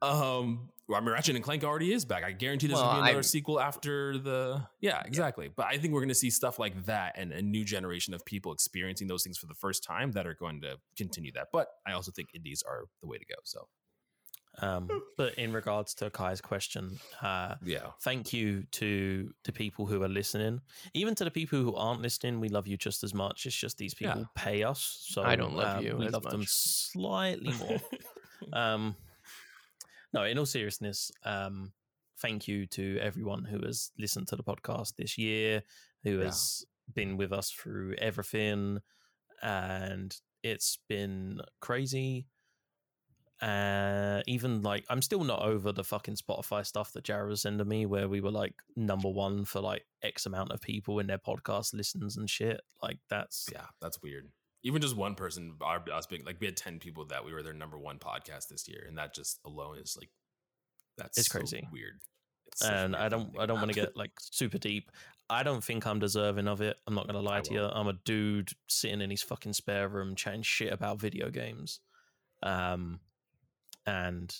S2: Back.
S1: Um, well, I mean, Ratchet and Clank already is back. I guarantee there's
S2: Well,
S1: gonna be another
S2: I'm-
S1: sequel after the. Yeah, exactly. But I think we're gonna see stuff like that and a new generation of people experiencing those things for the first time that are going to continue that. But I also think indies are the way to go. So
S3: Um, but in regards to Kai's question, uh,
S1: yeah,
S3: thank you to the people who are listening. Even to the people who aren't listening, we love you just as much. It's just these people
S1: Yeah.
S3: pay us, so
S2: I don't love
S3: um,
S2: you
S3: We
S2: as
S3: love them slightly more. um, no, in all seriousness, um, thank you to everyone who has listened to the podcast this year, who
S1: Yeah.
S3: has been with us through everything, and it's been crazy. Uh, even like I'm still not over the fucking Spotify stuff that Jared was sending me, where we were like number one for like X amount of people in their podcast listens and shit. Like that's
S1: yeah, that's weird. Even just one person, our, us being like we had ten people that we were their number one podcast this year, and that just alone is like that's
S3: It's
S1: so
S3: crazy.
S1: weird. It's
S3: and
S1: weird
S3: I don't I don't want to get like super deep. I don't think I'm deserving of it. I'm not gonna lie
S1: I
S3: to you.
S1: won't.
S3: I'm a dude sitting in his fucking spare room chatting shit about video games. Um and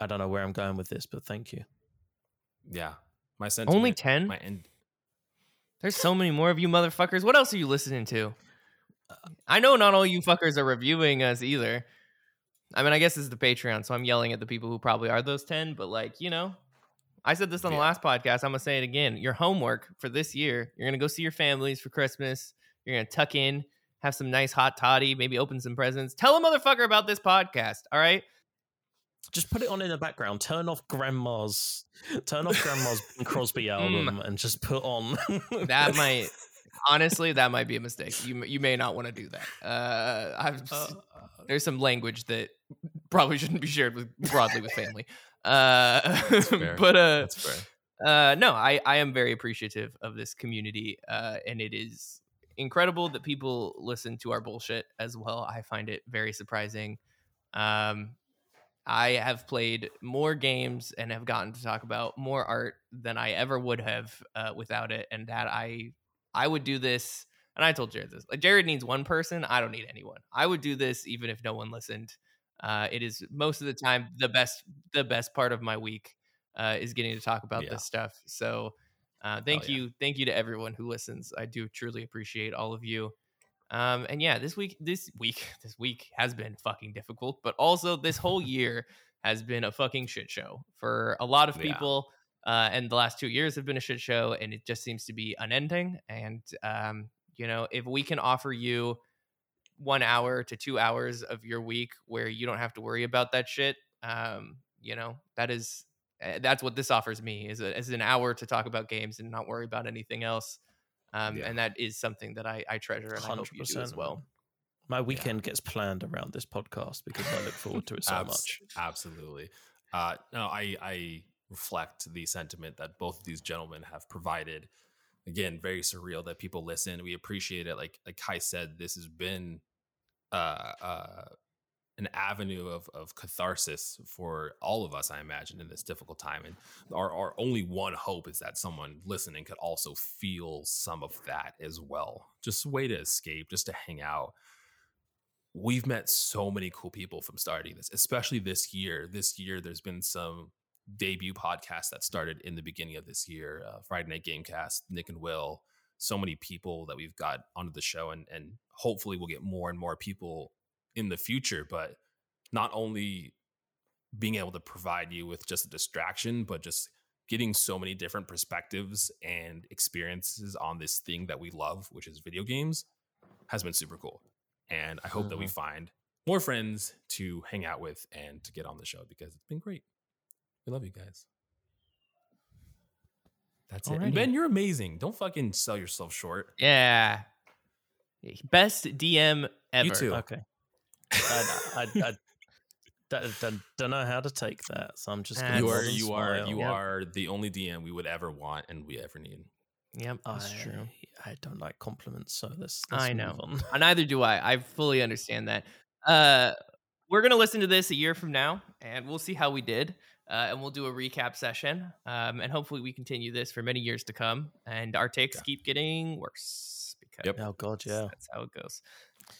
S3: I don't know where I'm going with this, but thank you.
S1: yeah. My sentiment,
S2: Only ten.
S1: my end.
S2: There's so many more of you motherfuckers. What else are you listening to? I know not all you fuckers are reviewing us either. I mean, I guess this is the Patreon, so I'm yelling at the people who probably are those 10, but like, you know, I said this on the
S1: Yeah.
S2: last podcast. I'm going to say it again. Your homework for this year, you're going to go see your families for Christmas. You're going to tuck in, have some nice hot toddy, maybe open some presents. Tell a motherfucker about this podcast, all right?
S3: Just put it on in the background. Turn off grandma's turn off grandma's Crosby mm. album and just put on
S2: That might honestly, that might be a mistake. You you may not want to do that. Uh, I've
S3: Uh,
S2: there's some language that probably shouldn't be shared with broadly with family. Uh, but uh,
S1: That's fair.
S2: uh, no, I I am very appreciative of this community, uh, and it is incredible that people listen to our bullshit as well. I find it very surprising. Um, I have played more games and have gotten to talk about more art than I ever would have uh, without it, and that I I would do this. And I told Jared this. Like Jared needs one person. I don't need anyone. I would do this even if no one listened. Uh, it is most of the time the best the best part of my week uh, is getting to talk about
S1: Yeah.
S2: this stuff. So uh, thank
S1: yeah.
S2: you, thank you to everyone who listens. I do truly appreciate all of you. Um, and yeah, this week, this week, this week has been fucking difficult, but also this whole year has been a fucking shit show for a lot of
S1: Yeah.
S2: Uh, and the last two years have been a shit show, and it just seems to be unending. And um, you know, if we can offer you one hour to two hours of your week where you don't have to worry about that shit, um, you know, that is uh, that's what this offers me is, a, is an hour to talk about games and not worry about anything else. Um,
S1: Yeah.
S2: And that is something that I, I treasure and I hope you do as well.
S3: My weekend gets planned around this podcast because I look forward to it so
S1: Abs-
S3: much.
S1: Absolutely. Uh, no, I, I reflect the sentiment that both of these gentlemen have provided. Again, very surreal that people listen. We appreciate it. Like like Kai said, this has been uh, uh, an avenue of, of catharsis for all of us, I imagine, in this difficult time. And our, our only one hope is that someone listening could also feel some of that as well. Just a way to escape, just to hang out we've met so many cool people from starting this, especially this year. This year, there's been some debut podcast that started in the beginning of this year. Uh, Friday Night Gamecast, Nick and Will, so many people that we've got onto the show, and and hopefully we'll get more and more people in the future. But not only being able to provide you with just a distraction, but just getting so many different perspectives and experiences on this thing that we love, which is video games, has been super cool. And I hope that we find more friends to hang out with and to get on the show because it's been great. We love you guys. That's it. And Ben, you're amazing. Don't fucking sell yourself short.
S2: Yeah. Best DM ever.
S1: You too.
S3: Okay. I, I, I, don't, don't, don't know how to take that, so I'm just gonna
S1: You are
S3: and
S1: you are you
S2: Yep.
S1: are the only DM we would ever want and we ever need.
S2: Yep, that's
S3: I,
S2: true.
S3: I don't like compliments, so let's. let's
S2: I
S3: move
S2: know.
S3: on.
S2: Uh, Neither do I. I fully understand that. Uh, we're gonna listen to this a year from now, and we'll see how we did. Uh, and we'll do a recap session. Um, and hopefully we continue this for many years to come. And our takes
S1: Yeah.
S2: keep getting worse because
S1: Yep.
S3: Oh God, yeah.
S2: that's how it goes.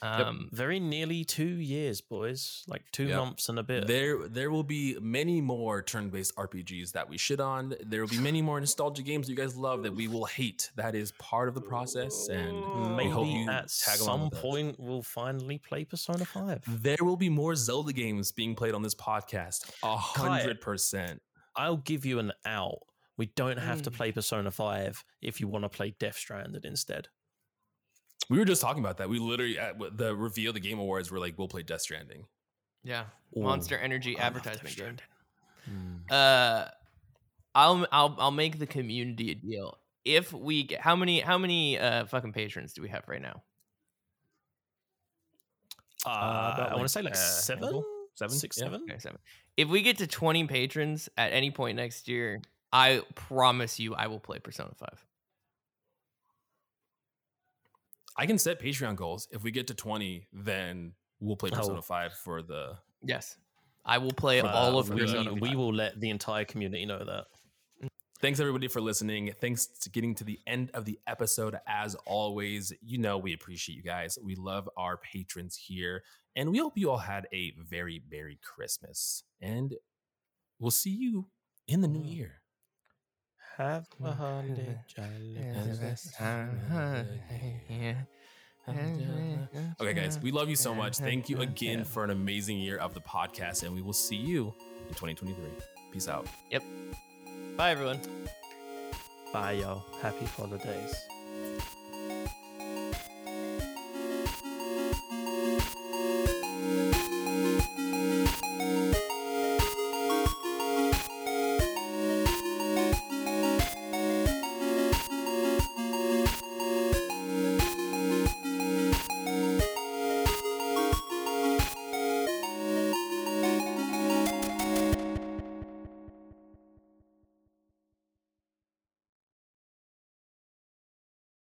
S1: Yep.
S2: Um,
S3: Very nearly two years, boys. Like two
S1: Yep.
S3: months and a bit.
S1: There there will be many more turn-based RPGs that we shit on. There will be many more nostalgia games you guys love that we will hate. That is part of the process and
S3: Maybe
S1: hope you
S3: at some point we'll finally play Persona Five.
S1: there will be more Zelda games being played on this podcast. A hundred percent.
S3: I'll give you an out. We don't have to
S2: Mm.
S3: play Persona 5 if you want to play Death Stranded instead.
S1: We were just talking about that. We literally at the reveal the Game Awards were like, we'll play Death Stranding.
S2: yeah,
S3: Ooh,
S2: Monster Energy
S3: I
S2: advertisement game.
S3: Stranding.
S2: Uh, I'll I'll I'll make the community a deal. If we get how many how many uh fucking patrons do we have right now?
S3: Uh,
S1: about
S3: I want to say like
S1: a
S3: seven,
S1: handful? Seven?
S3: six,
S1: Yeah.
S3: seven.
S2: Okay, seven. If we get to 20 patrons at any point next year, I promise you I will play Persona 5.
S1: I can set Patreon goals. If we get to 20, then we'll play Persona
S3: Oh.
S1: 5 for the
S2: Yes. I will play
S3: Uh,
S2: all of
S3: we,
S2: Persona 5.
S3: we will let the entire community know that.
S1: Thanks everybody for listening. Thanks to getting to the end of the episode. As always, you know we appreciate you guys. We love our patrons here, and we hope you all had a very merry Christmas. And we'll see you in the new
S3: Mm.
S1: year.
S3: Have
S2: a holly
S1: Okay, guys, we love you so much. Thank you again for an amazing year of the podcast, and we will see you in 2023. Peace out. Yep.
S2: Bye, everyone.
S3: Bye, y'all. Happy holidays.